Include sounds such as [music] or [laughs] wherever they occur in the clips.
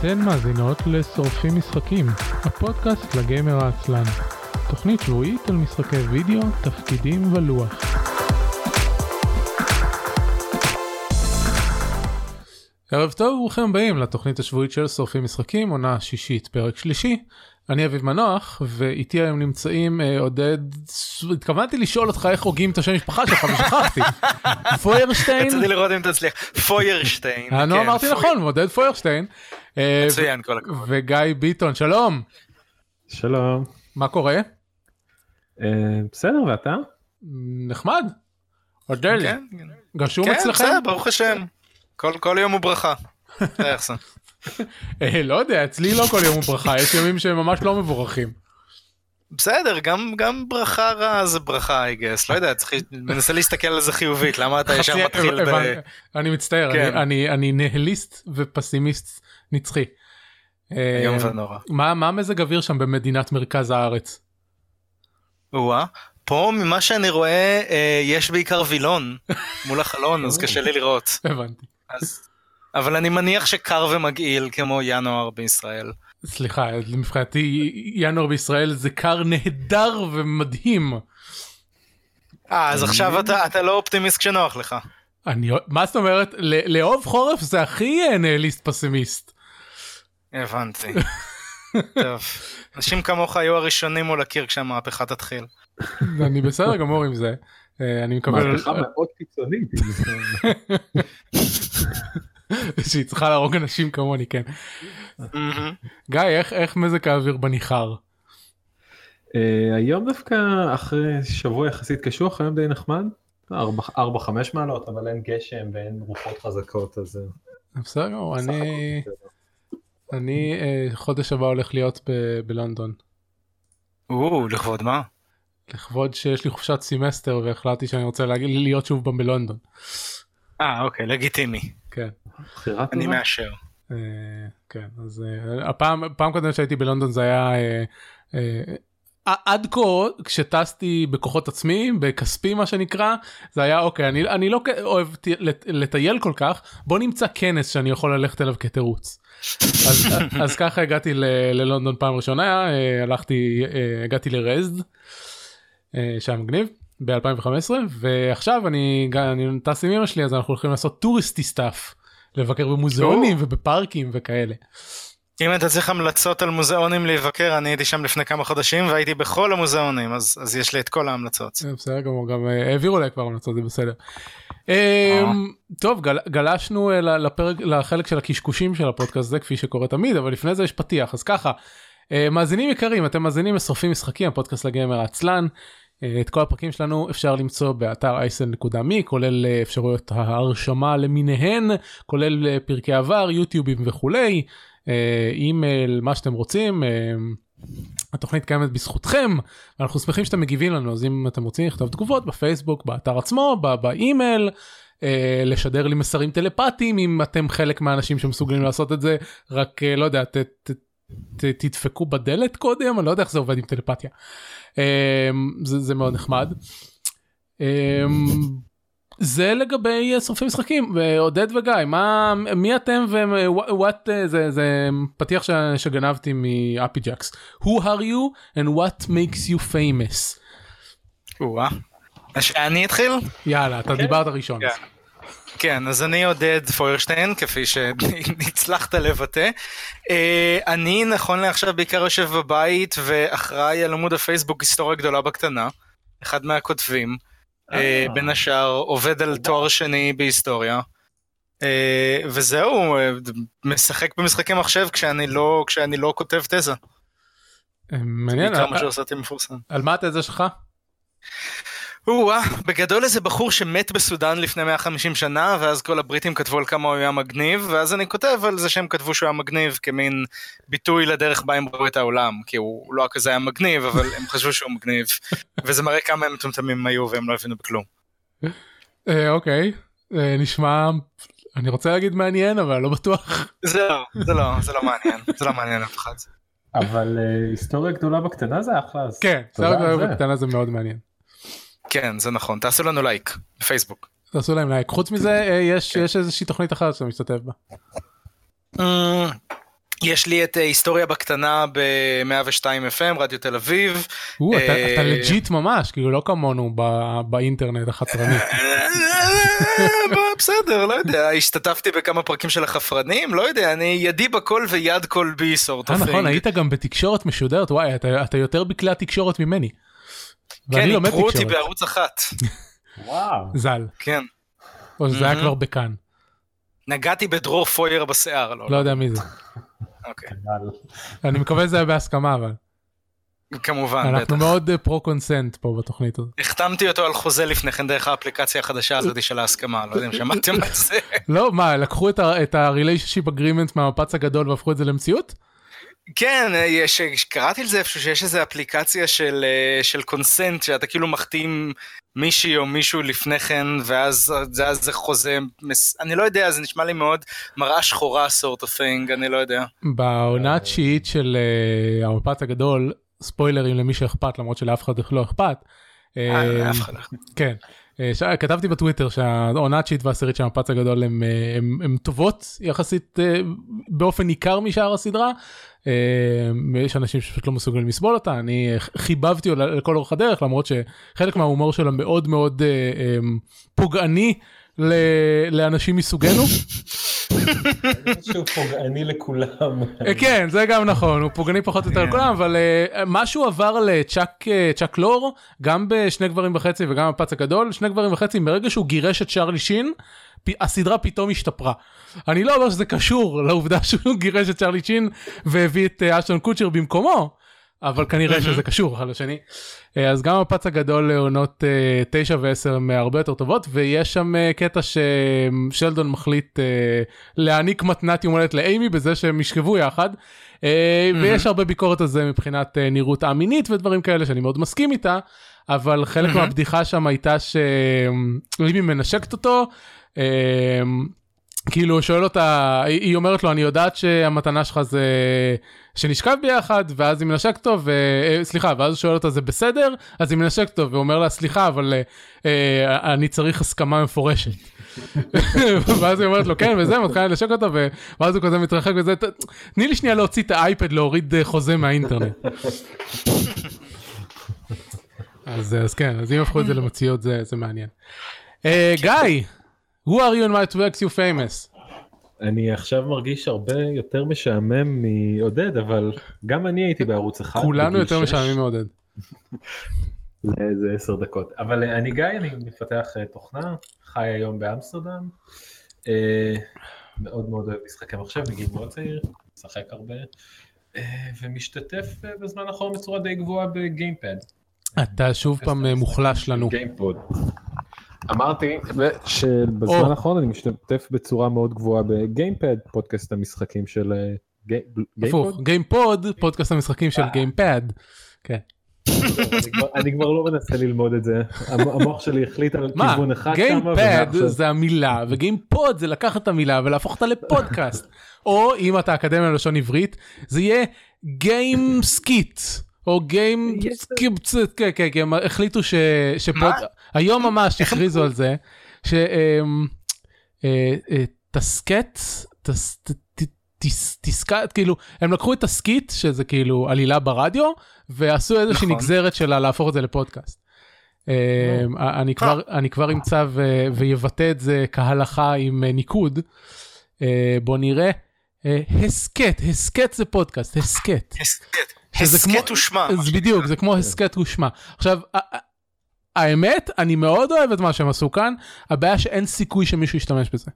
אתן מאזינות לשורפים משחקים, הפודקאסט לגיימר העצלן. תוכנית שבועית על משחקי וידאו, תפקידים ולוח. ערב טוב וברוכים הבאים לתוכנית השבועית של שורפים משחקים, עונה שישית, פרק שלישי. אני אביב מנוח, ואיתי היום נמצאים אה, עודד, התכוונתי לשאול אותך איך הוגים את השם משפחה שלך ושכחתי. [laughs] פוירשטיין. רציתי לראות אם תצליח. פוירשטיין. אה, נו כן, אמרתי נכון, עודד פוירשטיין. אה, מצוין, כל הכבוד. וגיא ביטון, שלום, שלום. מה קורה? אה, בסדר, ואתה? נחמד. עודד, כן, גשום כן, אצלכם? בסדר, ברוך השם. כל כל יום הוא ברכה. [laughs] זה. אה, לא יודע, אצלי לא כל יום הוא ברכה, יש ימים שהם ממש לא מבורכים. בסדר, גם גם ברכה רעה זה ברכה, I guess. לא יודע, צריך מנסה להסתכל על זה חיובית, למה אתה ישר מתחיל ב... אני מצטער, כן. אני- אני- אני נהליסט ופסימיסט נצחי. אה, איום ונורא. מה מה מזג אוויר שם במדינת מרכז הארץ? או-אה. פה ממה שאני רואה אה, יש בעיקר וילון [laughs] מול החלון אז קשה לי לראות. הבנתי. אז... אבל אני מניח שקר ומגעיל כמו ינואר בישראל. סליחה, מבחינתי ינואר בישראל זה קר נהדר ומדהים. אה אז עכשיו אתה אתה לא אופטימיסט כשנוח לך. אני מה זאת אומרת לאהוב חורף זה הכי נהליסט פסימיסט. הבנתי. טוב. אנשים כמוך היו הראשונים מול הקיר כשהמהפכה תתחיל. אני בסדר גמור עם זה. אה, אני מקבל מהפכה מאוד קיצונית. [laughs] שהיא צריכה להרוג אנשים כמוני כן. גיא איך איך מזג האוויר בניכר? אה, היום דווקא אחרי שבוע יחסית קשוח, היום די נחמד. 4-5 מעלות, אבל אין גשם ואין רוחות חזקות, אז... אה, בסדר גמור, אני. אני חודש הבא הולך להיות ב- בלונדון. או, לכבוד מה? לכבוד שיש לי חופשת סמסטר והחלטתי שאני רוצה להגיד- להיות שוב פעם בלונדון. אה אוקיי לגיטימי. כן. אני. מאשר. אה, כן אז אה, הפעם פעם קודם שהייתי בלונדון זה היה אה, עד כה כשטסתי בכוחות עצמי בכספי מה שנקרא זה היה אוקיי אני אני לא אוהב לטייל כל כך בוא נמצא כנס שאני יכול ללכת אליו כתירוץ. אז, אז ככה הגעתי ל- ללונדון פעם ראשונה הלכתי הגעתי ל Rezzed שהיה מגניב ב-2015 ועכשיו אני, אני טס עם אמא שלי אז אנחנו הולכים לעשות touristy stuff לבקר במוזיאונים ובפארקים וכאלה. אם אתה צריך המלצות על מוזיאונים להיבקר אני הייתי שם לפני כמה חודשים והייתי בכל המוזיאונים אז אז יש לי את כל ההמלצות. אה, בסדר גמור גם אה, העבירו אליי כבר המלצות זה בסדר. אמ, טוב גל- גלשנו אה, לפרק לחלק של הקשקושים של הפודקאסט הזה כפי שקורה תמיד אבל לפני זה יש פתיח אז ככה אה, מאזינים יקרים אתם מאזינים לשורפים משחקים הפודקאסט לגיימר העצלן. אה, את כל הפרקים שלנו אפשר למצוא באתר אייסן.מי כולל אה, אפשרויות ההרשמה למיניהן כולל אה, פרקי עבר יוטיובים וכולי אה, אימייל מה שאתם רוצים. אה, התוכנית קיימת בזכותכם אנחנו שמחים שאתם מגיבים לנו אז אם אתם רוצים לכתוב תגובות בפייסבוק באתר עצמו בא- באימייל אה, לשדר לי מסרים טלפתיים אם אתם חלק מהאנשים שמסוגלים לעשות את זה רק אה, לא יודע ת, ת, ת, תדפקו בדלת קודם אני לא יודע איך זה עובד עם טלפתיה אה, זה, זה מאוד נחמד. אה, זה לגבי אה, שורפים משחקים ועודד וגיא מה מי אתם ווואט זה זה פתיח ש- שגנבתי מאפי ג'קס who are you and what makes you famous אני אתחיל? יאללה אתה דיברת ראשון. כן. כן, אז אני עודד פוירשטיין, כפי שהצלחת לבטא. אה, אני נכון לעכשיו בעיקר יושב בבית ואחראי על עמוד הפייסבוק היסטוריה גדולה בקטנה, אחד מהכותבים. אה. בין השאר עובד על תואר שני בהיסטוריה. אה, וזהו, אה, משחק במשחקי מחשב כשאני לא, כשאני לא כותב תזה. מעניין. על מה התזה שלך? או-אה, בגדול איזה בחור שמת בסודאן לפני 150 שנה, ואז כל הבריטים כתבו על כמה הוא היה מגניב, ואז אני כותב על זה שהם כתבו שהוא היה מגניב כמין ביטוי לדרך בה הם ראו את העולם, כי הוא לא כזה היה מגניב, אבל הם חשבו שהוא מגניב, [laughs] וזה מראה כמה הם מטומטמים היו והם לא הבינו בכלום. אה, אוקיי אה, נשמע אני רוצה להגיד מעניין אבל לא בטוח. זה לא, זה לא, זה לא מעניין, זה לא מעניין אף אחד. אבל אה, היסטוריה גדולה בקטנה זה אחלה. אז כן על זה. בקטנה זה מאוד מעניין. כן, זה נכון, תעשו לנו לייק בפייסבוק. תעשו להם לייק חוץ מזה אה, יש יש איזושהי תוכנית אחרת שאתה משתתף בה. אה, יש לי את אה, היסטוריה בקטנה ב-102 FM, רדיו תל אביב. אתה- legit ממש, כאילו לא כמונו באינטרנט החתרני. [laughs] בסדר, לא יודע, השתתפתי בכמה פרקים של החפרנים, לא יודע, אני ידי בכל ויד כל בי sort of נכון, היית גם בתקשורת משודרת, וואי, אתה יותר בכלי התקשורת ממני. כן, איתרו אותי בערוץ אחת, [laughs] וואו. ז"ל, כן. או שזה היה מהמם. כבר בכאן, נגעתי בדרור פויר בשיער, לא, לא יודע מי זה. אוקיי, אני מקווה שזה היה בהסכמה אבל. כמובן, בטח. אנחנו מאוד פרו קונסנט פה בתוכנית הזאת. החתמתי אותו על חוזה לפני כן דרך האפליקציה החדשה הזאת של ההסכמה, לא יודע אם שמעתם על זה. לא, מה, לקחו את ה-relationship agreement מהמפץ הגדול והפכו את זה למציאות? כן, יש, קראתי על זה איפשהו שיש איזה אפליקציה של, אה, של קונסנט, שאתה כאילו מחתים מישהי או מישהו לפני כן, ואז זה, זה חוזה, מס- אני לא יודע, זה נשמע לי מאוד מראה שחורה sort of thing, אני לא יודע. בעונה התשיעית של אה, המפץ הגדול, ספוילרים למי שאכפת, למרות שלאף אחד לא אכפת. אה, אה, לא. כן. אה, כתבתי בטוויטר שהעונה התשיעית והעשירית של המפץ הגדול הם טובות יחסית באופן ניכר משאר הסדרה. יש אנשים שפשוט לא מסוגלים לסבול אותה, אני חיבבתי אותה לכל אורך הדרך למרות שחלק מההומור שלה מאוד מאוד פוגעני לאנשים מסוגנו. משהו פוגעני לכולם. אה, כן זה גם נכון הוא פוגעני פחות או יותר לכולם אבל אה, משהו עבר לצ'אק אה, לור גם בשני גברים וחצי וגם בפץ הגדול שני גברים וחצי מרגע שהוא גירש את צ'רלי שין הסדרה פתאום השתפרה. אני לא אומר שזה קשור לעובדה שהוא גירש את צ'רלי שין והביא את אשטון קוצ'ר במקומו. אבל כנראה שזה קשור אחד לשני. אה, אז גם הפץ הגדול לעונות 9 ו-10 הן הרבה יותר טובות ויש שם אה, קטע ששלדון מחליט אה, להעניק מתנת יום הולדת לאימי בזה שהם ישכבו יחד. ויש הרבה ביקורת על זה מבחינת נראות א-מינית ודברים כאלה שאני מאוד מסכים איתה. אבל חלק מהבדיחה שם הייתה שאימי מנשקת אותו. כאילו הוא שואל אותה היא אומרת לו אני יודעת שהמתנה שלך זה שנשכב ביחד ואז היא מנשקת אותו וסליחה ואז הוא שואל אותה זה בסדר אז היא מנשקת אותו ואומר לה סליחה אבל אה, אה, אני צריך הסכמה מפורשת. [laughs] ואז היא אומרת לו כן וזה מתחילה לנשק אותו ואז הוא כזה מתרחק וזה "ת- תני לי שנייה להוציא את האייפד להוריד אה, חוזה מהאינטרנט. [laughs] אז אז כן אז אם הפכו את זה למציאות זה זה מעניין. אה, גיא. who are you and what makes you famous? אני עכשיו מרגיש הרבה יותר משעמם מעודד, אבל גם אני הייתי בערוץ אחד. כולנו יותר שש. משעממים מעודד. זה עשר דקות. אבל אה, אני גיא, אני מפתח אה, תוכנה, חי היום באמסטרדם. אה, מאוד מאוד אוהב משחקי מחשב מגיל מאוד צעיר, משחק הרבה. ומשתתף בזמן האחרון בצורה די גבוהה בגיימפד. אתה שוב פעם מוחלש לנו. גיימפוד. אמרתי שבזמן. האחרון אני משתתף בצורה מאוד גבוהה ב Gamepad, פודקאסט המשחקים של אה, גי- Gamepod. פודקאסט המשחקים של אה. Gamepad. כן. אני כבר- אני כבר לא מנסה ללמוד את זה, המ- המוח שלי החליט על מה, כיוון אחד. gamepad זה המילה ו Gamepod זה לקחת את המילה ולהפוך אותה לפודקאסט. או אם אתה אקדמיה ללשון עברית זה יהיה game סכת. או game כן כן החליטו ש... שפוד... היום ממש הכריזו על זה, שתסקט, תסקט, כאילו, הם לקחו את תסקית, שזה כאילו עלילה ברדיו, ועשו איזושהי נכון. נגזרת שלה להפוך את זה לפודקאסט. אה, אני כבר אמצא ויבטא את זה כהלכה עם אה, ניקוד. אה, בוא נראה. אה, הסכת, הסכת זה פודקאסט, הסכת. הסכת, הסכת ושמה. מה אז בדיוק, זה כמו הסכת ושמה. עכשיו, ה- ה- האמת, אני מאוד אוהב את מה שהם עשו כאן, הבעיה שאין סיכוי שמישהו ישתמש בזה.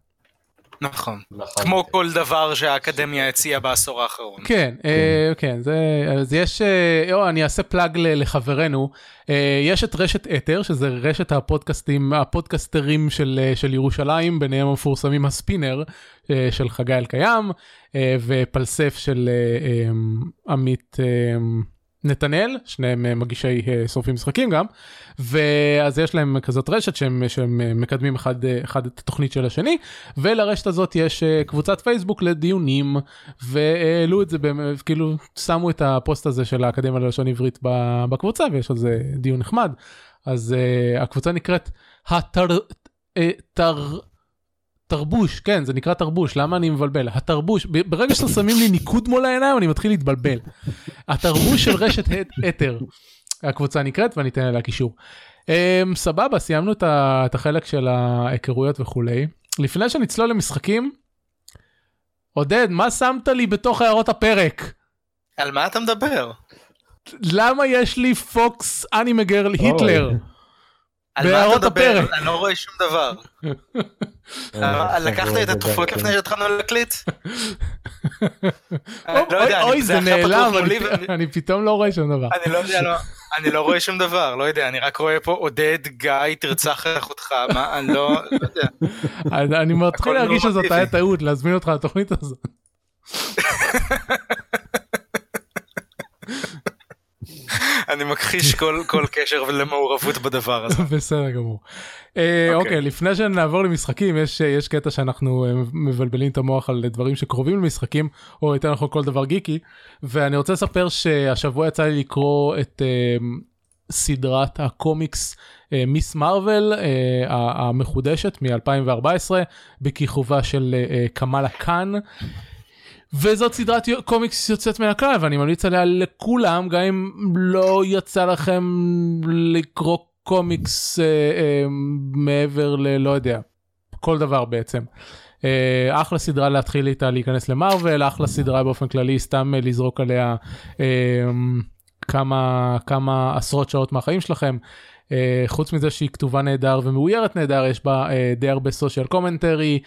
נכון. נכון. כמו כל דבר שהאקדמיה הציעה בעשור האחרון. כן, אה, כן, זה, אז יש, אה, או, אני אעשה פלאג לחברנו, אה, יש את רשת אתר, שזה רשת הפודקאסטים, הפודקסטרים של, של ירושלים, ביניהם המפורסמים הספינר אה, של חגי אלקיים, ופלסף של אה, עמית נתנאל, שניהם אה, מגישי אה, שורפים משחקים גם, ואז יש להם כזאת רשת שהם, שהם אה, מקדמים אחד, אחד את התוכנית של השני, ולרשת הזאת יש קבוצת פייסבוק לדיונים, והעלו את זה, כאילו שמו את הפוסט הזה של האקדמיה ללשון עברית בקבוצה, ויש על זה דיון נחמד. אז הקבוצה נקראת התר... תר... התרבוש, כן, זה נקרא תרבוש, למה אני מבלבל? התרבוש, ברגע שאתם שמים לי ניקוד מול העיניים, אני מתחיל להתבלבל. התרבוש של רשת אתר, הקבוצה נקראת, ואני אתן עליה קישור. Um, סבבה, סיימנו את, ה- את החלק של ההיכרויות וכולי. לפני שנצלול למשחקים, עודד, מה שמת לי בתוך הערות הפרק? על מה אתה מדבר? למה יש לי פוקס אנימה גרל היטלר? אוי. על מה אתה בהערות מדבר? הפרק. אני לא רואה שום דבר. אה, לקחת זה- את התרופות גם לפני כן. שהתחלנו להקליט? [laughs] אוי, לא אוי, זה נעלם, אני- פתאום לא רואה שום דבר. אני לא יודע, לא- אני לא רואה שום דבר, לא יודע, אני רק רואה פה עודד, גיא, תרצח את אחותך, מה, אני לא לא יודע. [laughs] אני מתחיל להרגיש שזאת. הייתה טעות להזמין אותך לתוכנית הזאת. [laughs] אני מכחיש כל- כל קשר למעורבות בדבר הזה. [laughs] בסדר גמור. אה, אוקיי. אוקיי, לפני שנעבור למשחקים, יש אה, יש קטע שאנחנו אה, מבלבלים את המוח על דברים שקרובים למשחקים, או יותר נכון כל דבר גיקי, ואני רוצה לספר שהשבוע יצא לי לקרוא את סדרת הקומיקס מיס מרוויל ה- המחודשת מ-2014, בכיכובה של אה, קמאלה קאן. וזאת סדרת קומיקס יוצאת מן הכלל ואני ממליץ עליה לכולם גם אם לא יצא לכם לקרוא קומיקס אה, אה, מעבר ללא יודע כל דבר בעצם. אה, אחלה סדרה להתחיל איתה להיכנס למרוויל אחלה סדרה באופן כללי סתם אה, לזרוק עליה אה, כמה כמה עשרות שעות מהחיים שלכם. אה, חוץ מזה שהיא כתובה נהדר ומאוירת נהדר יש בה אה, די הרבה סושיאל קומנטרי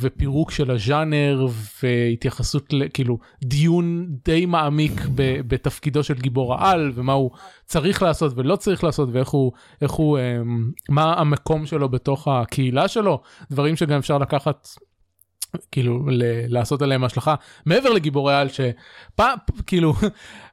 ופירוק של הז'אנר והתייחסות כאילו דיון די מעמיק בתפקידו של גיבור העל ומה הוא צריך לעשות ולא צריך לעשות ואיך הוא איך הוא אה, מה המקום שלו בתוך הקהילה שלו דברים שגם אפשר לקחת. כאילו ל- לעשות עליהם השלכה מעבר לגיבורי על שפעם כאילו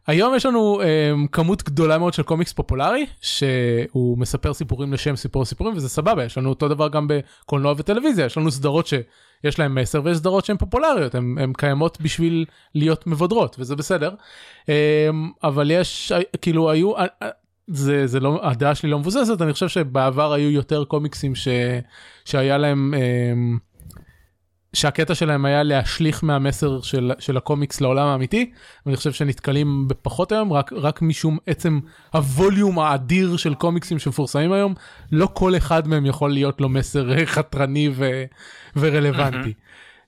היום יש לנו um, כמות גדולה מאוד של קומיקס פופולרי שהוא מספר סיפורים לשם סיפור סיפורים וזה סבבה יש לנו אותו דבר גם בקולנוע וטלוויזיה יש לנו סדרות שיש להם מסר ויש סדרות שהן פופולריות הן קיימות בשביל להיות מבודרות וזה בסדר um, אבל יש כאילו היו. אה, אה, זה זה לא הדעה שלי לא מבוססת אני חושב שבעבר היו יותר קומיקסים ש, שהיה להם um, שהקטע שלהם היה להשליך מהמסר של, של הקומיקס לעולם האמיתי ואני חושב שנתקלים בפחות היום רק רק משום עצם הווליום האדיר של קומיקסים שמפורסמים היום לא כל אחד מהם יכול להיות לו מסר [laughs] חתרני ו, ורלוונטי.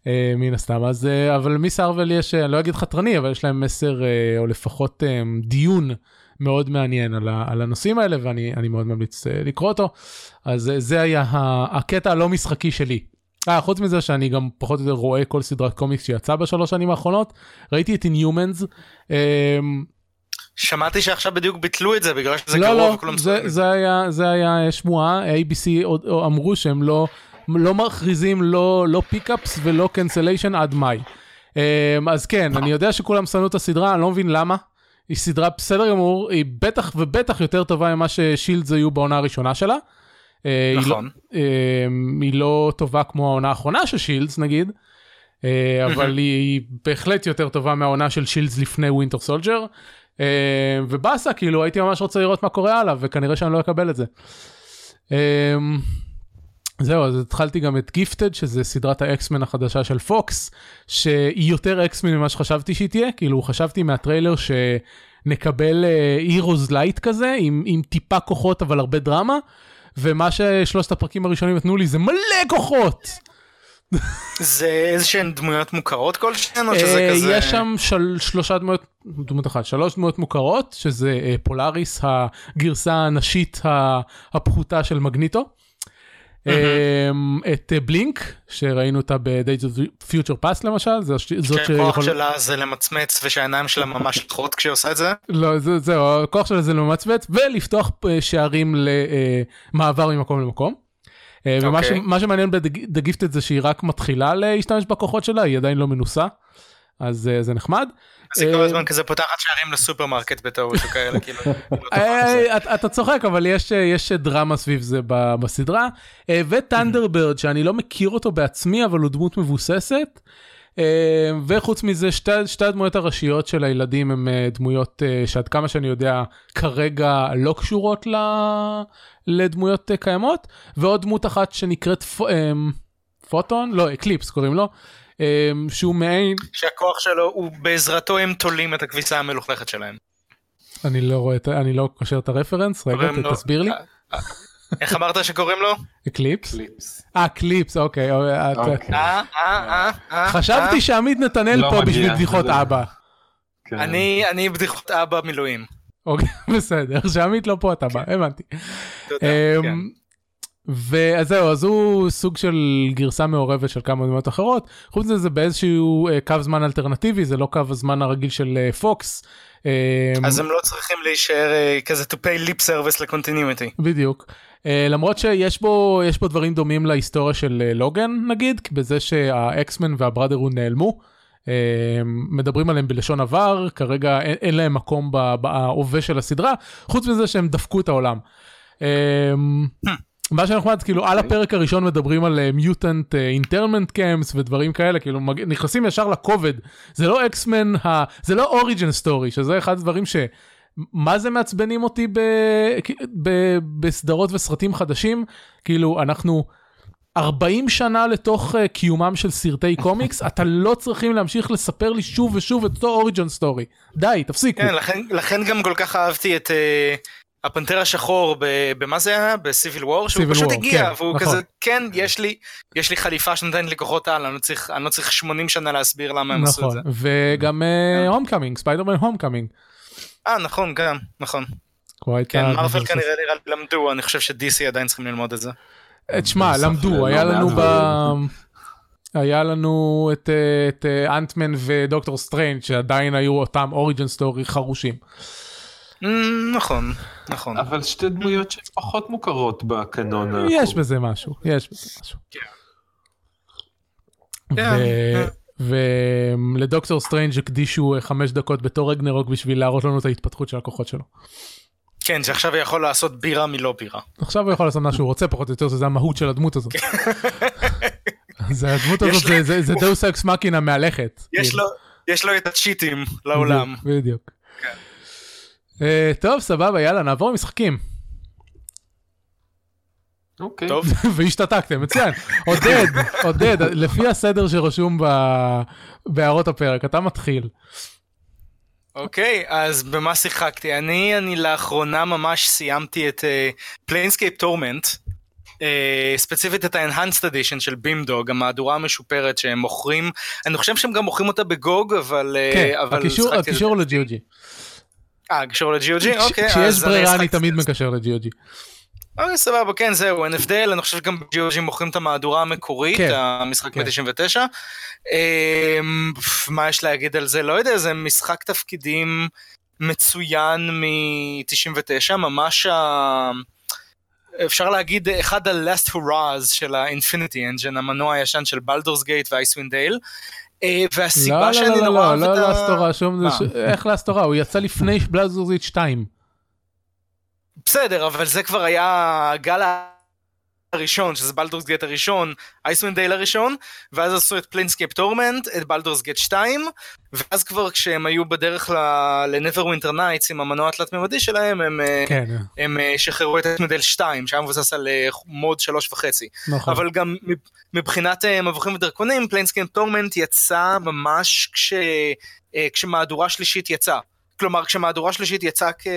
uh, מן הסתם אז uh, אבל מיס ארוול יש אני לא אגיד חתרני אבל יש להם מסר uh, או לפחות uh, דיון מאוד מעניין על, ה, על הנושאים האלה ואני אני מאוד ממליץ לקרוא אותו אז זה היה הקטע הלא משחקי שלי. אה, חוץ מזה שאני גם פחות או יותר רואה כל סדרת קומיקס שיצאה בשלוש שנים האחרונות ראיתי את Inhumans. אמ, שמעתי שעכשיו בדיוק ביטלו את זה בגלל שזה לא גרוע לא וכולם זה. זה היה זה היה שמועה ABC עוד- אמרו שהם לא לא מכריזים לא לא pickups ולא cancellation עד מאי. אמ, אז כן אני יודע שכולם שנאו את הסדרה אני לא מבין למה. היא סדרה בסדר גמור היא בטח ובטח יותר טובה ממה ש-Shields היו בעונה הראשונה שלה. אה, היא לא- נכון. אמ, היא לא טובה כמו העונה האחרונה של Shields נגיד, אה, אבל היא בהחלט יותר טובה מהעונה של Shields לפני Winter Soldier. ובאסה כאילו הייתי ממש רוצה לראות מה קורה הלאה וכנראה שאני לא אקבל את זה. זהו אז התחלתי גם את Gifted שזה סדרת ה-X-Men החדשה של Fox שהיא יותר X-Men ממה שחשבתי שהיא תהיה כאילו חשבתי מהטריילר שנקבל Heroes Lite כזה עם, עם טיפה כוחות אבל הרבה דרמה ומה ששלושת הפרקים הראשונים נתנו לי זה מלא כוחות. זה איזה שהן דמויות מוכרות כלשהן או שזה אה, כזה... יש שם של, שלושה דמויות, דמות אחת, שלוש דמויות מוכרות, שזה אה, Polaris, הגרסה הנשית הפחותה של מגניטו. אה, את אה, Blink, שראינו אותה ב-Days of Future Past למשל, זאת שהכוח שיכול... שלה זה למצמץ ושהעיניים שלה ממש שטחות כשהיא עושה את זה? לא, זה- זהו, הכוח שלה זה למצמץ ולפתוח אה, שערים למעבר ממקום למקום. אה, ומה אוקיי. שמעניין Gifted זה שהיא רק מתחילה להשתמש בכוחות שלה, היא עדיין לא מנוסה, אז אה, זה נחמד. אז היא כל אה, הזמן כזה פותחת שערים לסופרמרקט בטעות כאילו. לא תוכל לזה. אה, אתה- אתה צוחק אבל יש דרמה סביב זה בסדרה וטנדרברד שאני לא מכיר אותו בעצמי אבל הוא דמות מבוססת. וחוץ מזה שתי, שתי הדמויות הראשיות של הילדים הם אה, דמויות שעד כמה שאני יודע כרגע לא קשורות ל... לדמויות קיימות ועוד דמות אחת שנקראת פ... פוטון לא Eclipse קוראים לו שהוא מעין שהכוח שלו הוא בעזרתו הם תולים את הכביסה המלוכלכת שלהם. אני לא רואה אני לא קושר את הרפרנס רגע תסביר לי אה, אה, איך אמרת שקוראים לו? Eclipse קליפס. אה קליפס אוקיי אה, אוקיי. חשבתי שעמית נתנאל לא פה בשביל בדיחות אבא. כן. אני אני בדיחות אבא מילואים. אוקיי [laughs] בסדר שעמית לא פה אתה בא הבנתי. אתה יודע, כן. אמ, ואז זהו אז הוא סוג של גרסה מעורבת של כמה דמויות אחרות חוץ מזה זה באיזשהו אה, קו זמן אלטרנטיבי זה לא קו הזמן הרגיל של אה, פוקס. אמ, אז הם לא צריכים להישאר אה, כזה to pay lip service לקונטיניומיטי. בדיוק. למרות שיש בו יש בו דברים דומים להיסטוריה של לוגן נגיד בזה שהאקסמן והבראדרוד נעלמו. אה, מדברים עליהם בלשון עבר כרגע אין, אין להם מקום בהווה של הסדרה חוץ מזה שהם דפקו את העולם. מה שנחמד כאילו על הפרק הראשון מדברים על mutant internment camps ודברים כאלה כאילו נכנסים ישר לכובד. זה לא X-Men ה... זה לא origin story שזה אחד הדברים ש... מה זה מעצבנים אותי ב... ב... בסדרות וסרטים חדשים? כאילו אנחנו 40 שנה לתוך אה, קיומם של סרטי [laughs] קומיקס אתה לא צריכים להמשיך לספר לי שוב ושוב את אותו origin story די תפסיקו. כן, לכן, לכן גם כל כך אהבתי את אה, הפנתר השחור, ב, במה זה היה? ב-Civil War? שהוא Civil פשוט War, הגיע, כן, והוא נכון. כזה, כן, יש לי, יש לי חליפה שנותנת לי כוחות על, אני לא צריך, אני לא צריך 80 שנה להסביר למה הם עשו את נכון זה. וגם Homecoming Spider-Man Homecoming. אה, נכון, גם, נכון. כן, Marvel כנראה למדו, אני חושב ש-DC עדיין צריכים ללמוד את זה. אה, תשמע בנוסף למדו היה לנו מעט ב... היה לנו את, אה, את אה, Ant-Man ו-Doctor Strange שעדיין היו אותם origin story חרושים. אממ, נכון, נכון. אבל שתי דמויות שפחות מוכרות בקנון. יש הקומי. בזה משהו יש בזה משהו. כן. ול-Doctor Strange הקדישו אה, חמש דקות בתור רגנרוק בשביל להראות לנו את ההתפתחות של הכוחות שלו. כן, שעכשיו הוא יכול לעשות בירה מלא בירה. עכשיו הוא יכול לעשות מה שהוא רוצה פחות או יותר שזה המהות של הדמות הזאת. [laughs] זה הדמות יש הזאת זה- זה- זה דאוס אקס מקינה מהלכת. יש כאילו. לו, יש לו את הצ'יטים לעולם. בדיוק, בדיוק. אה, טוב סבבה יאללה נעבור למשחקים אוקיי. טוב, [laughs] והשתתקתם מצוין עודד עודד לפי הסדר שרשום ב- בהערות הפרק אתה מתחיל. אוקיי, אז במה שיחקתי? אני, אני לאחרונה ממש סיימתי את Planescape Torment, ספציפית את ה-Enhanced Edition של Beamdog, המהדורה המשופרת שהם מוכרים, אני חושב שהם גם מוכרים אותה בגוג, אבל... אה, כן אבל הקישור הקישור לג'יוג'י. אה, קישור ל-GOG? אוקיי, כשיש ברירה אני תמיד מקשר לג'יוג'י. אוקיי, סבבה, כן, זהו, אין הבדל, אני חושב שגם ב-GOG מוכרים את המהדורה המקורית, כן, המשחק כן. מ-99. אמ, מה יש להגיד על זה? לא יודע, זה משחק תפקידים מצוין מ-99, ממש ה... אפשר להגיד אחד ה-last hurrahs של ה-Infinity Engine, המנוע הישן של בלדורס גייט ואייסווין דייל. אה, והסיבה לא שאני לא לא נורא לא אוהב לא את ה... לאסטורה שום מה? ש- איך לאסטורה הוא יצא לפני בלאזורזיט 2. בסדר, אבל זה כבר היה הגל הראשון, שזה Baldur's Gate הראשון, Icewind Dale הראשון, ואז עשו את Planescape Torment, את Baldur's Gate 2, ואז כבר כשהם היו בדרך ל-Neverwinter Nights עם המנוע התלת-ממדי שלהם, הם, אה, כן הם אה, שחררו את אייסמן 2, שהיה מבוסס על אה, מוד שלוש וחצי. נכון. אבל גם מבחינת מבוכים ודרקונים, Planescape Torment יצא ממש כש, כשמהדורה שלישית יצאה. כלומר, כשמהדורה שלישית יצאה כ...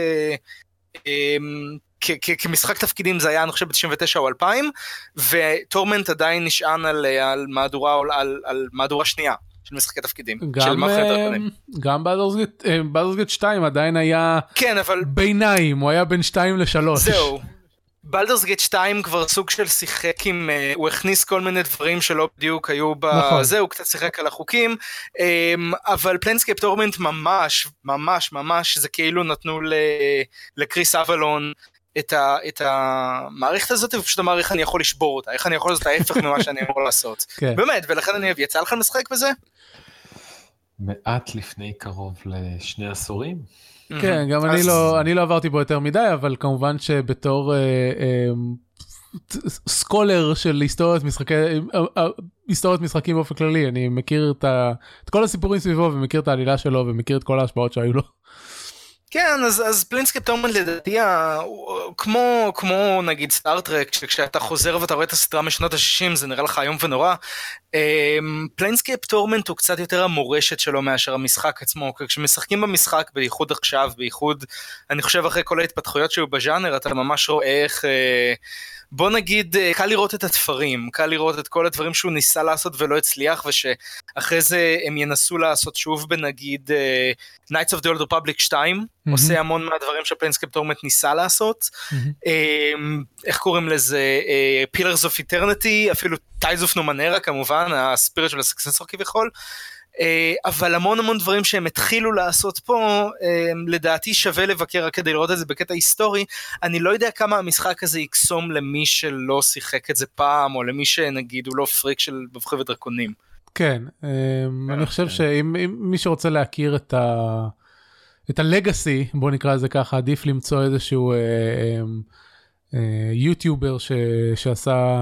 כמשחק תפקידים זה היה אני חושב ב-99 או 2000 ו-Torment עדיין נשען על, אה, על מהדורה על, על, על מהדורה שנייה של משחקי תפקידים גם אה. גם Baldur's Gate 2 עדיין היה כן אבל ביניים הוא היה בין 2 ל-3. זהו. Baldur's Gate 2 כבר סוג של שיחק עם, אה, הוא הכניס כל מיני דברים שלא בדיוק היו נכון. בזה, הוא קצת שיחק על החוקים, אמ, אבל Planescape Torment ממש, ממש, ממש, זה כאילו נתנו ל- לקריס אבלון את, ה, את המערכת הזאת, ופשוט אמר איך אני יכול לשבור אותה, איך אני יכול לעשות ההפך ממה שאני אמור [laughs] לעשות. כן. באמת, ולכן אני אוהב, יצא לך לשחק בזה? מעט לפני קרוב לשני עשורים. כן, גם אני אז- לא, אני לא עברתי בו יותר מדי, אבל כמובן שבתור אה, אה, סקולר של היסטוריית משחקי, אה, אה, היסטוריית משחקים באופן כללי, אני מכיר את, ה, את כל הסיפורים סביבו ומכיר את העלילה שלו ומכיר את כל ההשפעות שהיו לו. כן, אז, אז Planescape Torment לדעתי, כמו, כמו נגיד Star Trek, שכשאתה חוזר ואתה רואה את הסדרה משנות ה-60 זה נראה לך איום ונורא, Planescape Torment הוא קצת יותר המורשת שלו מאשר המשחק עצמו, כשמשחקים במשחק, בייחוד עכשיו, בייחוד, אני חושב אחרי כל ההתפתחויות שהיו בז'אנר, אתה ממש רואה איך... אה, בוא נגיד, אה, קל לראות את התפרים, קל לראות את כל הדברים שהוא ניסה לעשות ולא הצליח, ושאחרי זה הם ינסו לעשות שוב בנגיד אה, Knights of the Old Republic 2, אה-הם. עושה המון מהדברים ש-Planescape Torment ניסה לעשות. אה-הם. איך קוראים לזה? Uh, Pillars of Eternity, אפילו Ties of Numanera כמובן, הספיריט של הסקססור כביכול. אה, אבל המון המון דברים שהם התחילו לעשות פה, אה, לדעתי שווה לבקר רק כדי לראות את זה בקטע היסטורי. אני לא יודע כמה המשחק הזה יקסום למי שלא שיחק את זה פעם, או למי שנגיד הוא לא פריק של מבחי ודרקונים. כן, אה, אני חושב שאם מי שרוצה להכיר את ה... את ה-legacy, בוא נקרא לזה ככה, עדיף למצוא איזשהו יוטיובר ש, שעשה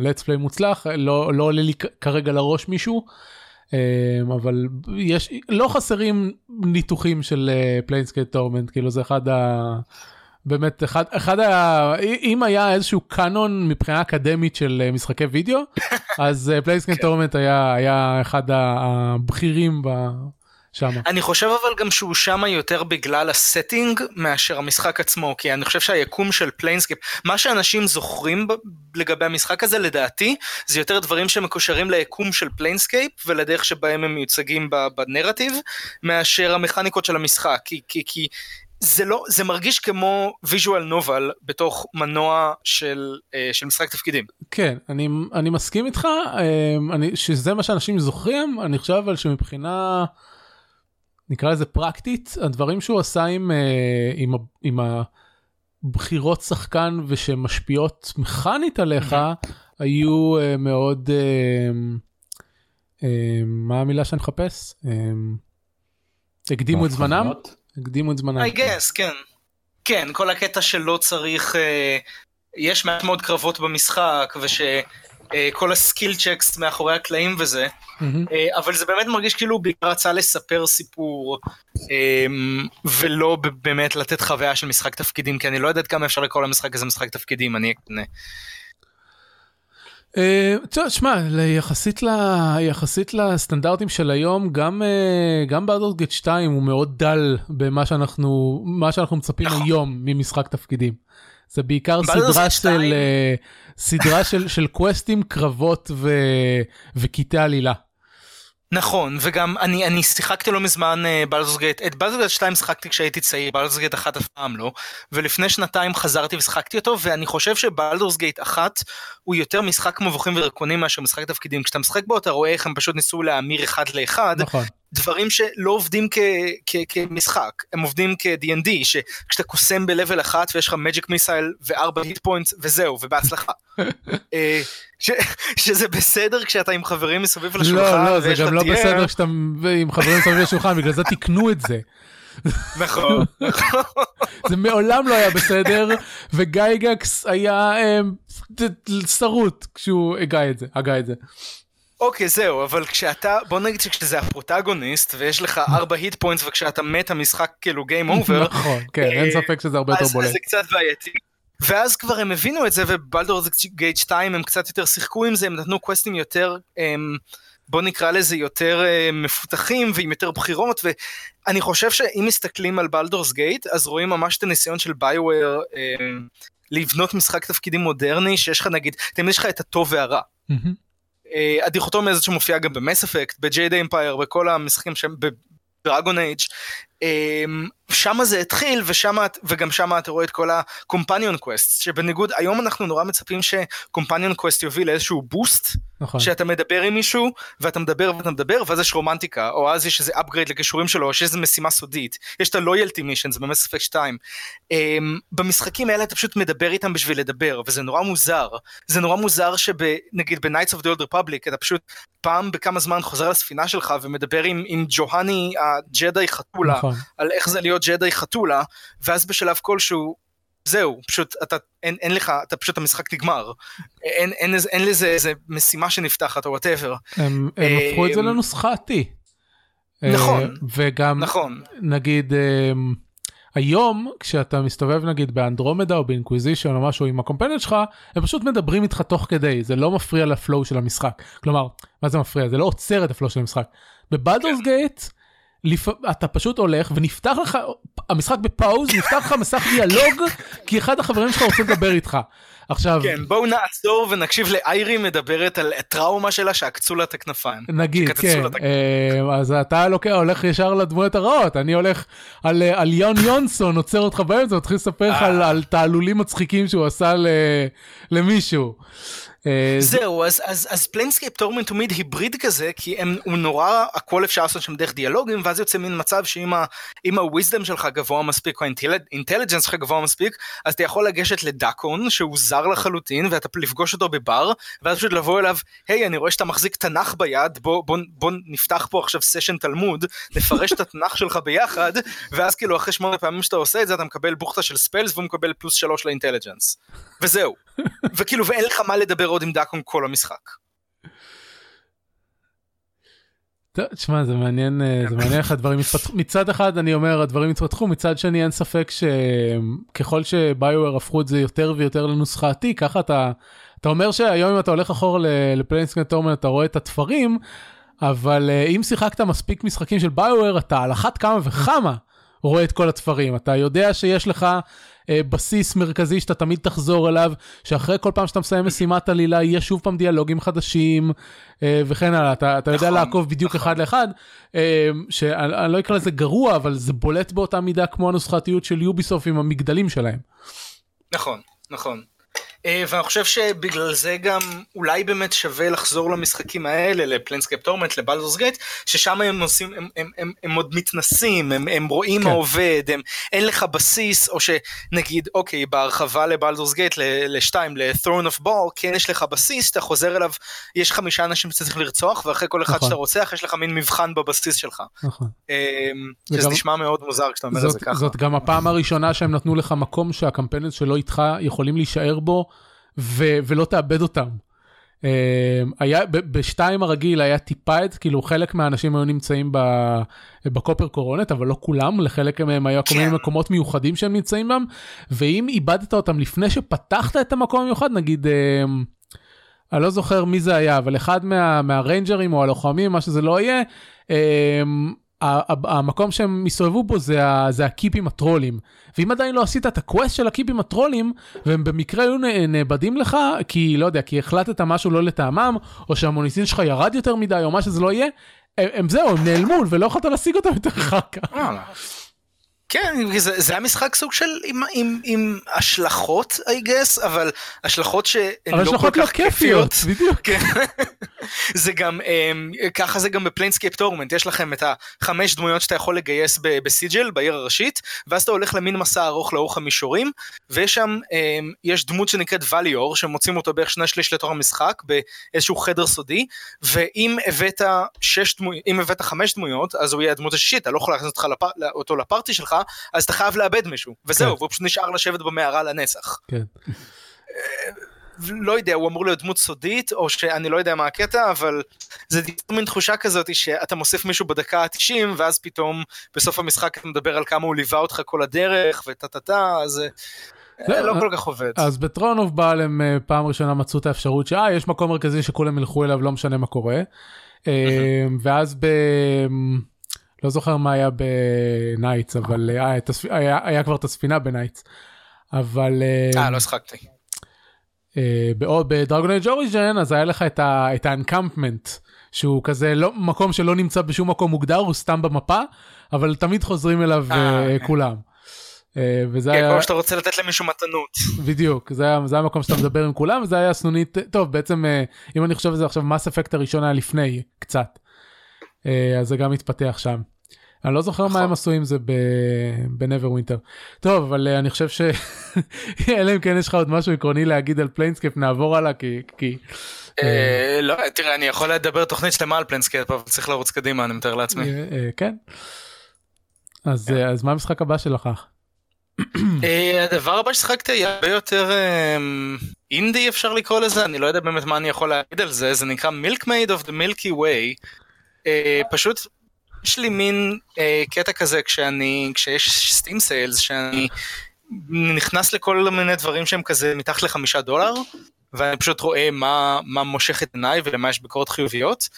let's play מוצלח, לא, לא עולה לי כרגע לראש מישהו. אמ, אבל יש לא חסרים ניתוחים של Planescape אה, Torment כאילו זה אחד ה... באמת אחד אחד ה... אם היה איזשהו קאנון מבחינה אקדמית של אה, משחקי וידאו [laughs] אז Planescape Torment היה היה אחד הבכירים ב... שם. אני חושב אבל גם שהוא שם יותר בגלל ה setting מאשר המשחק עצמו, כי אני חושב שהיקום של Planescape, מה שאנשים זוכרים לגבי המשחק הזה לדעתי, זה יותר דברים שמקושרים ליקום של Planescape ולדרך שבהם הם מיוצגים בנרטיב, מאשר המכניקות של המשחק, כי, כי, כי זה לא, זה מרגיש כמו visual novel בתוך מנוע של, אה, של משחק תפקידים. כן, אני, אני מסכים איתך, אה, אני, שזה מה שאנשים זוכרים, אני חושב אבל שמבחינה... נקרא לזה פרקטית, הדברים שהוא עשה עם, אה, עם, עם הבחירות שחקן ושמשפיעות מכנית עליך, היו אה, מאוד, אה, מה המילה שאני מחפש? הקדימו את זמנם? הקדימו את זמנם. I guess, כן. כן, כל הקטע שלא צריך, יש מעט מאוד קרבות במשחק, וש... אה, כל הסקיל צ'קס מאחורי הקלעים וזה, mm-hmm. אבל זה באמת מרגיש כאילו בעיקר רצה לספר סיפור, אה, ולא באמת לתת חוויה של משחק תפקידים, כי אני לא יודעת כמה אפשר לקרוא למשחק הזה משחק תפקידים, אני אקנה. שמע, יחסית, יחסית לסטנדרטים של היום, גם, גם באדרסגט 2 הוא מאוד דל במה שאנחנו, שאנחנו מצפים נכון. היום ממשחק תפקידים. זה בעיקר סדרה של, סדרה [laughs] של, של quests, קרבות ו... וקטעי עלילה. נכון, וגם אני, אני שיחקתי לא מזמן Baldur's Gate, את Baldur's Gate 2 שיחקתי כשהייתי צעיר, Baldur's Gate 1 אף פעם לא, ולפני שנתיים חזרתי ושיחקתי אותו, ואני חושב ש Baldur's Gate 1 הוא יותר משחק מבוכים ודרקונים מאשר משחק תפקידים, כשאתה משחק בו אתה רואה איך הם פשוט ניסו להמיר אחד לאחד, נכון. דברים שלא עובדים כ, כ, כמשחק, הם עובדים כ-D&D, שכשאתה קוסם ב-level 1 ויש לך magic missile ו-4 hit points וזהו, ובהצלחה. [laughs] אה, ש, שזה בסדר כשאתה עם חברים מסביב לשולחן. לא, לא, זה גם לא בסדר כשאתה עם חברים מסביב לשולחן, בגלל זה תיקנו את זה. [laughs] נכון, נכון. זה מעולם לא היה בסדר, וגייגקס היה אה, שרוט כשהוא הגה את זה, הגה את זה. אוקיי זהו אבל כשאתה בוא נגיד שכשזה הפרוטגוניסט ויש לך ארבע hit points וכשאתה מת המשחק כאילו game over. [laughs] נכון כן אין אה, ספק שזה הרבה יותר בולט. זה קצת בעייתי. ואז כבר הם הבינו את זה וב Baldur's Gate 2 הם קצת יותר שיחקו עם זה הם נתנו quests יותר הם, בוא נקרא לזה יותר הם, מפותחים ועם יותר בחירות ואני חושב שאם מסתכלים על Baldur's Gate אז רואים ממש את הניסיון של BioWare לבנות משחק תפקידים מודרני שיש לך נגיד תמיד יש לך את הטוב והרע. Mm-hmm. הדיכוטומיה הזאת שמופיעה גם ב Mass Effect, ב Jade Empire, בכל המשחקים שהם בדרגון אייג', שם זה התחיל ושמה, וגם שם אתה רואה את כל ה-companion quests שבניגוד היום אנחנו נורא מצפים ש-companion quest יוביל לאיזשהו בוסט נכון. שאתה מדבר עם מישהו ואתה מדבר ואתה מדבר ואז יש רומנטיקה או אז יש איזה upgrade לכישורים שלו או שיש איזה משימה סודית. יש את ה-loyalty missions במס אפקט 2 um, במשחקים האלה אתה פשוט מדבר איתם בשביל לדבר וזה נורא מוזר. זה נורא מוזר שנגיד ב-Knights of the Old Republic אתה פשוט פעם בכמה זמן חוזר לספינה שלך ומדבר עם, עם ג'והני הג'די חתולה נכון. על איך זה להיות ג'די חתולה, ואז בשלב כלשהו, זהו, פשוט אתה, אין, אין לך, אתה פשוט המשחק נגמר. אין, אין, אין, אין לזה איזה משימה שנפתחת או whatever. הם, הם הפכו את זה לנוסחה T. נכון. וגם, נכון. נגיד, היום כשאתה מסתובב נגיד ב Andromeda או ב Inquisition או משהו עם הקומפניונס שלך הם פשוט מדברים איתך תוך כדי זה לא מפריע ל flow של המשחק כלומר מה זה מפריע זה לא עוצר את ה flow של המשחק. ב Baldur's Gate לפ... אתה פשוט הולך ונפתח לך המשחק ב pause נפתח לך מסך דיאלוג כי אחד החברים שלך רוצה לדבר איתך. עכשיו כן בואו נעצור ונקשיב לאיירי מדברת על טראומה שלה שעקצו לה את הכנפיים. נגיד כן את הכנפיים. אה, אז אתה לוקח הולך ישר לדמויות הרעות אני הולך על אה, על יאן ינסן עוצר אותך באמצע מתחיל לספר לך אה. על- על תעלולים מצחיקים שהוא עשה ל- למישהו. אה, זה- זהו, אז, אז, אז Planescape Torment הוא מין היבריד כזה, כי הם, הוא נורא, הכל אפשר לעשות שם דרך דיאלוגים, ואז יוצא מין מצב שאם ה- אם ה-wisdom שלך גבוה מספיק, או ה-intelligence שלך גבוה מספיק, אז אתה יכול לגשת לדאקון, שהוא זר לחלוטין, ואתה פוגש אותו בבר, ואז פשוט לבוא אליו, היי, אני רואה שאתה מחזיק תנ"ך ביד, בוא, בוא, בוא נפתח פה עכשיו סשן תלמוד, נפרש את התנ"ך שלך ביחד, ואז כאילו אחרי שמונה פעמים שאתה עושה את זה, אתה מקבל בוכטה של spells, והוא מקבל פלוס שלוש ל intelligence. וזהו. וכאילו, ואין לך מה לדבר עוד עם דאקון כל המשחק. טוב, תשמע זה מעניין אה, זה מעניין איך הדברים התפתחו מצד אחד אני אומר הדברים התפתחו מצד שני אין ספק שככל ש BioWare הפכו את זה יותר ויותר לנוסחתי ככה אתה אתה אומר שהיום אם אתה הולך אחורה ל Planescape Torment אתה רואה את התפרים אבל אה, אם שיחקת מספיק משחקים של BioWare אתה על אחת כמה וכמה רואה את כל התפרים אתה יודע שיש לך בסיס מרכזי שאתה תמיד תחזור אליו שאחרי כל פעם שאתה מסיים משימת עלילה יהיה שוב פעם דיאלוגים חדשים אה, וכן הלאה אתה, אתה יודע נכון, לעקוב בדיוק נכון. אחד לאחד אה, שאני אני לא אקרא לזה גרוע אבל זה בולט באותה מידה כמו הנוסחתיות של Ubisoft עם המגדלים שלהם. נכון, נכון. אה, ואני חושב שבגלל זה גם אולי באמת שווה לחזור למשחקים האלה, ל Planescape Torment, ל Baldur's Gate, ששם הם עושים, הם, הם, הם, הם עוד מתנסים, הם, הם רואים כן. מה עובד, הם, אין לך בסיס, או שנגיד, אוקיי, בהרחבה לבלדורס גייט, לשתיים, ל-throne of ball, כן יש לך בסיס, אתה חוזר אליו, יש חמישה אנשים שאתה צריך לרצוח, ואחרי כל אחד נכון. שאתה רוצח, יש לך מין מבחן בבסיס שלך. נכון. אה, שזה וגם- נשמע מאוד מוזר כשאתה אומר את זאת, זה ככה. זאת גם הפעם הראשונה שהם נתנו לך מקום שהקמפיינר שלא איתך יכולים להישאר בו ו- ולא תאבד אותם. אה, היה ב- בשתיים הרגיל היה טיפה את כאילו חלק מהאנשים היו נמצאים ב- ב Copper Coronet אבל לא כולם לחלק מהם היה כל מיני כן. מקומות מיוחדים שהם נמצאים בהם ואם איבדת אותם לפני שפתחת את המקום המיוחד נגיד. אה, אני לא זוכר מי זה היה אבל אחד מה, מה rangers או הלוחמים מה שזה לא יהיה. המקום שהם הסתובבו בו זה, ה- זה ה keep עם הטרולים ואם עדיין לא עשית את ה quest של ה keep עם הטרולים והם במקרה היו נאבדים לך כי לא יודע כי החלטת משהו לא לטעמם או שהמוניטין שלך ירד יותר מדי או מה שזה לא יהיה הם, הם זהו הם נעלמו ולא יכולת להשיג אותם יותר אחר כך. כן, זה, זה היה משחק סוג של עם, עם, עם השלכות, I guess, אבל השלכות שהן אבל לא כל השלכות לא כל כך כיפיות כיפיות. בדיוק. כן. [laughs] זה גם, um, ככה זה גם ב Planescape Torment, יש לכם את החמש דמויות שאתה יכול לגייס ב Sigil, בעיר הראשית, ואז אתה הולך למין מסע ארוך לאורך המישורים, ויש שם, um, יש דמות שנקראת ואליור, שמוצאים אותו בערך שני שליש לתוך המשחק, באיזשהו חדר סודי, ואם הבאת שש אם הבאת חמש דמויות, אז הוא יהיה הדמות השישית, אתה לא יכול להכניס אותך לפ... אותו לפארטי שלך, אז אתה חייב לאבד מישהו, וזהו, כן. והוא פשוט נשאר לשבת במערה לנצח. כן. לא יודע, הוא אמור להיות דמות סודית, או שאני לא יודע מה הקטע, אבל זה מין תחושה כזאת שאתה מוסיף מישהו בדקה ה-90, ואז פתאום בסוף המשחק אתה מדבר על כמה הוא ליווה אותך כל הדרך, וטה טה טה, אז זה זה- לא כל כך עובד. אז ב Throne of Bhaal הם אה, פעם ראשונה מצאו את האפשרות שאה יש מקום מרכזי שכולם ילכו אליו לא משנה מה קורה. אה, ואז ב... לא זוכר מה היה ב Knights אבל אה, היה, את הספ- היה, היה כבר את הספינה ב Knights. אבל אה, אה, לא שחקתי. אה, ב Dragon Age Origins אז היה לך את ה encampment שהוא כזה לא מקום שלא נמצא בשום מקום מוגדר הוא סתם במפה אבל תמיד חוזרים אליו אה, אה, כן. כולם. אה, וזה כן, היה כמו שאתה רוצה לתת למישהו מתנות. בדיוק זה היה, זה היה מקום שאתה מדבר עם כולם וזה היה סנונית טוב בעצם אה, אם אני חושב על זה עכשיו Mass Effect הראשון היה לפני קצת. אה, אז זה גם התפתח שם. אני לא זוכר מה נכון. הם עשו עם זה ב Neverwinter. טוב אבל אה, אני חושב ש... [laughs] אלא אם כן יש לך עוד משהו עקרוני להגיד על Planescape נעבור הלאה כי... כי... אה, לא, תראה, אני יכול לדבר תוכנית שלמה על Planescape, אבל צריך לרוץ קדימה, אני מתאר לעצמי. אה, כן. אז אז מה המשחק הבא שלך? [clears throat] הדבר הבא ששחקתי היה הרבה יותר אמ, אינדי אפשר לקרוא לזה, אני לא יודע באמת מה אני יכול להגיד על זה, זה נקרא Milkmaid of the Milky Way. אה, פשוט יש לי מין אה, קטע כזה כשאני, כשיש Steam sales, שאני נכנס לכל מיני דברים שהם כזה מתחת לחמישה דולר, ואני פשוט רואה מה, מה מושך את עיניי ולמה יש ביקורות חיוביות.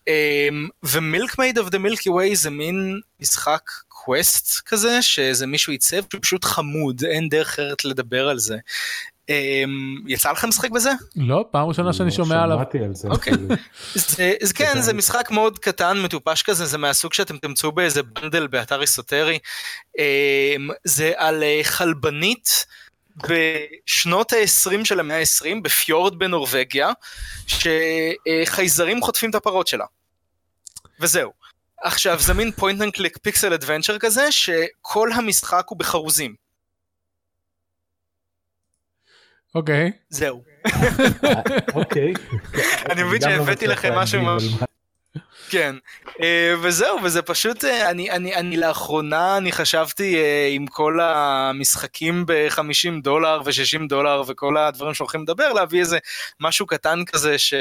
Um, ו Milkmaid of the Milky Way זה מין משחק quest כזה, שזה מישהו עיצב, פשוט חמוד, אין דרך אחרת לדבר על זה. Um, יצא לכם לשחק בזה? לא, פעם ראשונה שאני לא שומע עליו. שמעתי על זה. אוקיי. זה, זה [laughs] כן, זה משחק מאוד קטן, מטופש כזה, זה מהסוג שאתם תמצאו באיזה bundle באתר איזוטרי. אמ, זה על אה, חלבנית בשנות ה-20 של המאה ה-20 בפיורד בנורבגיה, שחייזרים חוטפים את הפרות שלה. וזהו. עכשיו, זה מין point and click pixel adventure כזה, שכל המשחק הוא בחרוזים. אוקיי. זהו. אוקיי. [laughs] אני מבין לא שהבאתי לכם משהו ממש- כן, אה, וזהו, וזה פשוט, אה, אני, אני, אני לאחרונה, אני חשבתי אה, עם כל המשחקים ב-50 דולר ו-60 דולר וכל הדברים שהולכים לדבר, להביא איזה משהו קטן כזה ש...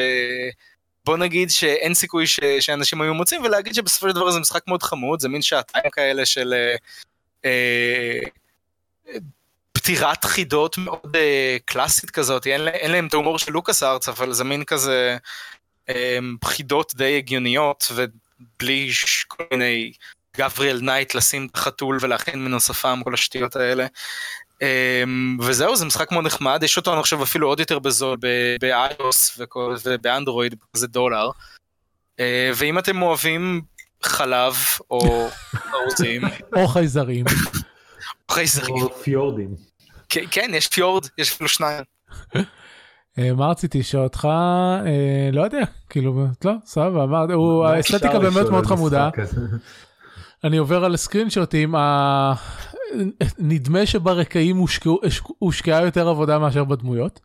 בוא נגיד שאין סיכוי ש... שאנשים היו מוצאים, ולהגיד שבסופו של דבר זה משחק מאוד חמוד, זה מין שעתיים כאלה של אה, אה, פתירת חידות מאוד אה, קלאסית כזאת, אין, אין להם את ההומור של LucasArts, אבל זה מין כזה... אמ, חידות די הגיוניות ובלי כל מיני Gabriel Knight לשים את החתול ולהכין ממנו שפם כל השטויות האלה. אמ, וזהו זה משחק מאוד נחמד יש אותו אני חושב אפילו עוד יותר בזול ב- באיוס וכל- ובאנדרואיד זה דולר. אה, ואם אתם אוהבים חלב או [laughs] ארוזים או חייזרים. או חייזרים או פיורדים. כן, כן יש פיורד יש אפילו שניים. אה, מה רציתי לשאול אותך אה, לא יודע כאילו לא סבבה אמרת הוא מה האסתטיקה באמת מאוד חמודה? אני עובר על הסקרין שוטים נדמה שברקעים הושקעה יותר עבודה מאשר בדמויות.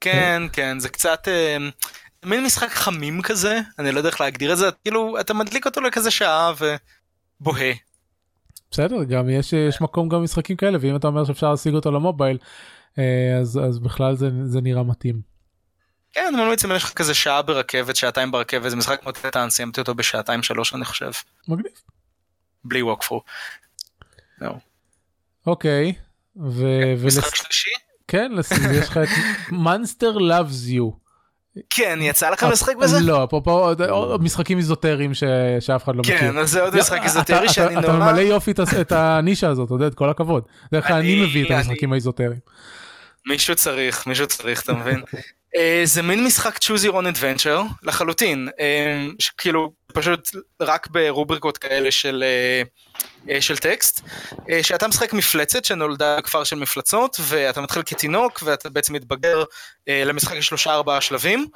כן, כן, זה קצת אה, מין משחק חמים כזה, אני לא יודע איך להגדיר את זה, כאילו אתה מדליק אותו לכזה שעה ובוהה. בסדר גם יש יש מקום גם משחקים כאלה ואם אתה אומר שאפשר להשיג אותו למובייל אה, אז אז בכלל זה זה נראה מתאים. כן, אני ממליץ אם יש לך כזה שעה ברכבת, שעתיים ברכבת, זה משחק מאוד קטן, סיימתי אותו בשעתיים שלוש אני חושב, מגניב. בלי ווקפור. זהו. אוקיי. ו- ולס- משחק שלישי? כן, יש לך את [laughs] Monster Loves You. כן, יצא לכם לשחק בזה? לא, אפרופו עוד- משחקים איזוטריים שאף אחד לא מכיר. כן, אז זה עוד משחק אתה- איזוטרי אתה- שאני אתה נורא... ממלא יופי את הנישה הזאת, עודד, כל הכבוד. בדרך כלל אני מביא את המשחקים האיזוטריים. מישהו צריך, מישהו צריך, אתה מבין? [laughs] אה, זה מין משחק choose your own adventure לחלוטין, אה, כאילו פשוט רק ברובריקות כאלה של, אה, של טקסט, שאתה משחק מפלצת שנולדה בכפר של מפלצות ואתה מתחיל כתינוק ואתה בעצם מתבגר למשחק יש שלושה ארבעה שלבים,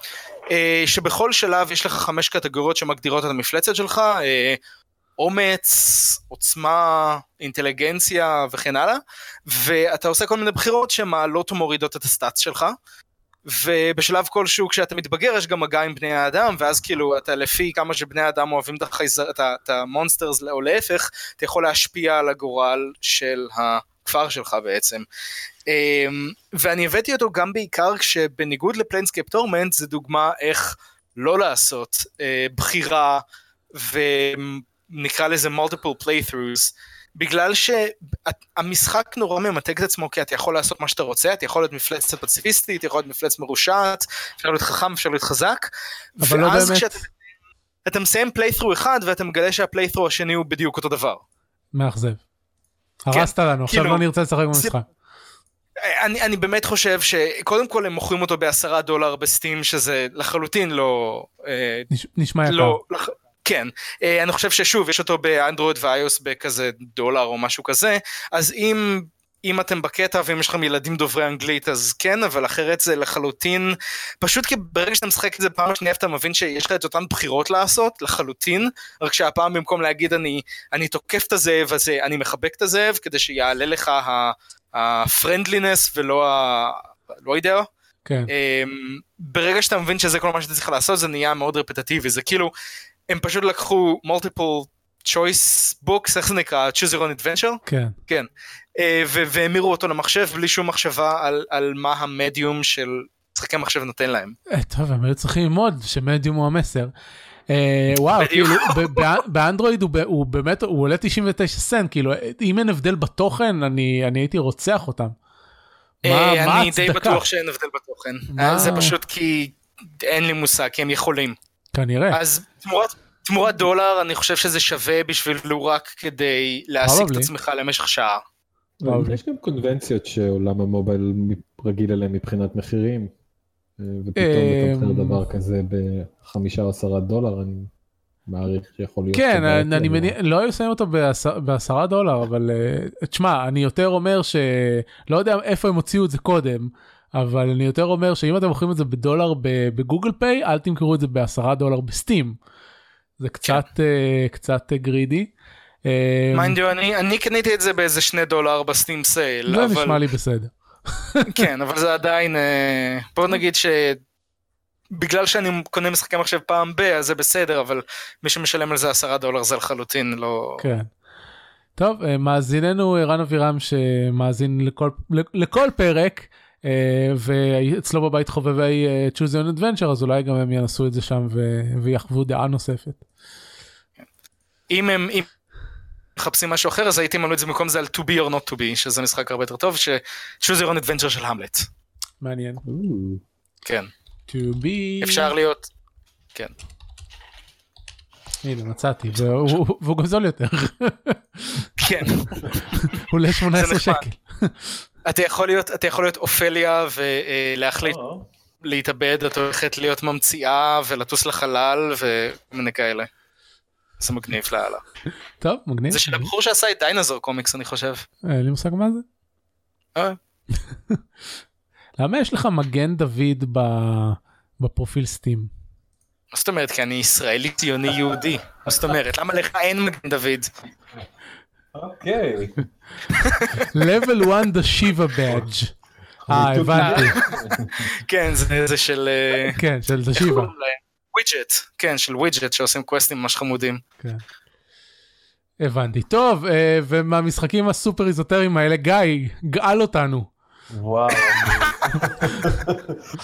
שבכל שלב יש לך חמש קטגוריות שמגדירות את המפלצת שלך, אומץ, עוצמה, אינטליגנציה וכן הלאה, ואתה עושה כל מיני בחירות שמעלות או מורידות את הסטאצ שלך. ובשלב כלשהו כשאתה מתבגר יש גם מגע עם בני האדם ואז כאילו אתה לפי כמה שבני האדם אוהבים את, ה monsters או להפך אתה יכול להשפיע על הגורל של הכפר שלך בעצם. אמ, ואני הבאתי אותו גם בעיקר כשבניגוד ל Planescape Torment זה דוגמה איך לא לעשות אה, בחירה ונקרא לזה multiple playthroughs בגלל שהמשחק נורא ממתג את עצמו כי אתה יכול לעשות מה שאתה רוצה, אתה יכול להיות מפלצת פציפיסטית, יכול להיות מפלצת מרושעת, אפשר להיות חכם, אפשר להיות חזק. אבל לא באמת. כשאתה אתה מסיים פליית'רו אחד ואתה מגלה שהפליית'רו השני הוא בדיוק אותו דבר. מאכזב. הרסת לנו, עכשיו כאילו, לא נרצה לשחק במשחק. אני, אני באמת חושב שקודם כל הם מוכרים אותו בעשרה דולר בסטים שזה לחלוטין לא... אה, נש- נשמע יקר. לא, לח... כן, אה, אני חושב ששוב יש אותו באנדרואיד ואיוס בכזה דולר או משהו כזה, אז אם, אם אתם בקטע ואם יש לכם ילדים דוברי אנגלית אז כן, אבל אחרת זה לחלוטין, פשוט כי ברגע שאתה משחק את זה פעם שנייה אתה מבין שיש לך את אותן בחירות לעשות לחלוטין, רק שהפעם במקום להגיד אני, אני תוקף את הזאב הזה, אני מחבק את הזאב כדי שיעלה לך הפרנדלינס ולא ה... לא יודע, כן. אמ, ברגע שאתה מבין שזה כל מה שאתה צריך לעשות זה נהיה מאוד רפטטיבי זה כאילו הם פשוט לקחו multiple choice books איך זה נקרא choose your own adventure כן. אה, ו- והמירו אותו למחשב בלי שום מחשבה על, על מה המדיום של משחקי מחשב נותן להם. אה, טוב, הם היו צריכים ללמוד שמדיום הוא המסר. אה, וואו, בדיוק. כאילו, באנדרואיד הוא הוא באמת, הוא עולה 99 סנט, כאילו, אם אין הבדל בתוכן, אני אני הייתי רוצח אותם. מה אה, מה אני די ההצדקה? בטוח שאין הבדל בתוכן. מה? אה, זה פשוט כי אין לי מושג, כי הם יכולים. כנראה. אז תמורת- תמורת דולר אני חושב שזה שווה בשבילו רק כדי להעסיק את. עצמך למשך שעה. יש גם קונבנציות שעולם המובייל רגיל אליהם מבחינת מחירים. אה, ופתאום אמ, לתמחר דבר כזה בחמישה או עשרה דולר, אני מעריך שיכול להיות. כן, אני. מניח, לא היו שמים אותו בעשר- בעשרה דולר, אבל uh, תשמע, אני יותר אומר שלא יודע איפה הם הוציאו את זה קודם, אבל אני יותר אומר שאם אתם מוכרים את זה בדולר ב Google Play, אל תמכרו את זה בעשרה דולר ב Steam. זה קצת, uh, קצת uh, greedy. אה, mind you, אני אני קניתי את זה באיזה שני דולר ב Steam sale, זה אבל נשמע לי בסדר. כן, אבל זה עדיין, אה, בוא נגיד ש... בגלל שאני קונה משחקי מחשב פעם ב, אז זה בסדר, אבל מי שמשלם על זה עשרה דולר זה לחלוטין לא... כן. טוב, אה, מאזיננו ערן אבירם שמאזין לכל, לכל פרק, אה, ואצלו בבית חובבי אה, choose your own adventure, אז אולי גם הם ינסו את זה שם ו- ויחוו דעה נוספת. אם הם אם מחפשים משהו אחר, אז הייתי זה במקום זה על to be or not to be, שזה משחק הרבה יותר טוב, ש-choose your own adventure של המלט. מעניין. או, כן, to be... אפשר להיות... הנה מצאתי, והוא והוא גם זול יותר, כן. הוא עולה 18 נחמד. שקל. אתה יכול להיות, אתה יכול להיות אופליה ולהחליט להתאבד, את הולכת להיות ממציאה ולטוס לחלל וכל מיני כאלה. זה מגניב לאללה. טוב, מגניב. זה של הבחור שעשה את דיינזור קומיקס אני חושב. אה, אין לי מושג מה זה. אה, [laughs] למה יש לך מגן דוד ב- בפרופיל סטים? מה זאת אומרת? כי אני ישראלי ציוני יהודי. מה זאת אומרת? למה לך אין מגן דוד? אוקיי. level 1 The Shivah badge. [laughs] אה, הבנתי. כן, זה של... אה, כן, של The Shivah. Wadjet. כן, של Wadjet שעושים קווסטים ממש חמודים. כן. הבנתי. טוב, אה, ומהמשחקים הסופר איזוטריים האלה, גיא, גאל אותנו. וואו. [laughs]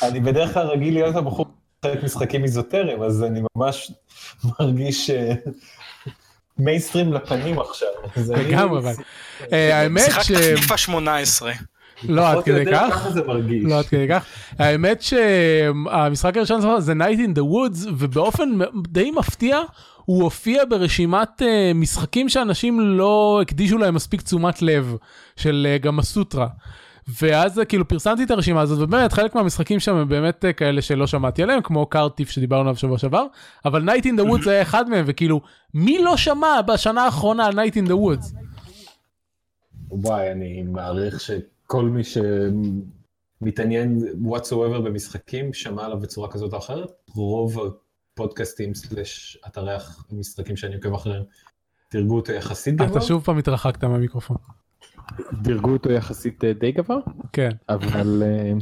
אני- בדרך כלל רגיל להיות הבחור משחק משחקים איזוטריים, אז אני ממש מרגיש אה, מיינסטרים לפנים עכשיו. לגמרי, אבל. אה, האמת ש... שיחקת פיפה 18. לא עד כדי כך. לא עד כדי כך. האמת שהמשחק הראשון זה Night in the Woods, ובאופן די מפתיע, הוא הופיע ברשימת אה, משחקים שאנשים לא הקדישו להם מספיק תשומת לב, של אה, גם הסוטרה. ואז אה, כאילו פרסמתי את הרשימה הזאת, ובאמת חלק מהמשחקים שם הם באמת אה, כאלה שלא שמעתי עליהם, כמו קארטיף שדיברנו עליו שבוע שעבר, אבל Night in the Woods היה אחד מהם, וכאילו, מי לא שמע בשנה האחרונה על Night in the Woods? וואי, אני מעריך שכל מי שמתעניין whatsoever במשחקים, שמע עליו בצורה כזאת או אחרת. רוב הפודקאסטים סלאש אתרי המשחקים שאני עוקב אחריהם, דירגו אותו יחסית גבוה. אתה שוב פעם התרחקת מהמיקרופון. דירגו אותו יחסית אה, די גבוה, כן. אבל אה,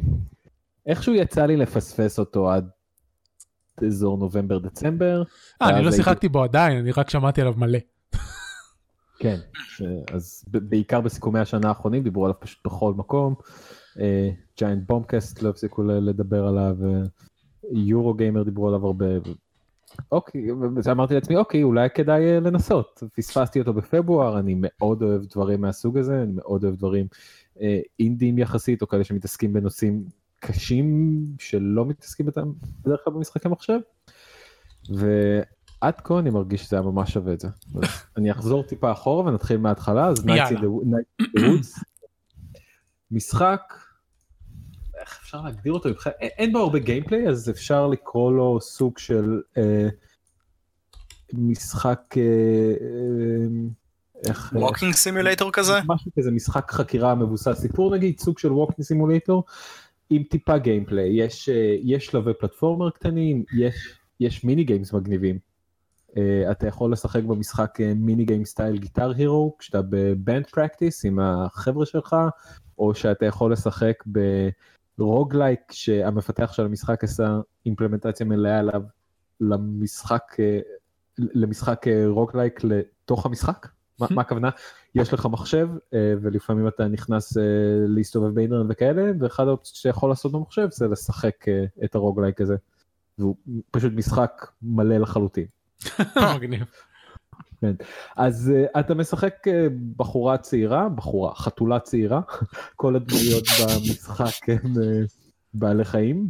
איכשהו יצא לי לפספס אותו עד אזור נובמבר דצמבר. אה, אני לא שיחקתי בו עדיין, אני רק שמעתי עליו מלא. כן, אז בעיקר בסיכומי השנה האחרונים דיברו עליו פשוט בכל מקום. ג'יינט בומקאסט לא הפסיקו לדבר עליו, יורו גיימר דיברו עליו הרבה. אוקיי, אמרתי לעצמי אוקיי אולי כדאי אה, לנסות, פספסתי אותו בפברואר, אני מאוד אוהב דברים מהסוג הזה, אני מאוד אוהב דברים אה, אינדיים יחסית, או כאלה שמתעסקים בנושאים קשים שלא מתעסקים בהם בדרך כלל במשחקי מחשב. ועד כה אני מרגיש שזה היה ממש שווה את זה. [laughs] אני אחזור טיפה אחורה ונתחיל מההתחלה, אז in the Woods. משחק, איך אפשר להגדיר אותו? אין- בו הרבה gameplay, אז אפשר לקרוא לו סוג של אה, משחק, אה, אה, איך... walking simulator כזה? משהו כזה, משחק חקירה מבוסס סיפור נגיד, סוג של walking simulator, עם טיפה gameplay, יש, אה, יש שלבי platformer קטנים, יש, יש mini games מגניבים. אה, אתה יכול לשחק במשחק אה, mini game style Guitar Hero, כשאתה ב band practice עם החבר'ה שלך, או שאתה יכול לשחק ב roguelike שהמפתח של המשחק עשה אימפלמנטציה מלאה עליו למשחק, אה, למשחק אה, roguelike לתוך המשחק. מה, מה הכוונה? יש לך מחשב אה, ולפעמים אתה נכנס להסתובב באינטרנט וכאלה ואחד האופציות שאתה יכול לעשות במחשב זה לשחק את ה roguelike הזה. והוא פשוט משחק מלא לחלוטין. [laughs] מגניב. אז uh, אתה משחק uh, בחורה צעירה, בחורה, חתולה צעירה, [laughs] כל הדמויות [laughs] במשחק הם uh, בעלי חיים,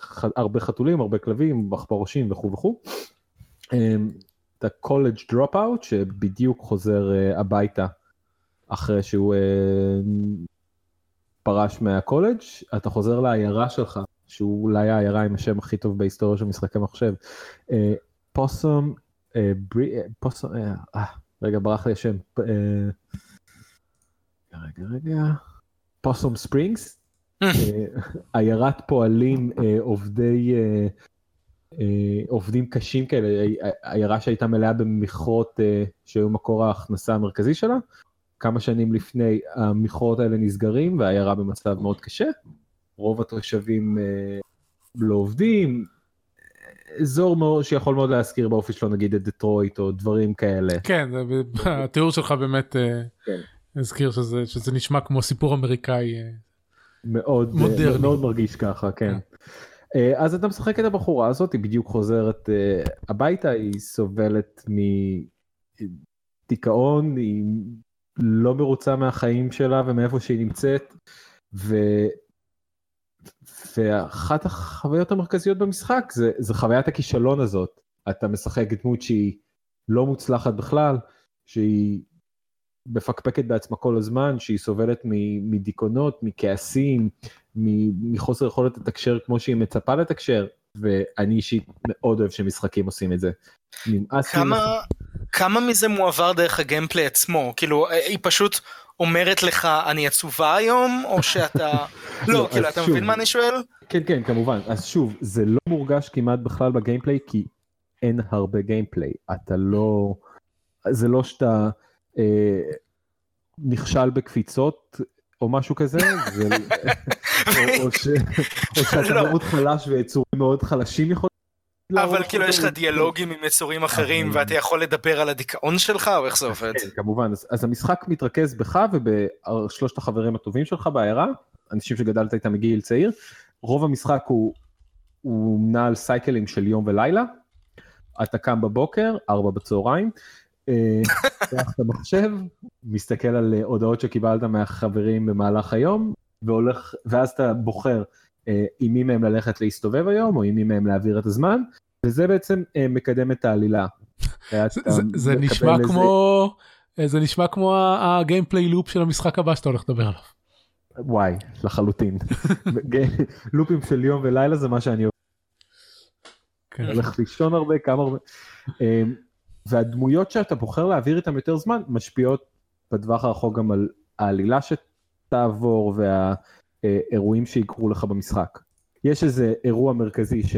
ח, הרבה חתולים, הרבה כלבים, עכברושים וכו' וכו'. Um, אתה college drop-out שבדיוק חוזר uh, הביתה אחרי שהוא uh, פרש מהקולג', אתה חוזר לעיירה שלך, שהוא אולי העיירה עם השם הכי טוב בהיסטוריה של משחקי מחשב. פוסום אה, אה, פוס... אה, אה, רגע, ברח לי השם. רגע, רגע. פוסום ספרינגס, עיירת פועלים עובדי, עובדים קשים כאלה, עיירה שהייתה מלאה במכרות שהיו מקור ההכנסה המרכזי שלה. כמה שנים לפני המכרות האלה נסגרים והעיירה במצב מאוד קשה. רוב התושבים לא עובדים, אזור מאוד שיכול מאוד להזכיר באופי שלו נגיד את דטרויט או דברים כאלה. כן, התיאור שלך באמת אה, כן. הזכיר שזה, שזה נשמע כמו סיפור אמריקאי אה, מאוד אה, מודרני. מאוד מרגיש ככה, כן. אז אתה משחק את הבחורה הזאת, היא בדיוק חוזרת הביתה, היא סובלת מדיכאון, היא לא מרוצה מהחיים שלה ומאיפה שהיא נמצאת, ו... ואחת החוויות המרכזיות במשחק זה, זה חוויית הכישלון הזאת. אתה משחק דמות שהיא לא מוצלחת בכלל, שהיא מפקפקת בעצמה כל הזמן, שהיא סובלת מדיכאונות, מכעסים, מחוסר יכולת לתקשר כמו שהיא מצפה לתקשר, ואני אישית מאוד אוהב שמשחקים עושים את זה. כמה, כמה מזה מועבר דרך הגיימפליי עצמו? כאילו, היא פשוט אומרת לך אני עצובה היום או [laughs] שאתה לא, לא כאילו אתה מבין מה אני שואל? כן כן כמובן אז שוב זה לא מורגש כמעט בכלל בגיימפליי כי אין הרבה גיימפליי אתה לא זה לא שאתה אה, נכשל בקפיצות או משהו כזה זה, [laughs] או, או, ש, או שאתה לא. מאוד חלש ויצורים מאוד חלשים יכולים אבל כאילו יש לך דיאלוגים עם יצורים אחרים ואתה יכול לדבר על הדיכאון שלך או איך זה עובד? כן כמובן אז המשחק מתרכז בך ובשלושת החברים הטובים שלך בעיירה אנשים שגדלת איתם מגיל צעיר רוב המשחק הוא נע על סייקלים של יום ולילה אתה קם בבוקר ארבע בצהריים. אה, [laughs] פותח את המחשב מסתכל על הודעות שקיבלת מהחברים במהלך היום והולך ואז אתה בוחר אה, עם מי מהם ללכת להסתובב היום או עם מי מהם להעביר את הזמן וזה בעצם אה, מקדם את העלילה. זה נשמע כמו זה נשמע כמו הגיימפליי לופ של המשחק הבא שאתה הולך לדבר עליו. וואי לחלוטין [laughs] לופים של יום ולילה זה מה שאני כן. הולך לישון הרבה כמה הרבה אמ, והדמויות שאתה בוחר להעביר איתם יותר זמן משפיעות בטווח הרחוק גם על העלילה שתעבור והאירועים שיקרו לך במשחק. יש איזה אירוע מרכזי ש...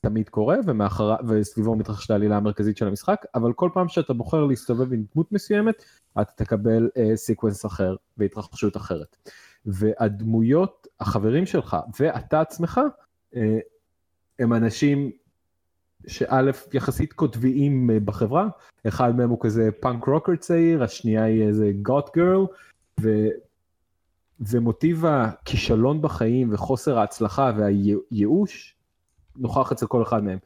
תמיד קורה ומאחר... וסביבו מתרחשת העלילה המרכזית של המשחק, אבל כל פעם שאתה בוחר להסתובב עם דמות מסוימת, אתה תקבל sequence uh, אחר והתרחשות אחרת. והדמויות, החברים שלך ואתה עצמך, uh, הם אנשים שא' יחסית קוטביים uh, בחברה, אחד מהם הוא כזה punk rocker צעיר, השנייה היא איזה goth girl. ומוטיב הכישלון בחיים וחוסר ההצלחה והייאוש נוכח אצל כל אחד מהם.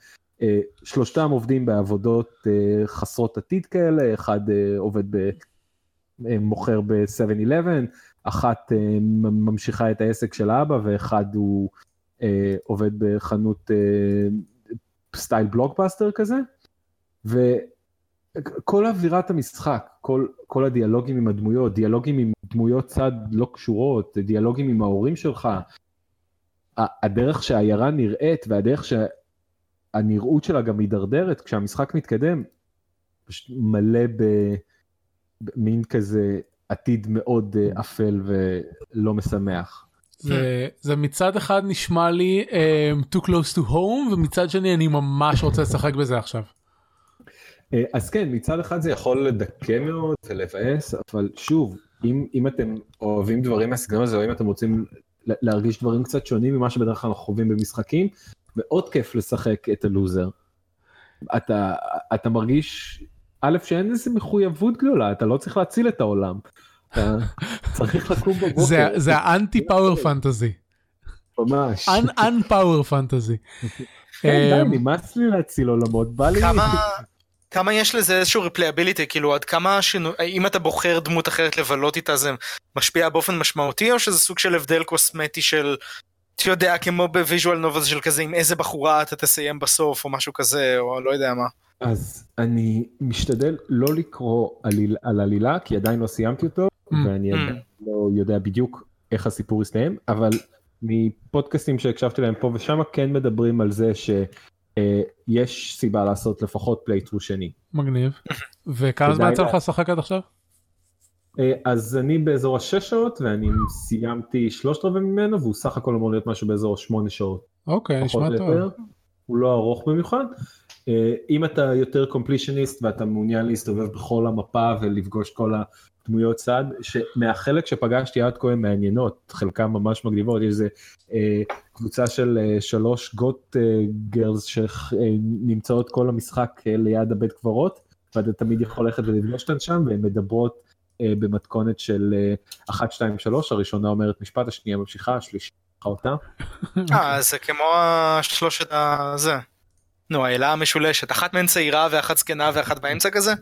אה, שלושתם עובדים בעבודות אה, חסרות עתיד כאלה, אחד אה, עובד ב... מוכר ב-7-11, אחת ממשיכה את העסק של האבא ואחד הוא עובד בחנות סטייל בלוקבאסטר כזה. וכל אווירת המשחק, כל, כל הדיאלוגים עם הדמויות, דיאלוגים עם דמויות צד לא קשורות, דיאלוגים עם ההורים שלך, הדרך שהעיירה נראית והדרך שהנראות שלה גם מידרדרת כשהמשחק מתקדם, פשוט מלא במין כזה עתיד מאוד אה, אפל ולא משמח. זה, זה מצד אחד נשמע לי um, too close to home ומצד שני אני ממש רוצה לשחק בזה עכשיו. אה, אז כן מצד אחד זה יכול לדכא מאוד ולבאס אבל שוב אם, אם אתם אוהבים דברים מהסגנון הזה או אם אתם רוצים להרגיש דברים קצת שונים ממה שבדרך כלל אנחנו חווים במשחקים, מאוד כיף לשחק את הלוזר. אתה, אתה מרגיש, א', שאין איזה מחויבות גדולה, אתה לא צריך להציל את העולם. אתה [laughs] צריך לקום בבוקר. זה, זה האנטי פאוור [laughs] פנטזי. ממש. Unpower fantasy. כן, אמ, די, נמאס לי להציל עולמות, בא לי... כמה, יש לזה איזשהו replayability, כאילו עד כמה שינוי, אם אתה בוחר דמות אחרת לבלות איתה זה משפיע באופן משמעותי, או שזה סוג של הבדל קוסמטי של, אתה יודע, כמו ב visual novel של כזה, עם איזה בחורה אתה תסיים בסוף, או משהו כזה, או לא יודע מה. אז אני משתדל לא לקרוא עליל, על עלילה, כי עדיין לא סיימתי אותו, אממ. ואני אממ. עדיין לא יודע בדיוק איך הסיפור יסתיים, אבל מפודקאסטים שהקשבתי להם פה ושם כן מדברים על זה שיש סיבה לעשות לפחות playthrough שני. מגניב. [laughs] וכמה זמן יצא לך לשחק עד עכשיו? אה, אז אני באזור השש שעות ואני סיימתי שלושת רבעי ממנו והוא סך הכל אמור להיות משהו באזור שמונה שעות. אוקיי, נשמע טוב. יותר. הוא לא ארוך במיוחד. אה, אם אתה יותר completionist ואתה מעוניין להסתובב בכל המפה ולפגוש כל הדמויות צד, שמהחלק שפגשתי עד כה הן מעניינות, חלקן ממש מגניבות, יש איזה אה, קבוצה של אה, שלוש גוט אה, גרס שנמצאות כל המשחק אה, ליד הבית קברות, ואתה תמיד יכול ללכת ולפגוש אותן שם, והן מדברות אה, במתכונת של אה, 1, 2, 3, הראשונה אומרת משפט, השנייה ממשיכה, השלישית אותה. אה, זה כמו השלושת הזה. נו, האלה המשולשת, אחת מהן צעירה ואחת זקנה ואחת באמצע כזה?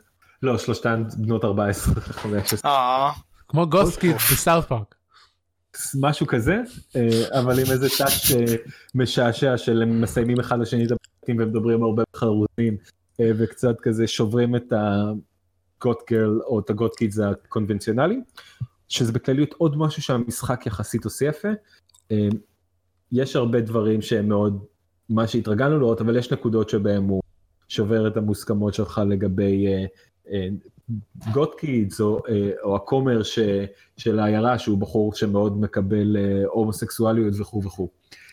לא, שלושתן בנות 14 ו-15. אה, כמו גוסט קיד בסאוף פארק. משהו כזה, אה, אבל עם איזה טאץ' משעשע של הם מסיימים אחד לשני את הפרטים ומדברים הרבה חרוזים, אה, וקצת כזה שוברים את הגוט גרל או את הגוט קידס הקונבנציונליים, שזה בכלליות עוד משהו שהמשחק יחסית עושה יפה. יש הרבה דברים שהם מאוד מה שהתרגלנו לראות, אבל יש נקודות שבהם הוא שובר את המוסכמות שלך לגבי אה, אה, גוט קידס או, אה, או הכומר ש, של העיירה שהוא בחור שמאוד מקבל אה, הומוסקסואליות וכו' וכו'.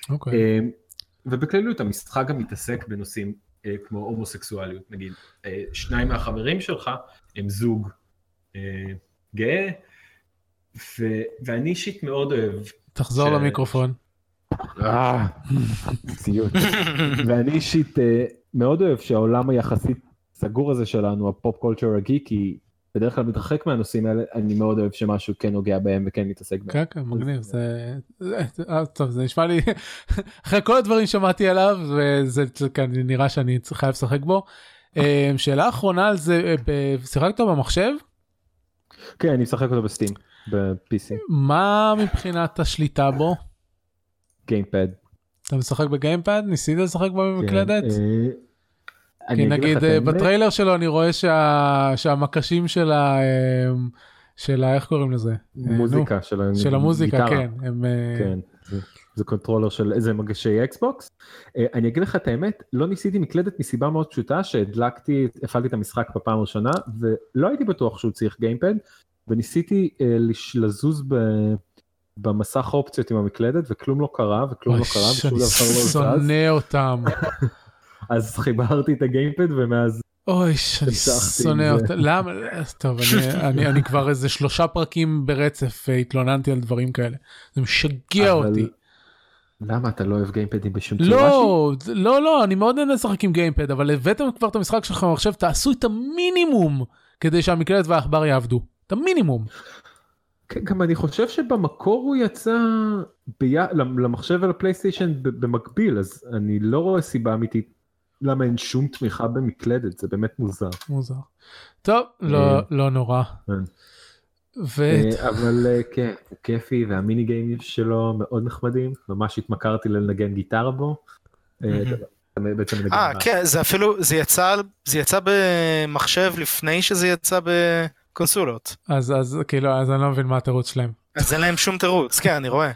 אוקיי. אה, ובכלליות המשחק גם מתעסק בנושאים אה, כמו הומוסקסואליות, נגיד אה, שניים מהחברים שלך הם זוג אה, גאה, ו, ואני אישית מאוד אוהב תחזור ש- למיקרופון. אה, ציוט. [laughs] ואני אישית אה, מאוד אוהב שהעולם היחסית סגור הזה שלנו, הפופ קולצ'ר הגיקי, בדרך כלל מתרחק מהנושאים האלה, אני מאוד אוהב שמשהו כן נוגע בהם וכן מתעסק בהם. כן כן מגניב זה אה, טוב זה נשמע לי אחרי כל הדברים שמעתי עליו וזה נראה שאני חייב לשחק בו. אה, שאלה אחרונה על זה אה, שיחקת במחשב כן, אני משחק אותו בסטים, ב-PC, מה מבחינת השליטה בו gamepad. אתה משחק ב gamepad ניסית לשחק בו במקלדת. כי נגיד אה, בטריילר שלו אני רואה שה- שהמקשים של ה... אה, של ה... איך קוראים לזה? אה, נו, מוזיקה של של המוזיקה גיטרה. כן. הם, כן, זה- זה controller של איזה מקשי אקסבוקס. אני אגיד לך את האמת, לא ניסיתי מקלדת מסיבה מאוד פשוטה שהדלקתי, הפעלתי את המשחק בפעם הראשונה ולא הייתי בטוח שהוא צריך gamepad וניסיתי לזוז ב... במסך אופציות עם המקלדת וכלום לא קרה וכלום לא קרה ושום דבר לא זז שונא אותם. [laughs] אז חיברתי את הגיימפד ומאז אוי המשכתי שונא. אותה. למה? טוב אני, אני אני כבר איזה שלושה פרקים ברצף אה, התלוננתי על דברים כאלה. זה משגע אבל אותי. למה אתה לא אוהב גיימפדים בשום צורה? לא לא לא אני מאוד נהנה לשחק עם גיימפד אבל הבאתם כבר את המשחק שלך במחשב תעשו את המינימום כדי שהמקלדת והעכבר יעבדו. את המינימום. כן, גם אני חושב שבמקור הוא יצא בי... למחשב ולפלייסטיישן במקביל, אז אני לא רואה סיבה אמיתית למה אין שום תמיכה במקלדת, זה באמת מוזר. מוזר. טוב לא אה. לא נורא. כן. ו... אה, אבל אה, כן, הוא כיפי והמיני גיימים שלו מאוד נחמדים, ממש התמכרתי לנגן גיטרה בו. אה. כן, זה אפילו, זה יצא, זה יצא במחשב לפני שזה יצא בקונסולות. אז אז כאילו אז אני לא מבין מה התירוץ שלהם. אז אין להם שום תירוץ, כן, אני רואה.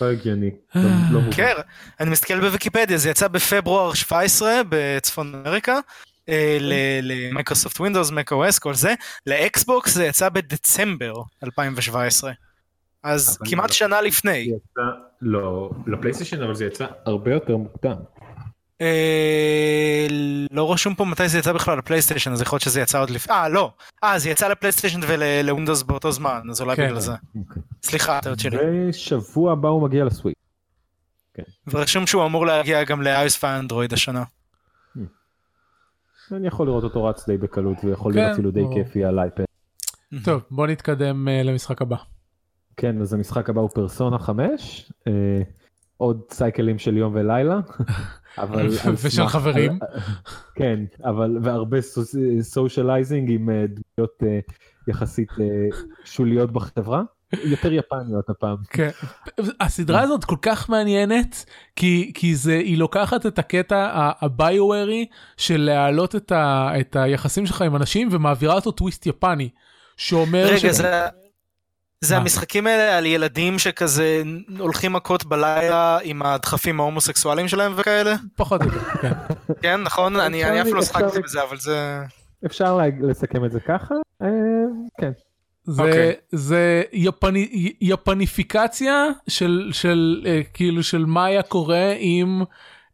לא הגיוני, לא- לא מובן. כן, אני מסתכל בוויקיפדיה, זה יצא בפברואר 17 בצפון אמריקה, אה, ל- למייקרוסופט ווינדוס, מק או.אס, כל זה, לאקסבוקס זה יצא בדצמבר 2017. אז כמעט לא. שנה לפני. לא, לפלייסטיישן אבל זה יצא הרבה יותר מוקדם. אה, לא רשום פה מתי זה יצא בכלל לפלייסטיישן, אז יכול להיות שזה יצא עוד לפני, אה לא, אה זה יצא לפלייסטיישן ולווינדוס באותו זמן, אז אולי כן. בגלל זה. אוקיי. סליחה, טעות שלי. ושבוע הבא הוא מגיע לסוויט. ורשום שהוא אמור להגיע גם לאייס ואנדרואיד השנה. אני יכול לראות אותו רץ די בקלות ויכול כן, להיות אפילו די ברור. כיפי על אייפד. טוב בוא נתקדם אה, למשחק הבא. כן, אז המשחק הבא הוא פרסונה 5. אה, עוד סייקלים של יום ולילה. [laughs] אבל [laughs] ושל סמך- חברים. כן, אבל והרבה socializing עם אה, דמויות אה, יחסית אה, שוליות בחברה. יותר יפניות הפעם. כן. הסדרה הזאת כל כך מעניינת כי כי זה היא לוקחת את הקטע הביזארי של להעלות את, ה, את היחסים שלך עם אנשים ומעבירה אותו טוויסט יפני. שאומר רגע, ש... זה... זה מה? המשחקים האלה על ילדים שכזה הולכים מכות בלילה עם הדחפים ההומוסקסואליים שלהם וכאלה? פחות או יותר, כן. כן, נכון? אני אף לא שחקתי בזה, אבל זה... אפשר לה- לסכם את זה ככה? אה, כן. זה אוקיי. זה יפני, יפניפיקציה של של אה, כאילו של מה היה קורה אם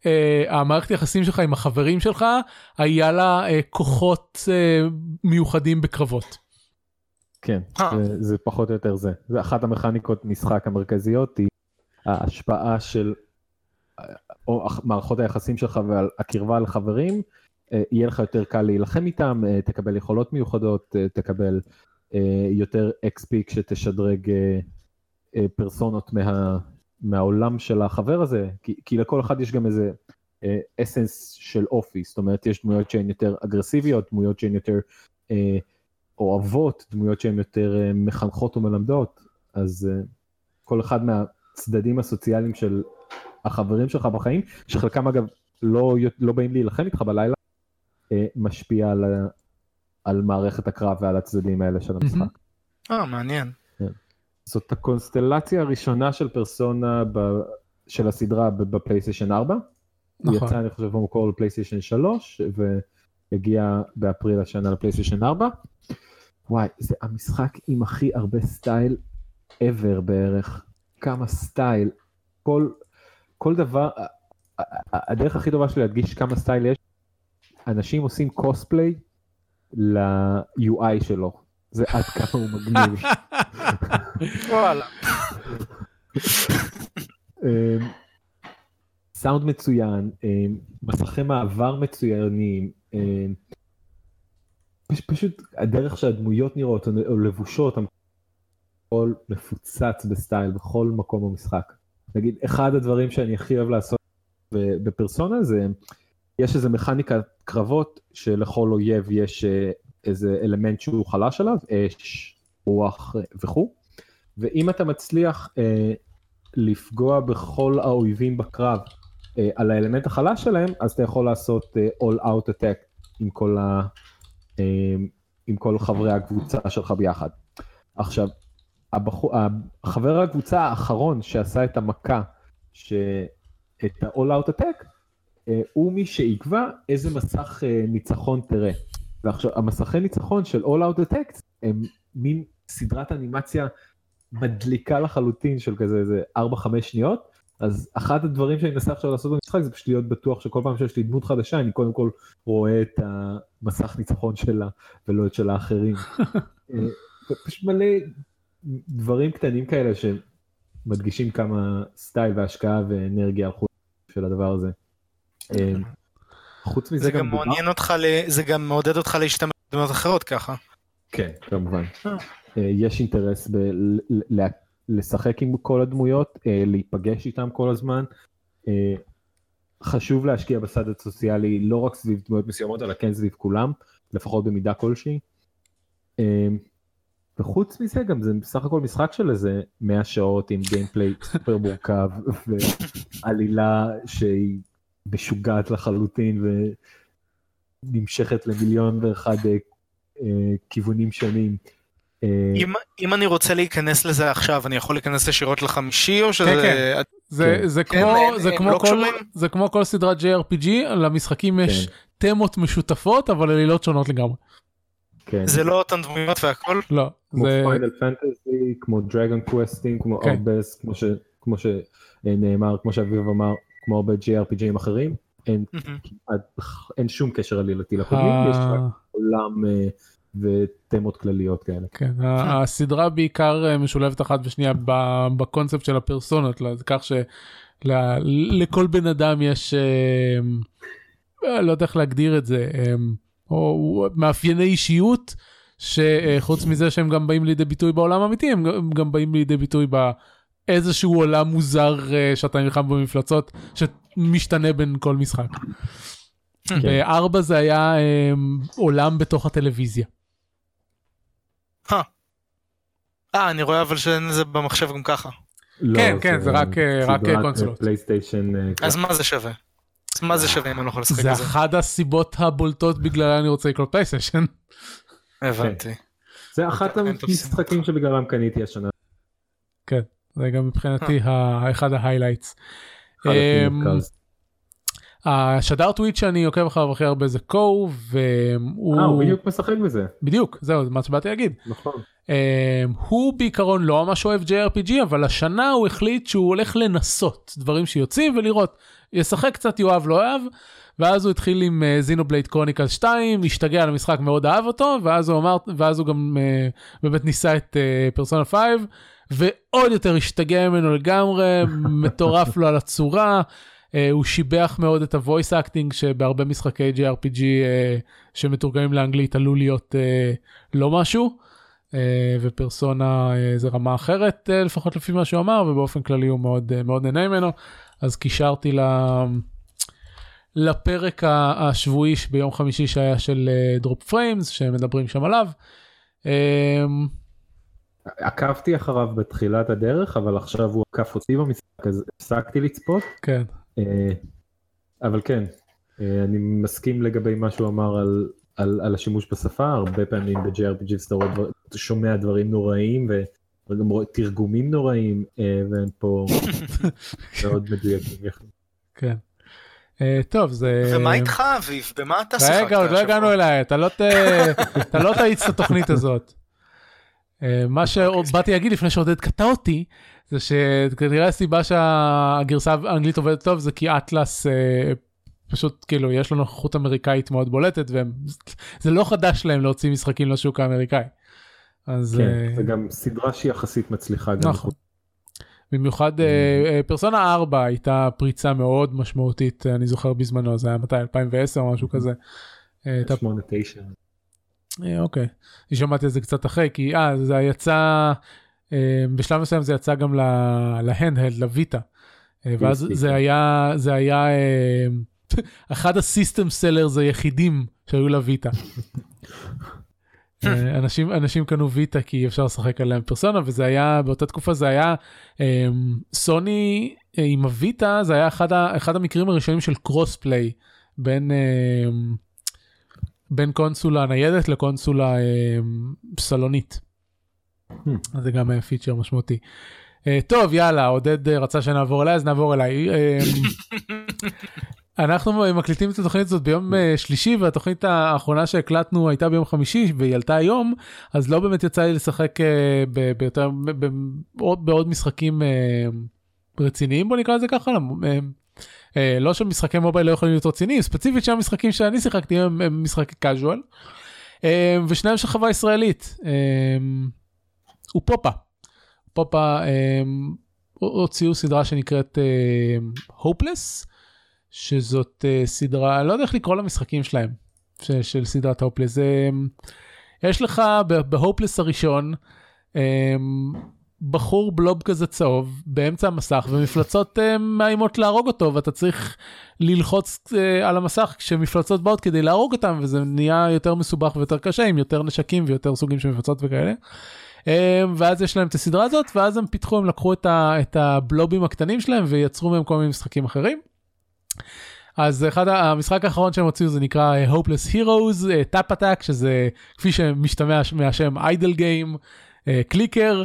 אה, המערכת יחסים שלך עם החברים שלך היה לה אה, כוחות אה, מיוחדים בקרבות. כן, אה. זה, זה פחות או יותר זה. זה אחת המכניקות משחק המרכזיות היא ההשפעה של אה, או מערכות היחסים שלך ועל הקרבה לחברים, אה, יהיה לך יותר קל להילחם איתם, תקבל יכולות מיוחדות, תקבל יותר XP כשתשדרג פרסונות מה, מהעולם של החבר הזה, כי, כי לכל אחד יש גם איזה אסנס של אופי, זאת אומרת יש דמויות שהן יותר אגרסיביות, דמויות שהן יותר אה, אוהבות, דמויות שהן יותר אה, מחנכות ומלמדות, אז אה, כל אחד מהצדדים הסוציאליים של החברים שלך בחיים, שחלקם אגב לא, לא באים להילחם איתך בלילה, אה, משפיע על, על מערכת הקרב ועל הצדדים האלה של המשחק. אה, מעניין. זאת הקונסטלציה הראשונה של פרסונה ב... של הסדרה ב- בפלייסטיישן 4. הוא נכון. יצא אני חושב במקור לפלייסטיישן 3 והגיע באפריל השנה לפלייסטיישן 4. וואי זה המשחק עם הכי הרבה סטייל ever בערך. כמה סטייל. כל, כל דבר, הדרך הכי טובה שלי להדגיש כמה סטייל יש, אנשים עושים קוספליי ל-UI שלו. זה עד כמה הוא מגניב. וואלה. אמ, סאונד מצוין, אמ, מסכי מעבר מצוינים, פשוט הדרך שהדמויות נראות או לבושות, הכל מפוצץ בסטייל בכל מקום במשחק. נגיד אחד הדברים שאני הכי אוהב לעשות בפרסונה זה יש איזה מכניקה קרבות שלכל אויב יש אה, איזה אלמנט שהוא חלש עליו, אש, רוח אה, וכו', ואם אתה מצליח אה, לפגוע בכל האויבים בקרב אה, על האלמנט החלש שלהם, אז אתה יכול לעשות אה, all out attack עם כל, ה, אה, עם כל חברי הקבוצה שלך ביחד. עכשיו, הבחור, חבר הקבוצה האחרון שעשה את המכה, ש... את ה-all out attack, אה, הוא מי שיקבע איזה מסך אה, ניצחון תראה. ועכשיו, המסכי ניצחון של all out attack הם מין סדרת אנימציה מדליקה לחלוטין של כזה איזה 4-5 שניות, אז אחד הדברים שאני מנסה עכשיו לעשות במשחק זה פשוט להיות בטוח שכל פעם שיש לי דמות חדשה אני קודם כל רואה את המסך ניצחון שלה ולא את של האחרים. [laughs] אה, פשוט מלא דברים קטנים כאלה שמדגישים כמה סטייל והשקעה ואנרגיה הלכו של הדבר הזה. אה, חוץ מזה זה גם גם מעניין אותך, זה גם מעודד אותך להשתמש בדמות אחרות ככה. כן, כמובן. אה. יש אינטרס לשחק עם כל הדמויות, אה, להיפגש איתם כל הזמן. אה, חשוב להשקיע בסד הסוציאלי לא רק סביב דמויות מסוימות, אלא כן סביב כולם, לפחות במידה כלשהי. אה, וחוץ מזה גם זה בסך הכל משחק של איזה 100 שעות עם גיימפליי סופר מורכב ועלילה שהיא משוגעת לחלוטין ונמשכת למיליון ואחד כיוונים שונים. אה, אם, אם אני רוצה להיכנס לזה עכשיו, אני יכול להיכנס ישירות לחמישי או שזה... כן, כן. זה כן. זה כן, כמו הם- זה הם כמו לא כל? זה כמו כל סדרת JRPG למשחקים יש כן. תמות משותפות אבל עלילות שונות לגמרי. כן. זה לא אותן דמויות והכל? לא כמו זה פיינל פנטזי, כמו דרגון קווסטים, כמו כן. הרבה, כמו ש- כמו שנאמר, כמו שאביב אמר, כמו הרבה JRPGים אחרים, אין. כמעט- אין שום קשר עלילתי לקודמים, יש רק עולם אה, ותמות כלליות כאלה. כן, ה- הסדרה בעיקר אה, משולבת אחת בשנייה ב- בקונספט של הפרסונות, כך שלכל בן אדם יש, אה, לא יודע איך להגדיר את זה, אה, או מאפייני אישיות, שחוץ מזה שהם גם באים לידי ביטוי בעולם האמיתי, הם גם- באים לידי ביטוי איזשהו עולם מוזר שאתה נלחם במפלצות שמשתנה בין כל משחק. כן. בארבע זה היה um, עולם בתוך הטלוויזיה. אה, אני רואה אבל שאין זה במחשב גם ככה. לא, כן, כן, זה רק, אה, רק, סדרת קונסולות. פלייסטיישן. אה, אז מה זה שווה? אז מה זה שווה אם אני לא יכול לשחק זה בזה? אחת הסיבות הבולטות בגללה אני רוצה לקנות פלייסטיישן. הבנתי. זה אחת המשחקים שבגללם קניתי השנה. כן, זה גם מבחינתי ה- אחד ה highlights. אחד הכי אמ, מרכז. השדר טוויץ' שאני עוקב אחריו הכי הרבה זה קו והוא אה, הוא בדיוק משחק בזה. בדיוק זהו זה מה שבאתי להגיד נכון. אממ, הוא בעיקרון לא ממש אוהב JRPG אבל השנה הוא החליט שהוא הולך לנסות דברים שיוצאים ולראות ישחק קצת יאהב לא אוהב ואז הוא התחיל עם Xenoblade Chronicle 2 השתגע על המשחק מאוד אהב אותו ואז הוא אמר ואז הוא גם אה, באמת ניסה את פרסונה 5 ועוד יותר השתגע ממנו לגמרי [laughs] נטרף לו על הצורה. אה, הוא שיבח מאוד את ה voice acting שבהרבה משחקי JRPG אה, שמתורגמים לאנגלית עלול להיות אה, לא משהו. אה, ופרסונה אה, זה רמה אחרת אה, לפחות לפי מה שהוא אמר ובאופן כללי הוא מאוד אה, מאוד נהנה ממנו אז קישרתי ל... לפרק השבועי ביום חמישי שהיה של Dropped Frames שמדברים שם עליו. עקבתי אחריו בתחילת הדרך אבל עכשיו הוא עקף אותי במשחק אז הפסקתי לצפות. כן אה, אבל כן, אה, אני מסכים לגבי מה שהוא אמר על, על, על השימוש בשפה, הרבה פעמים ב-JRPG אתה רואה דבר- אתה שומע דברים נוראים וגם רואה תרגומים נוראים אה, והם פה [laughs] מאוד מדויקים. כן. טוב זה ומה איתך אביב? במה אתה שיחקת? רגע עוד לא? הגענו אליי אתה לא. [laughs] אתה לא תאיץ את התוכנית הזאת. אה, מה שבאתי להגיד לפני שעודד קטע אותי זה שכנראה הסיבה שהגרסה האנגלית עובדת טוב זה כי אטלס אה, פשוט כאילו יש לו נוכחות אמריקאית מאוד בולטת וזה לא חדש להם להוציא משחקים לשוק האמריקאי. אז כן, אה, זה גם סדרה שהיא יחסית מצליחה. נכון. במיוחד אה, אה, פרסונה 4 הייתה פריצה מאוד משמעותית אני זוכר בזמנו זה היה מתי 2010 או משהו כזה. אה, הייתה שמונה תשע. אה, אוקיי, אני שמעתי את זה קצת אחרי, כי אה, זה יצא, בשלב מסוים זה יצא גם להנדהלד, לויטה. אה, ואז זה. היה, זה היה אה, [laughs] אחד הסיסטם סלרס היחידים שהיו לויטה. [laughs] אה, אנשים אנשים קנו ויטה כי אפשר לשחק עליהם פרסונה וזה היה באותה תקופה זה היה אה, סוני אה, עם הויטה זה היה אחד, ה, אחד המקרים הראשונים של קרוס פליי בין אה, בין קונסולה ניידת לקונסולה אה, סלונית. זה גם פיצ'ר משמעותי. אה, טוב יאללה עודד אה, רצה שנעבור אליי אז נעבור אליי. [laughs] אה, אנחנו מקליטים את התוכנית הזאת ביום אה, שלישי והתוכנית האחרונה שהקלטנו הייתה ביום חמישי והיא עלתה היום אז לא באמת יצא לי לשחק אה, ביותר בעוד- בעוד משחקים אה, רציניים בוא נקרא לזה ככה. אה, אה, לא שמשחקי מובייל לא יכולים להיות רציניים ספציפית שהמשחקים שאני שיחקתי הם, משחקי אה, ושניהם של חברה ישראלית הוא פופה. פופה אה, הוציאו סדרה שנקראת הופלס שזאת אה, סדרה לא יודע איך לקרוא למשחקים שלהם של סדרת הופלס זה יש לך בהופלס הראשון בחור בלוב כזה צהוב באמצע המסך ומפלצות אה, מאיימות להרוג אותו ואתה צריך ללחוץ אה, על המסך כשמפלצות באות כדי להרוג אותם וזה נהיה יותר מסובך ויותר קשה עם יותר נשקים ויותר סוגים של מפלצות וכאלה. אה, ואז יש להם את הסדרה הזאת ואז הם פיתחו הם לקחו את, ה, את הבלובים הקטנים שלהם ויצרו מהם כל מיני משחקים אחרים. אז אחד המשחק האחרון שהם הוציאו זה נקרא אה, Hopeless Heroes אה, Tap Attack שזה כפי שמשתמע מהשם idle game clicker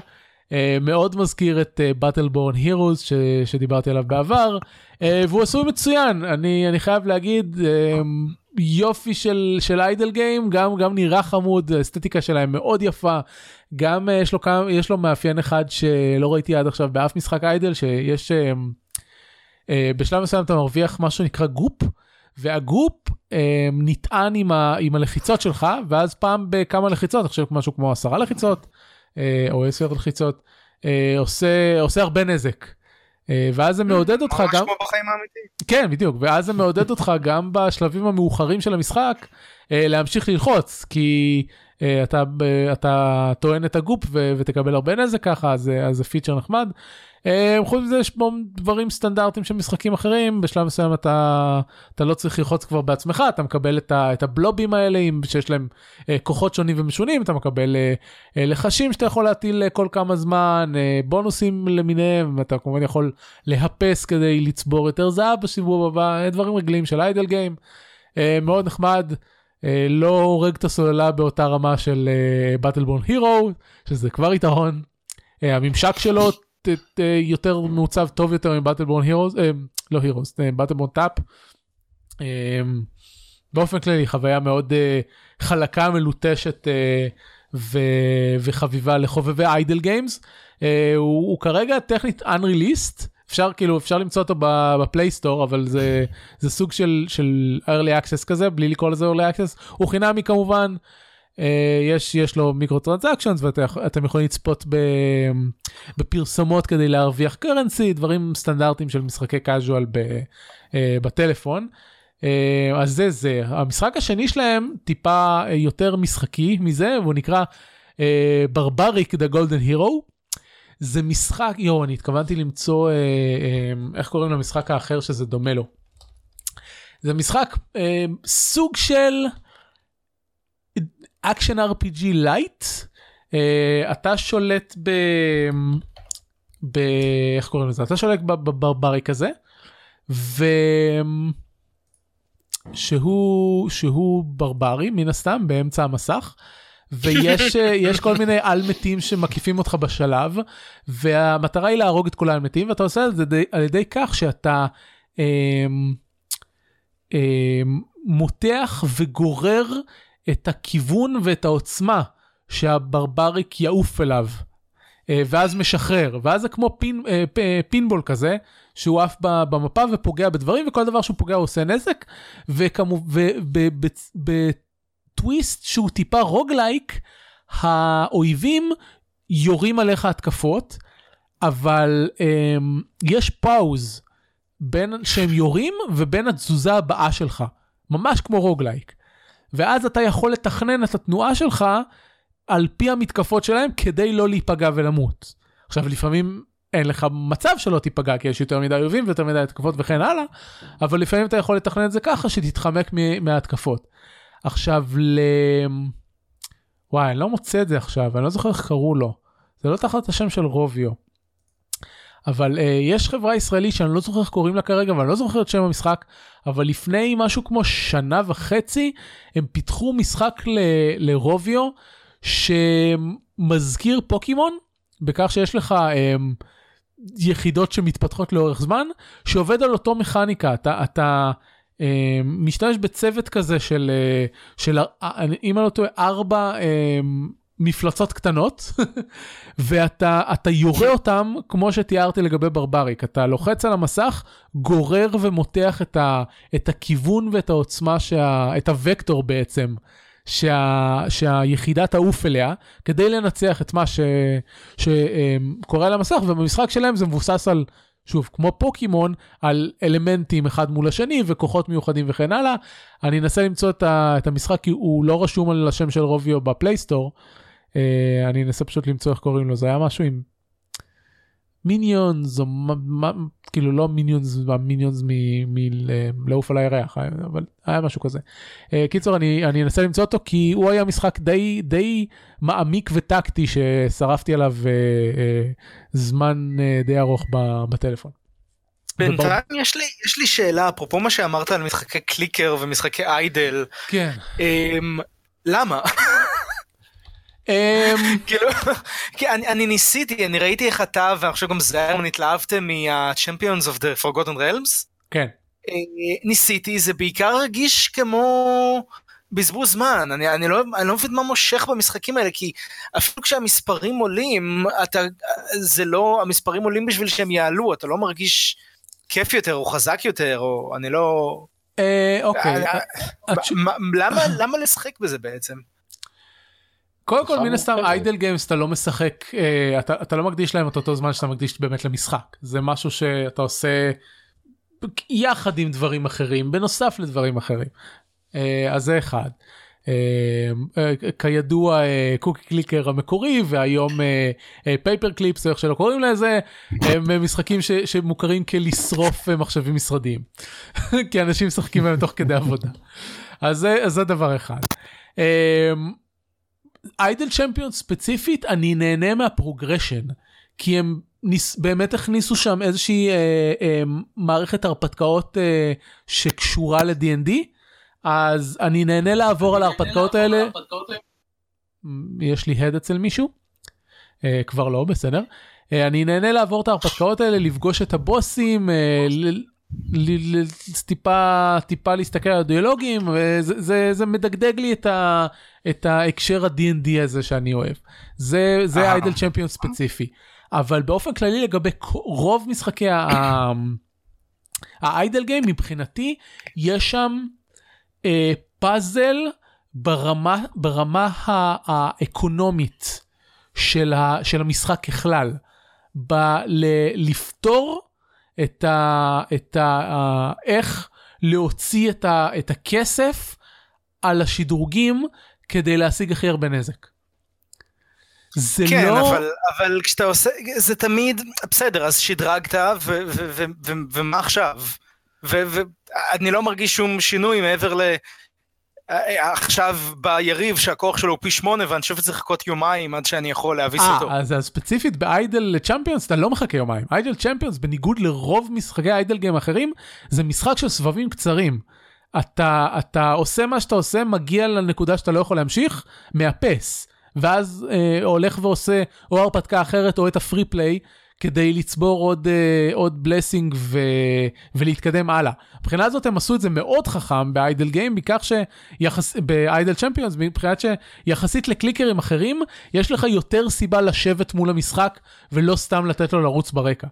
אה, מאוד מזכיר את Battleborn Heroes שדיברתי עליו בעבר אה, והוא עשוי מצוין אני אני חייב להגיד אה, יופי של של idle game גם גם נראה חמוד האסתטיקה שלהם מאוד יפה גם אה, יש לו כמה יש לו מאפיין אחד שלא ראיתי עד עכשיו באף משחק idle שיש אה, אה, בשלב מסוים אתה מרוויח מה שנקרא גופ והגופ אה, נטען עם, ה, עם הלחיצות שלך ואז פעם בכמה לחיצות אני חושב משהו כמו עשרה לחיצות אה, או עשר לחיצות אה, עושה עושה הרבה נזק. אה, ואז זה מעודד אותך ממש גם כמו בחיים האמיתיים. כן בדיוק ואז זה מעודד אותך גם בשלבים המאוחרים של המשחק אה, להמשיך ללחוץ כי אה, אתה, אתה טוען את הגופ ותקבל הרבה נזק ככה, אז זה פיצ'ר נחמד. אה, חוץ מזה יש פה דברים סטנדרטיים של משחקים אחרים, בשלב מסוים אתה, אתה לא צריך ללחוץ כבר בעצמך, אתה מקבל את, ה, את הבלובים האלה שיש להם אה, כוחות שונים ומשונים, אתה מקבל לחשים שאתה יכול להטיל כל כמה זמן, בונוסים למיניהם, אתה כמובן יכול להפס כדי לצבור יותר זהב בסיבוב הבא, דברים רגילים של איידל גיים. מאוד נחמד. אה, לא הורג את הסוללה באותה רמה של Battleborn אה, Hero שזה כבר יתרון. אה, הממשק שלו יותר מעוצב טוב יותר מ Battleborn Hero אה, לא Hero Battleborn Tap. אה, באופן כללי חוויה מאוד חלקה מלוטשת וחביבה לחובבי idle games. הוא, כרגע טכנית unreleased. אפשר כאילו אפשר למצוא אותו ב Play Store אבל זה סוג של early access כזה בלי לקרוא לזה early access הוא חינמי כמובן. אה, יש יש לו microtransactions ואתם יכולים לצפות בפרסומות כדי להרוויח currency דברים סטנדרטיים של משחקי ב, אה, בטלפון. אה, אז זה זה המשחק השני שלהם טיפה יותר משחקי מזה והוא נקרא Barbarik the Golden Hero. זה משחק, יואו, אני התכוונתי למצוא, אה, אה, איך קוראים למשחק האחר שזה דומה לו. זה משחק אה, סוג של action RPG lite. אתה שולט ב... ב... איך קוראים לזה? אתה שולט בברברי כזה. ו... שהוא שהוא ברברי מן הסתם באמצע המסך ויש אה, כל מיני על מתים שמקיפים אותך בשלב והמטרה היא להרוג את כל העל מתים ואתה עושה את זה על ידי כך שאתה אה, אה, מותח וגורר את הכיוון ואת העוצמה שהברבריק יעוף אליו. אה, ואז משחרר ואז זה כמו פין, אה, פינבול כזה שהוא עף במפה ופוגע בדברים וכל דבר שהוא פוגע הוא עושה נזק וכמובן טוויסט שהוא טיפה רוגלייק, האויבים יורים עליך התקפות, אבל um, יש pause בין שהם יורים ובין התזוזה הבאה שלך, ממש כמו roguelike. ואז אתה יכול לתכנן את התנועה שלך על פי המתקפות שלהם כדי לא להיפגע ולמות. עכשיו לפעמים אין לך מצב שלא תיפגע כי יש יותר מדי אויבים ויותר מדי התקפות וכן הלאה, אבל לפעמים אתה יכול לתכנן את זה ככה שתתחמק מההתקפות. עכשיו ל... וואי, אני לא מוצא את זה עכשיו, אני לא זוכר איך קראו לו. זה לא תחת השם של רוביו. אבל uh, יש חברה ישראלית שאני לא זוכר איך קוראים לה כרגע ואני לא זוכר את שם המשחק אבל לפני משהו כמו שנה וחצי הם פיתחו משחק ל- לרוביו שמזכיר פוקימון בכך שיש לך um, יחידות שמתפתחות לאורך זמן שעובד על אותו מכניקה. אתה אתה אה, משתמש בצוות כזה של, אה, של אם אני לא טועה, ארבע אה, מפלצות קטנות, ואתה יורה אותם כמו שתיארתי לגבי ברבריק, אתה לוחץ על המסך, גורר ומותח את, ה, את הכיוון ואת העוצמה, שה, את הוקטור בעצם. שה, שהיחידה תעוף אליה כדי לנצח את מה שקורה על המסך ובמשחק שלהם זה מבוסס על שוב, כמו פוקימון, על אלמנטים אחד מול השני וכוחות מיוחדים וכן הלאה. אני אנסה למצוא את, ה, את המשחק כי הוא לא רשום על השם של Rovio ב Play Store. Uh, אני אנסה פשוט למצוא איך קוראים לו, זה היה משהו עם מיניונס או מה, מה כאילו לא מיניונס מיניונס מגנוב על הירח אבל היה משהו כזה. Uh, קיצור אני אני אנסה למצוא אותו כי הוא היה משחק די די מעמיק וטקטי ששרפתי עליו uh, uh, זמן uh, די ארוך בטלפון. בינתיים יש לי יש לי שאלה אפרופו מה שאמרת על משחקי קליקר ומשחקי איידל. כן. Um, למה? אמ, [laughs] כאילו, אני ניסיתי, אני ראיתי איך אתה חושב גם זהרמן התלהבתם מה-Champions of the Forgotten Realms. כן. אה, ניסיתי, זה בעיקר הרגיש כמו בזבוז זמן, אני, אני, לא, אני לא מבין מה מושך במשחקים האלה, כי אפילו כשהמספרים עולים, אתה, זה לא, המספרים עולים בשביל שהם יעלו, אתה לא מרגיש כיף יותר או חזק יותר, או אני לא... אה, אוקיי. אה, למה לשחק בזה בעצם? קודם כל מן הסתם איידל גיימס אתה לא משחק אה, אתה, אתה לא מקדיש להם את אותו זמן שאתה מקדיש באמת למשחק. זה משהו שאתה עושה יחד עם דברים אחרים בנוסף לדברים אחרים. אה, אז זה אחד. כידוע Cookie Clicker המקורי והיום Paperclips איך שלא קוראים לזה הם משחקים ש, שמוכרים כלשרוף מחשבים משרדיים. [laughs] כי אנשים משחקים בהם תוך כדי עבודה. אז זה דבר אחד. Idle Champions ספציפית אני נהנה מה progression כי הם ניס, באמת הכניסו שם איזושהי אה, אה, מערכת הרפתקאות אה, שקשורה ל-D&D אז אני נהנה לעבור על ההרפתקאות האלה. יש לי הד אצל מישהו? אה, כבר לא בסדר. אה, אני נהנה לעבור את ההרפתקאות האלה לפגוש את הבוסים. אה, טיפה טיפה להסתכל על הדיאלוגים וזה זה, זה מדגדג לי את, ה, את ההקשר ה-D&D הזה שאני אוהב. זה זה איידל צ'מפיון ספציפי. אבל באופן כללי לגבי רוב משחקי האיידל גיים מבחינתי יש שם אה, פאזל ברמה ברמה האקונומית של, ה, של המשחק ככלל. ב- ל- לפתור את ה... את ה... איך להוציא את, ה, את הכסף על השדרוגים כדי להשיג הכי הרבה נזק. זה כן, לא... אבל, אבל כשאתה עושה, זה תמיד, בסדר, אז שדרגת, ומה עכשיו? ואני לא מרגיש שום שינוי מעבר ל... עכשיו בא יריב שהכוח שלו הוא פי שמונה ואני חושב שצריך לחכות יומיים עד שאני יכול להביס 아, אותו. אז ספציפית באיידל צ'מפיונס אתה לא מחכה יומיים. איידל צ'מפיונס בניגוד לרוב משחקי איידל גיים אחרים זה משחק של סבבים קצרים. אתה אתה עושה מה שאתה עושה מגיע לנקודה שאתה לא יכול להמשיך מאפס ואז אה, הולך ועושה או הרפתקה אחרת או את הפרי פליי כדי לצבור עוד, uh, עוד בלסינג ו... ולהתקדם הלאה. מבחינה הזאת הם עשו את זה מאוד חכם באיידל גיים, בכך שיחס... באיידל צ'מפיונס, מבחינת שיחסית לקליקרים אחרים, יש לך יותר סיבה לשבת מול המשחק ולא סתם לתת לו לרוץ ברקע.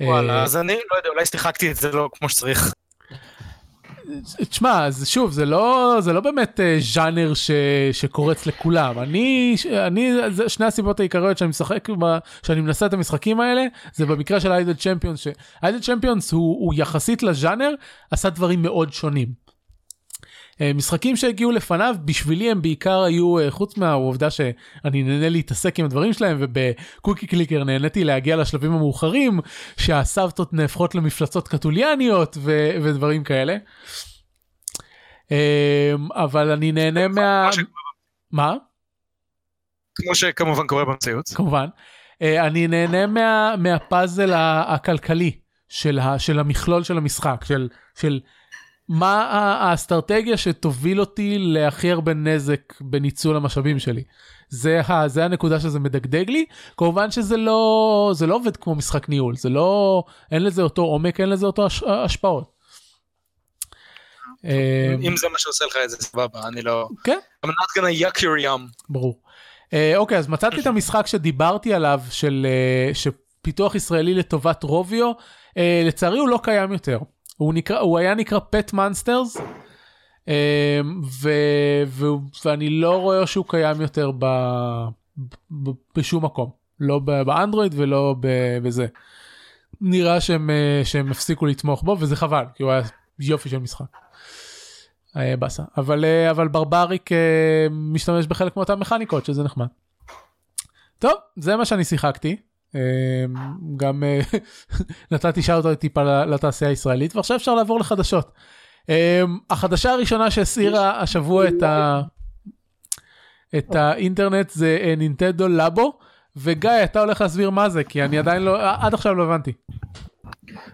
וואלה, אה, אז אני לא יודע, אולי שיחקתי את זה לא כמו שצריך. תשמע, שוב, זה לא, זה לא באמת uh, ז'אנר ש, שקורץ לכולם. אני, אני, זה שני הסיבות העיקריות שאני משחק, שאני מנסה את המשחקים האלה, זה במקרה של איידל צ'מפיונס, שאיידל צ'מפיונס הוא, הוא יחסית לז'אנר, עשה דברים מאוד שונים. אה, משחקים שהגיעו לפניו בשבילי הם בעיקר היו אה, חוץ מהעובדה שאני נהנה להתעסק עם הדברים שלהם ובקוקי קליקר נהניתי להגיע לשלבים המאוחרים שהסבתות נהפכות למפלצות קתוליאניות ו- ודברים כאלה. אה, אבל אני נהנה מה... מה? כמו שכמובן קורה במציאות. כמובן. אני נהנה מה, מהפאזל הכלכלי של, ה, של המכלול של המשחק, של, של מה האסטרטגיה שתוביל אותי להכי הרבה נזק בניצול המשאבים שלי. זה, ה, זה הנקודה שזה מדגדג לי כמובן שזה לא זה לא עובד כמו משחק ניהול זה לא אין לזה אותו עומק אין לזה אותו הש, השפעות. אם זה מה שעושה לך את זה סבבה אני לא כן I'm not gonna yuck your yum. ברור. אה, אוקיי אז מצאתי את המשחק שדיברתי עליו של אה, שפיתוח ישראלי לטובת רוביו אה, לצערי הוא לא קיים יותר. הוא נקרא הוא היה נקרא פט מאנסטרס ואני לא רואה שהוא קיים יותר ב, ב, בשום מקום לא באנדרואיד ולא בזה. נראה שהם אה, שהם הפסיקו לתמוך בו וזה חבל כי הוא היה יופי של משחק. אה, באסה אבל אה, אבל ברבריק משתמש בחלק מאותן מכניקות שזה נחמד. טוב זה מה שאני שיחקתי אמ, גם אה, [laughs] נתתי שאוט טיפה לתעשייה הישראלית ועכשיו אפשר לעבור לחדשות. אמ, החדשה הראשונה שהסעירה השבוע את, ה... את האינטרנט זה אה, נינטנדו לבו וגיא אתה הולך להסביר מה זה כי אני עדיין לא עד עכשיו לא הבנתי.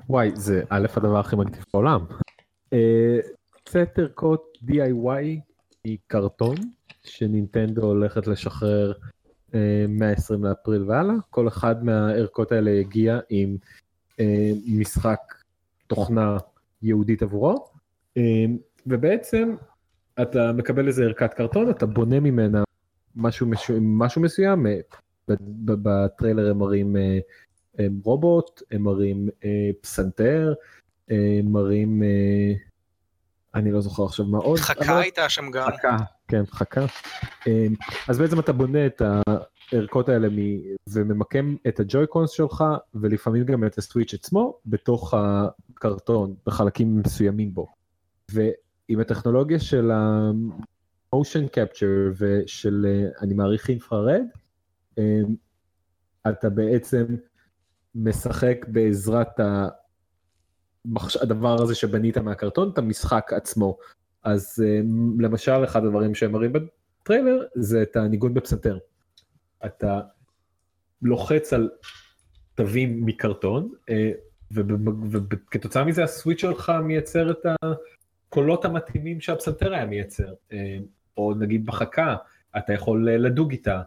וואי זה א' הדבר הכי מגניב בעולם. קצת ערכות DIY מקרטון שנינטנדו הולכת לשחרר 120 לאפריל והלאה, כל אחד מהערכות האלה הגיע עם אה, משחק תוכנה יהודית עבורו, אה, ובעצם אתה מקבל איזה ערכת קרטון, אתה בונה ממנה משהו, משהו מסוים, אה, בטריילר הם מראים רובוט, הם מראים פסנתר, הם מראים, אני לא זוכר עכשיו מה עוד. חכה הייתה שם גם. חכה, כן, חכה. אמ, אז בעצם אתה בונה את הערכות האלה וממקם את הג'וי-קונס שלך ולפעמים גם את הסוויץ' עצמו בתוך הקרטון בחלקים מסוימים בו. ועם הטכנולוגיה של motion capture ושל, אה, אני מעריך אינפרארד, אה, אתה בעצם משחק בעזרת המחש... הדבר הזה שבנית מהקרטון, את המשחק עצמו. אז אה, למשל, אחד הדברים שהם מראים בטריילר זה את הניגון בפסנתר. אתה לוחץ על תווים מקרטון, וכתוצאה מזה הסוויץ' שלך מייצר את הקולות המתאימים שהפסנתר היה מייצר. או נגיד בחכה, אתה יכול לדוג איתה,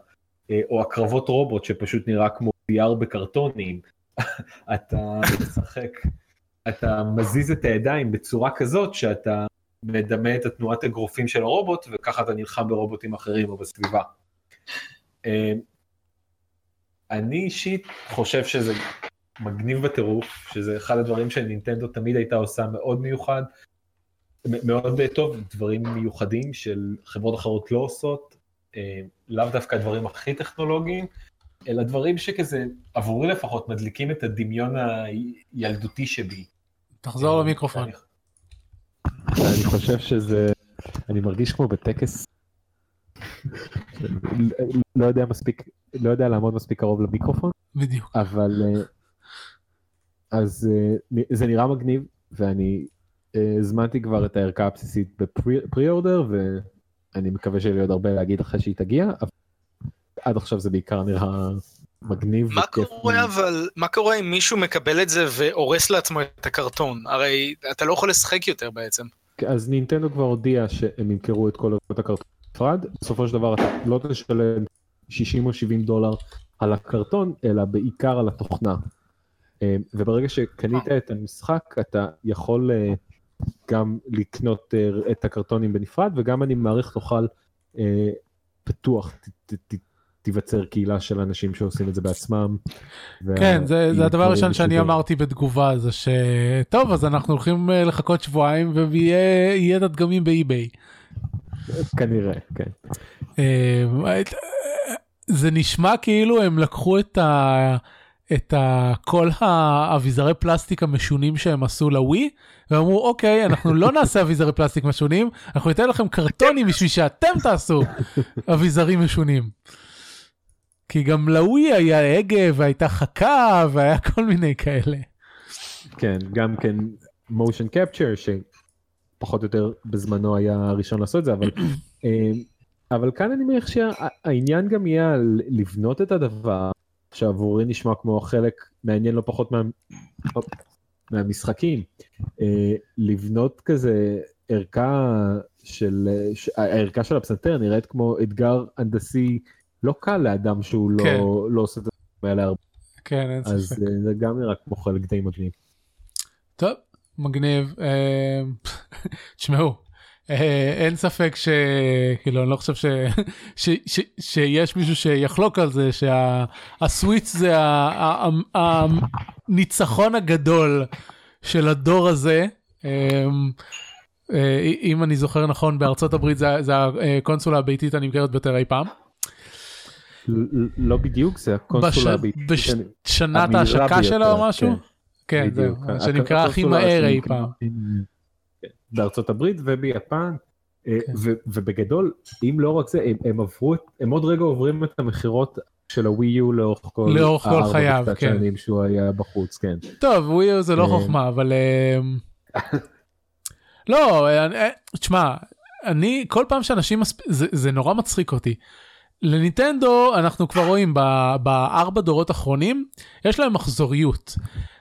או הקרבות רובוט שפשוט נראה כמו VR בקרטונים. [laughs] אתה משחק, אתה מזיז את הידיים בצורה כזאת שאתה מדמה את התנועת אגרופים של הרובוט, וככה אתה נלחם ברובוטים אחרים או בסביבה. אני אישית חושב שזה מגניב בטירוף, שזה אחד הדברים שנינטנדו תמיד הייתה עושה מאוד מיוחד, מאוד טוב, דברים מיוחדים של חברות אחרות לא עושות, אה, לאו דווקא הדברים הכי טכנולוגיים, אלא דברים שכזה, עבורי לפחות, מדליקים את הדמיון הילדותי שבי. תחזור אה, למיקרופון. אני חושב שזה, אני מרגיש כמו בטקס, לא יודע מספיק, לא יודע לעמוד מספיק קרוב למיקרופון. בדיוק. אבל, אה, אז זה נראה מגניב, ואני הזמנתי כבר את הערכה הבסיסית בפרי אורדר, ואני מקווה שיהיה לי עוד הרבה להגיד אחרי שהיא תגיע, אבל עד עכשיו זה בעיקר נראה מגניב מה קורה אבל, מה קורה אם מישהו מקבל את זה והורס לעצמו את הקרטון? הרי אתה לא יכול לשחק יותר בעצם. אז נינטנדו כבר הודיע שהם ימכרו את כל הקרטון נפרד, בסופו של דבר אתה לא תשלם 60 או 70 דולר על הקרטון, אלא בעיקר על התוכנה. אה, וברגע שקנית את המשחק אתה יכול אה, גם לקנות אה, את הקרטונים בנפרד וגם אני מעריך תוכל פתוח תיווצר קהילה של אנשים שעושים את זה בעצמם. כן, זה, זה הדבר הראשון שאני אמרתי בתגובה, זה שטוב, אז אנחנו הולכים אה, לחכות שבועיים ויהיה את הדגמים באי-ביי. כנראה, כן. אה, זה נשמע כאילו הם לקחו את ה... את ה, כל האביזרי פלסטיק המשונים שהם עשו לווי ואמרו אוקיי אנחנו לא נעשה אביזרי פלסטיק משונים אנחנו ניתן לכם קרטונים בשביל שאתם תעשו אביזרים משונים. כי גם לאוי היה הגה והייתה חכה והיה כל מיני כאלה. כן, גם כן motion capture שפחות או יותר בזמנו היה הראשון לעשות את זה, אבל, [clears throat] אה, אבל כאן אני מניח שהעניין גם יהיה לבנות את הדבר שעבורי נשמע כמו חלק מעניין לא פחות מה, מהמשחקים, אה, לבנות כזה ערכה של, הערכה של הפסנתר נראית כמו אתגר הנדסי. לא קל לאדם שהוא לא, כן. לא, לא עושה את זה האלה הרבה. כן, אין ספק. אז אה, זה גם נראה כמו חלק די מגניב. טוב, מגניב. אה, [laughs] תשמעו, אה, אין ספק שכאילו אני לא חושב ש... [laughs] ש... ש... שיש מישהו שיחלוק על זה שהסוויץ שה... זה. הניצחון הגדול של הדור הזה. אם אני זוכר נכון בארצות הברית זה, זה הקונסולה הביתית הנמכרת ביותר אי פעם. לא בדיוק, זה הקונסולה. בשנת ההשקה שלה או משהו? כן, כן זהו, שנקרא הכי מהר אי פעם. כן, בארצות הברית וביפן, אה, כן. ובגדול, אם לא רק זה, הם עברו, הם עוד רגע עוברים את המכירות של הווי יו לאורך כל, לאורך כל חייו, כן. שנים שהוא היה בחוץ, כן. טוב, ווי יו זה לא אה, חוכמה, אבל... אה, לא, תשמע, אני, כל פעם שאנשים, זה נורא מצחיק אותי. לניטנדו אנחנו כבר רואים בארבע דורות אחרונים יש להם מחזוריות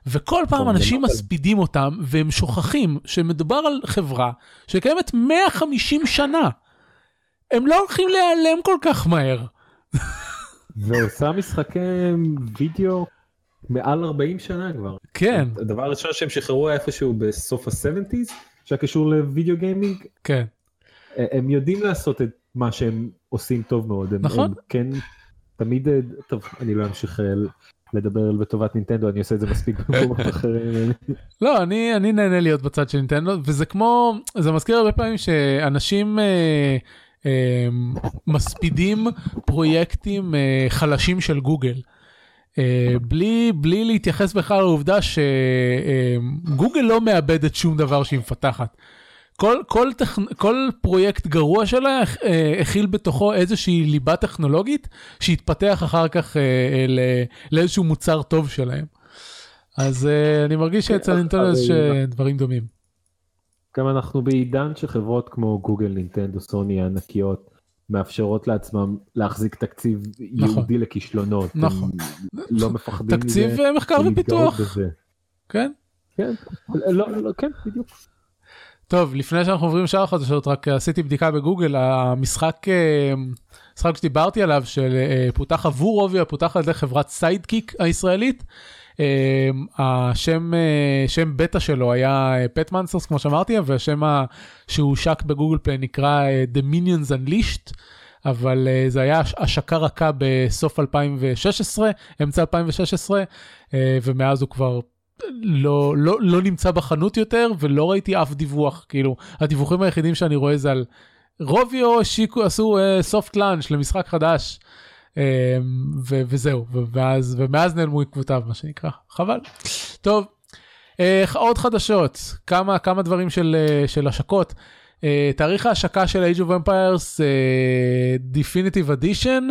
וכל פעם אנשים מספידים אותם והם שוכחים שמדובר על חברה שקיימת 150 שנה. הם לא הולכים להיעלם כל כך מהר. ועושה משחקי וידאו מעל 40 שנה כבר. כן. הדבר הראשון שהם שחררו היה איפשהו בסוף ה-70's שהיה קשור לוידאו גיימינג. כן. הם יודעים לעשות את מה שהם עושים טוב מאוד. הם, נכון. הם כן, תמיד, טוב, אני לא אמשיך אה, לדבר לטובת נינטנדו, אני עושה את זה מספיק במקומות [laughs] אחרים. לא, אני, אני נהנה להיות בצד של נינטנדו, וזה כמו, זה מזכיר הרבה פעמים שאנשים... אה, אה, מספידים פרויקטים אה, חלשים של גוגל. בלי, בלי להתייחס בכלל לעובדה שגוגל לא מאבדת שום דבר שהיא מפתחת. כל, כל, טכ... כל פרויקט גרוע שלה אה, הכיל בתוכו איזושהי ליבה טכנולוגית שהתפתח אחר כך אה, ל... לאיזשהו מוצר טוב שלהם. אז אה, אני מרגיש שאצל כן, נינטנדו יש אה, דברים דומים. גם אנחנו בעידן שחברות כמו גוגל, נינטנדו, סוני הענקיות מאפשרות לעצמם להחזיק תקציב נכון. ייעודי לכישלונות. נכון. לא מפחדים תקציב מזה, אה, מחקר ופיתוח. כן? כן, לא, לא, כן, בדיוק. טוב, לפני שאנחנו עוברים לשאר החדשות, רק עשיתי בדיקה בגוגל, המשחק, אה, משחק שדיברתי עליו, שפותח עבור Rovio, פותח על ידי חברת Sidekick הישראלית. אה, השם, אה, שם בטא שלו היה פט מנסרס, כמו שאמרתי, והשם שהושק בגוגל פליי נקרא אה, The Minions Unleashed. אבל זה היה הש- השקה רכה בסוף 2016, אמצע 2016, uh, ומאז הוא כבר לא, לא, לא נמצא בחנות יותר ולא ראיתי אף דיווח. כאילו הדיווחים היחידים שאני רואה זה על רוביו השיקו עשו סופט uh, לאנץ' למשחק חדש. um, ו- וזהו ו- ואז ומאז נעלמו עקבותיו מה שנקרא. חבל. טוב uh, עוד חדשות. כמה כמה דברים של, uh, של השקות. Uh, תאריך ההשקה של Age of Empires Definitive Edition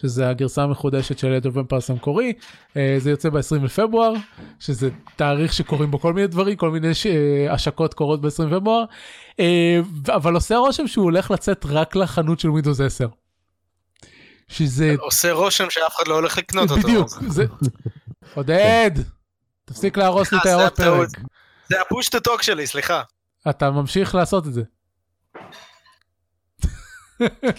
שזה הגרסה המחודשת של Age of Empires המקורי, uh, זה יוצא ב-20 לפברואר, שזה תאריך שקורים בו כל מיני דברים, כל מיני ש... uh, השקות קורות ב-20 לפברואר, uh, אבל עושה רושם שהוא הולך לצאת רק לחנות של Windows 10. שזה עושה רושם שאף אחד לא הולך לקנות אותו. בדיוק, זה... עודד, תפסיק להרוס לי את אה, הערות פרק. זה הפוש טו טוק שלי, סליחה. אתה ממשיך לעשות את זה.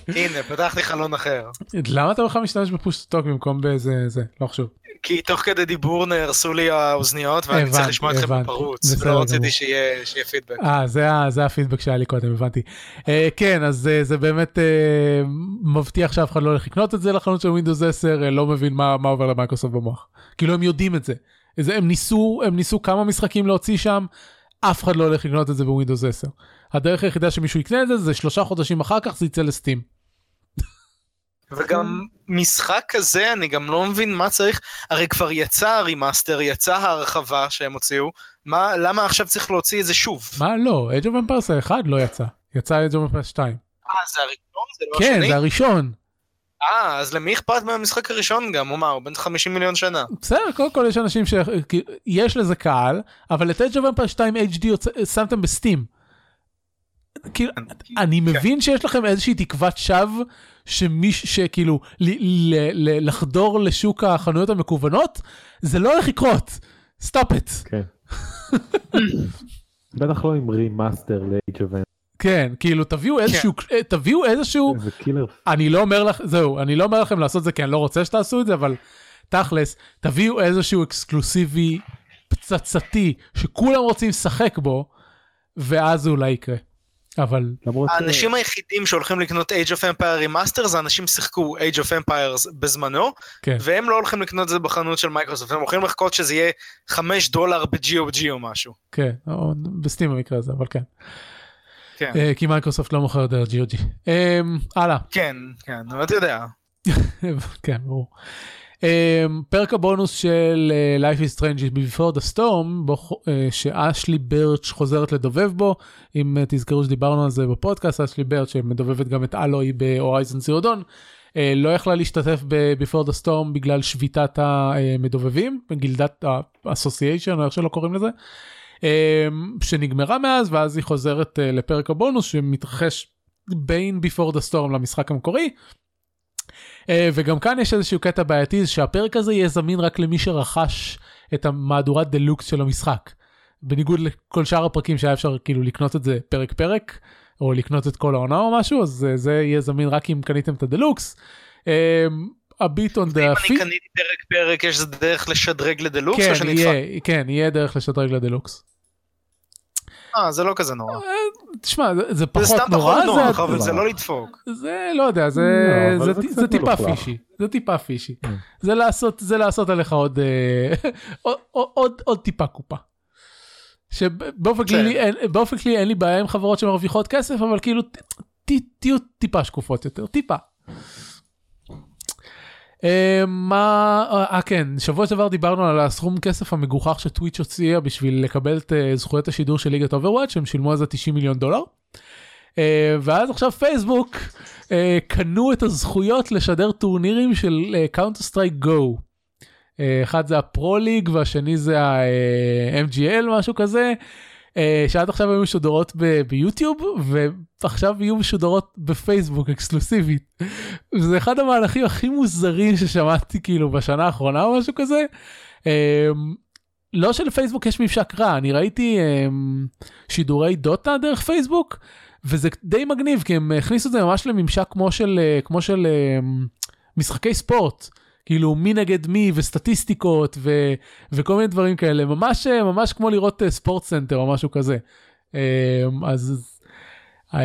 הנה, פתחתי חלון אחר. למה אתה בכלל משתמש בפושטוק במקום באיזה זה לא חשוב. כי תוך כדי דיבור נהרסו לי האוזניות ואני צריך לשמוע אתכם. בפרוץ. ולא רציתי. שיהיה פידבק. אה זה, הפידבק שהיה לי קודם הבנתי. אה, כן אז אה, זה באמת אה, מבטיח שאף אחד לא הולך לקנות את זה לחנות של ווינדוס 10 אה, לא מבין מה, עובר למייקרוסופט במוח. כאילו הם יודעים את זה. זה הם ניסו הם ניסו כמה משחקים להוציא שם אף אחד לא הולך לקנות את זה בווינדוס 10. הדרך היחידה שמישהו יקנה את זה זה שלושה חודשים אחר כך זה יצא ל Steam. וגם משחק כזה אני גם לא מבין מה צריך הרי כבר יצא ה remaster יצא ההרחבה שהם הוציאו מה למה עכשיו צריך להוציא את זה שוב. מה לא of Empires 1 לא יצא יצא of Empires 2. אה זה הראשון זה לא כן השני? זה הראשון. אה אז למי אכפת מהמשחק הראשון גם הוא מה הוא בן 50 מיליון שנה. בסדר, קודם כל יש אנשים שיש לזה קהל, אבל את Age of Empire 2 HD שמתם בסטים. כאילו, אני מבין שיש לכם איזושהי תקוות שווא שמיש, שכאילו, ל- ל- ל- לחדור לשוק החנויות המקוונות, זה לא הולך לקרות. stop it. כן. [laughs] בטח לא עם remaster ל-Age of כן, כאילו תביאו איזשהו, תביאו איזשהו, זה killer. אני לא אומר לך, זהו, אני לא אומר לכם לעשות את זה כי אני לא רוצה שתעשו את זה, אבל תכלס, תביאו איזשהו אקסקלוסיבי פצצתי שכולם רוצים לשחק בו, ואז זה אולי יקרה. אבל למרות האנשים היחידים שהולכים לקנות Age of Empire Remaster זה אנשים ששיחקו Age of Empires בזמנו כן, והם לא הולכים לקנות את זה בחנות של מייקרוסופט הם הולכים לחכות שזה יהיה 5 דולר ב-GOG או משהו. כן, או ב Steam במקרה הזה, אבל כן. כן, אה, כי מייקרוסופט לא מוכר דרך GOG. אה, הלאה, כן, כן, אבל אתה יודע. [laughs] כן, ברור. Um, פרק הבונוס של uh, Life is Strange Before the Storm, בו, uh, שאשלי ברץ' חוזרת לדובב בו, אם תזכרו שדיברנו על זה בפודקאסט, אשלי ברץ' שמדובבת גם את אלוי ב Horizon Zero Dawn, uh, לא יכלה להשתתף ב-Before the Storm בגלל שביתת המדובבים, גילדת ה-Association או איך שלא קוראים לזה, שנגמרה מאז ואז היא חוזרת uh, לפרק הבונוס שמתרחש בין Before the Storm למשחק המקורי. Uh, וגם כאן יש איזשהו קטע בעייתי שהפרק הזה יהיה זמין רק למי שרכש את המהדורת דלוקס של המשחק. בניגוד לכל שאר הפרקים שהיה אפשר כאילו לקנות את זה פרק פרק או לקנות את כל העונה או משהו אז uh, זה יהיה זמין רק אם קניתם את הדלוקס. הביט און אם דה אני קניתי פרק פרק יש דרך לשדרג לדלוקס או כן שנדפק? יהיה כן יהיה דרך לשדרג לדלוקס. אה זה לא כזה נורא. תשמע זה, זה זה פחות סתם נורא פחות זה, אבל זה. לא לדפוק. זה לא יודע זה לא, זה, זה זה, זה טיפה. פישי זה טיפה פישי Mm. זה לעשות זה עליך עוד אה, [laughs] עוד, עוד עוד טיפה קופה. שבאופן כן. כללי אין, לי בעיה עם חברות שמרוויחות כסף אבל כאילו תהיו טיפה שקופות יותר טיפה. אה, מה, אה כן, שבוע שעבר דיברנו על הסכום כסף המגוחך ש Twitch הוציאה בשביל לקבל את אה, זכויות השידור של ליגת Overwatch, הם שילמו על זה 90 מיליון דולר. אה, ואז עכשיו פייסבוק קנו את הזכויות לשדר טורנירים של Counter-Strike GO. אחד זה הפרו ליג והשני זה ה-MGL משהו כזה. אה, שעד עכשיו היו משודרות ביוטיוב ועכשיו יהיו משודרות בפייסבוק אקסקלוסיבית. זה אחד המהלכים הכי מוזרים ששמעתי כאילו בשנה האחרונה או משהו כזה. אה, לא שלפייסבוק יש ממשק רע אני ראיתי אה, שידורי דוטה דרך פייסבוק וזה די מגניב כי הם הכניסו את זה ממש לממשק כמו של כמו של משחקי ספורט. כאילו מי נגד מי וסטטיסטיקות ו, וכל מיני דברים כאלה ממש ממש כמו לראות אה, SportsCenter או משהו כזה. אמ, אז אמ,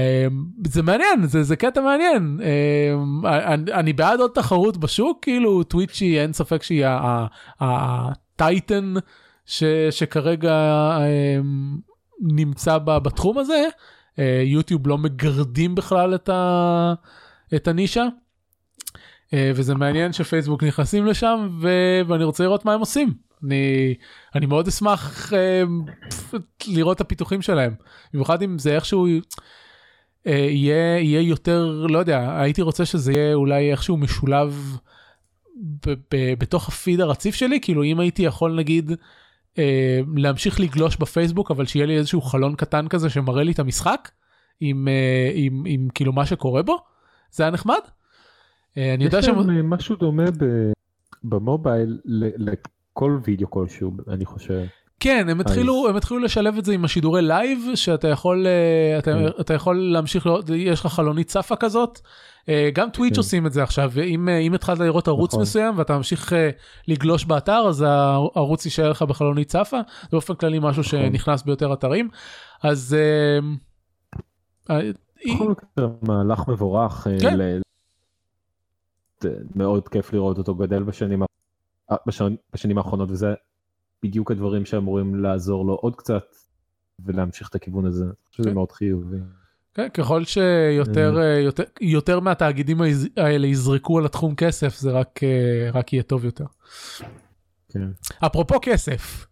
זה מעניין זה זה קטע מעניין אמ, אני, אני בעד עוד תחרות בשוק כאילו Twitch אין ספק שהיא ה titan שכרגע נמצא בתחום הזה אה, יוטיוב לא מגרדים בכלל את, ה, את הנישה. אה, וזה מעניין שפייסבוק נכנסים לשם ו... ואני רוצה לראות מה הם עושים. אני, אני מאוד אשמח אה, לראות את הפיתוחים שלהם במיוחד אם זה איכשהו אה, יהיה, יהיה יותר לא יודע הייתי רוצה שזה יהיה אולי איכשהו משולב ב, ב, בתוך הפיד הרציף שלי כאילו אם הייתי יכול נגיד אה, להמשיך לגלוש בפייסבוק אבל שיהיה לי איזשהו חלון קטן כזה שמראה לי את המשחק עם, אה, עם, עם כאילו מה שקורה בו זה היה נחמד. אה, אני יודע שם... יש להם משהו דומה במובייל לכל וידאו כלשהו, אני חושב. כן, הם התחילו, הם התחילו לשלב את זה עם השידורי live, שאתה יכול, אה, אתה, כן. אתה יכול להמשיך, יש לך חלונית צפה כזאת. אה, גם Twitch כן. עושים את זה עכשיו, אם, אם התחלת לראות ערוץ נכון. מסוים ואתה ממשיך לגלוש באתר, אז הערוץ יישאר לך בחלונית צפה, זה באופן כללי משהו נכון. שנכנס ביותר אתרים. אז... בכל מקרה, מהלך מבורך. כן. מאוד כיף לראות אותו גדל בשנים, בשנים, בשנים האחרונות וזה בדיוק הדברים שאמורים לעזור לו עוד קצת ולהמשיך את הכיוון הזה. אני חושב שזה כן. מאוד חיובי. כן, ככל שיותר אה. יותר, יותר מהתאגידים האלה יזרקו על התחום כסף זה רק, אה, רק יהיה טוב יותר. כן. אפרופו כסף,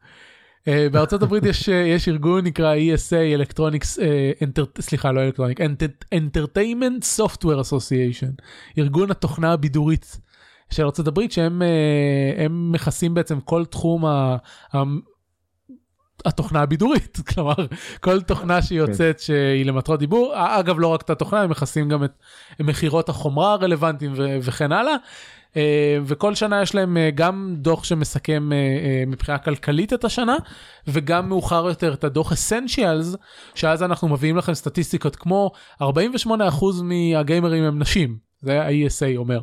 בארצות הברית יש, יש ארגון נקרא ESA Electronics, uh, סליחה לא אלקטרוניק, Entertainment Software Association, ארגון התוכנה הבידורית של ארצות הברית שהם uh, מכסים בעצם כל תחום ה, ה, התוכנה הבידורית, [laughs] כלומר כל תוכנה שיוצאת כן. שהיא למטרות דיבור, אגב לא רק את התוכנה, הם מכסים גם את מכירות החומרה הרלוונטיים וכן הלאה. אה, וכל שנה יש להם אה, גם דוח שמסכם אה, מבחינה כלכלית את השנה וגם מאוחר יותר את הדוח אסנשיאלס שאז אנחנו מביאים לכם סטטיסטיקות כמו 48% מהגיימרים הם נשים זה ה-ESA אומר.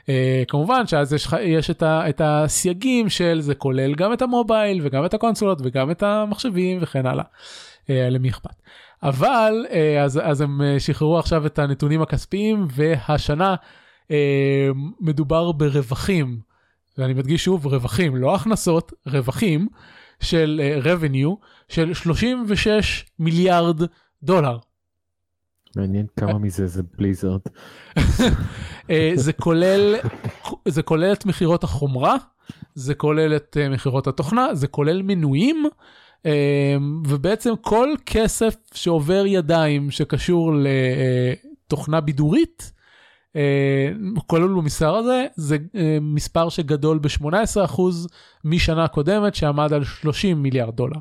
Uh, כמובן שאז יש, יש את, ה, את הסייגים של זה כולל גם את המובייל וגם את הקונסולות וגם את המחשבים וכן הלאה. uh, למי אכפת. אבל uh, אז, אז הם שחררו עכשיו את הנתונים הכספיים והשנה מדובר ברווחים, ואני מדגיש שוב רווחים, לא הכנסות, רווחים של אה, revenue של 36 מיליארד דולר. מעניין כמה מזה זה בליזרד. [laughs] אה, זה כולל זה כולל את מכירות החומרה זה כולל את uh, מכירות התוכנה זה כולל מנויים uh, ובעצם כל כסף שעובר ידיים שקשור לתוכנה בידורית אה, כולל במספר הזה זה אה, מספר שגדול ב-18% משנה קודמת שעמד על 30 מיליארד דולר.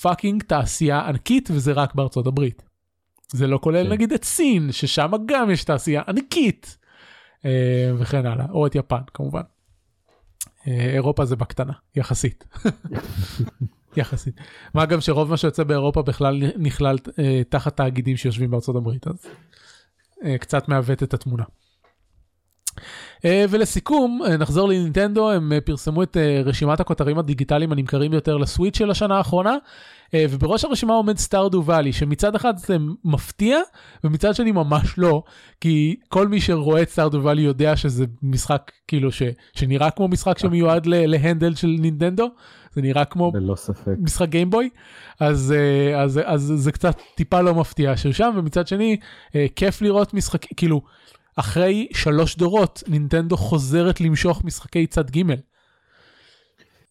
fucking תעשייה ענקית וזה רק בארצות הברית. זה לא כולל כן. נגיד את סין ששם גם יש תעשייה ענקית אה, וכן הלאה או את יפן כמובן. אירופה זה בקטנה יחסית. [laughs] יחסית. מה גם שרוב מה שיוצא באירופה בכלל נכלל תחת תאגידים שיושבים בארצות הברית אז אה, קצת מעוות את התמונה. אה, ולסיכום אה, נחזור לנינטנדו הם פרסמו את רשימת הכותרים הדיגיטליים הנמכרים ביותר לסוויץ' של השנה האחרונה ובראש הרשימה עומד סטארדו ואלי שמצד אחד זה מפתיע ומצד שני ממש לא כי כל מי שרואה את סטארדו ואלי יודע שזה משחק כאילו ש, שנראה כמו משחק שמיועד להנדל של נינטנדו זה נראה כמו משחק גיימבוי אז, אז, אז, אז זה קצת טיפה לא מפתיע ששם ומצד שני כיף לראות משחק כאילו אחרי שלוש דורות נינטנדו חוזרת למשוך משחקי צד ג'.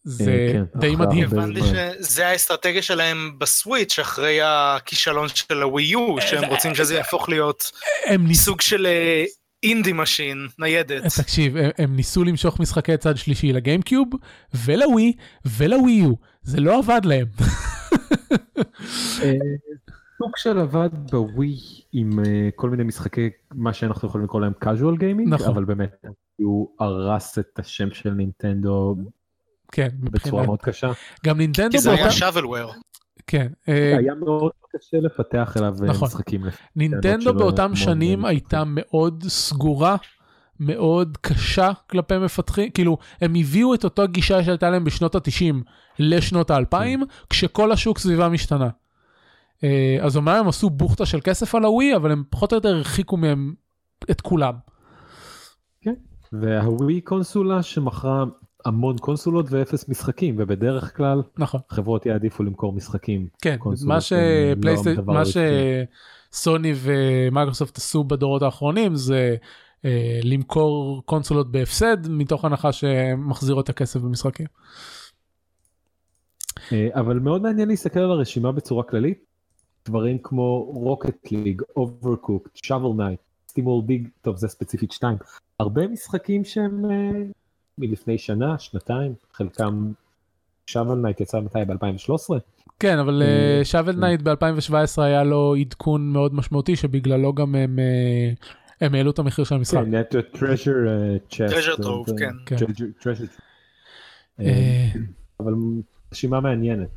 זה אה, כן, די מדהים. הבנתי. שזה האסטרטגיה שלהם בסוויץ' אחרי הכישלון של הווי יו, שהם רוצים שזה יהפוך להיות סוג של אה, indie machine, ניידת. תקשיב, הם, הם ניסו למשוך משחקי צד שלישי לגיימקיוב ולווי ולווי יו, זה לא עבד להם. אה, סוג של עבד בווי עם אה, כל מיני משחקי מה שאנחנו יכולים לקרוא להם casual gaming נכון. אבל באמת הוא הרס את השם של נינטנדו כן, בצורה מבחינת, מאוד קשה. גם נינטנדו כי זה באותה, היה shovelware. כן, אה, היה מאוד קשה לפתח אליו אה, נכון. משחקים. נינטנדו באותם שנים מאוד הייתה מאוד סגורה, מאוד קשה כלפי מפתחים, כאילו הם הביאו את אותה גישה שהייתה להם בשנות ה-90 לשנות ה-2000, כשכל השוק סביבם השתנה. אה, אז אומנם הם עשו בוכטה של כסף על הווי, אבל הם פחות או יותר הרחיקו מהם את כולם. והווי קונסולה שמכרה המון קונסולות ואפס משחקים ובדרך כלל נכון, חברות יעדיפו למכור משחקים. כן, מה הם לא מה. שסוני ומייקרוסופט עשו בדורות האחרונים זה אה, למכור קונסולות בהפסד, מתוך הנחה שמחזירות את הכסף במשחקים. אה, אבל מאוד מעניין להסתכל על הרשימה בצורה כללית. דברים כמו Rocket League, Overcooked, Shovel Knight, SteamWorld Dig, טוב זה ספציפית 2. הרבה משחקים שהם אה, מלפני שנה, שנתיים, חלקם Shovel Knight יצא מתי? ב-2013? כן, אבל אה, Shovel כן. Knight ב-2017 היה לו עדכון מאוד משמעותי שבגללו גם הם, אה, הם העלו את המחיר של המשחק. כן, נטו Treasure Chest. Treasure Trove, כן. אה, אה, אבל רשימה מעניינת.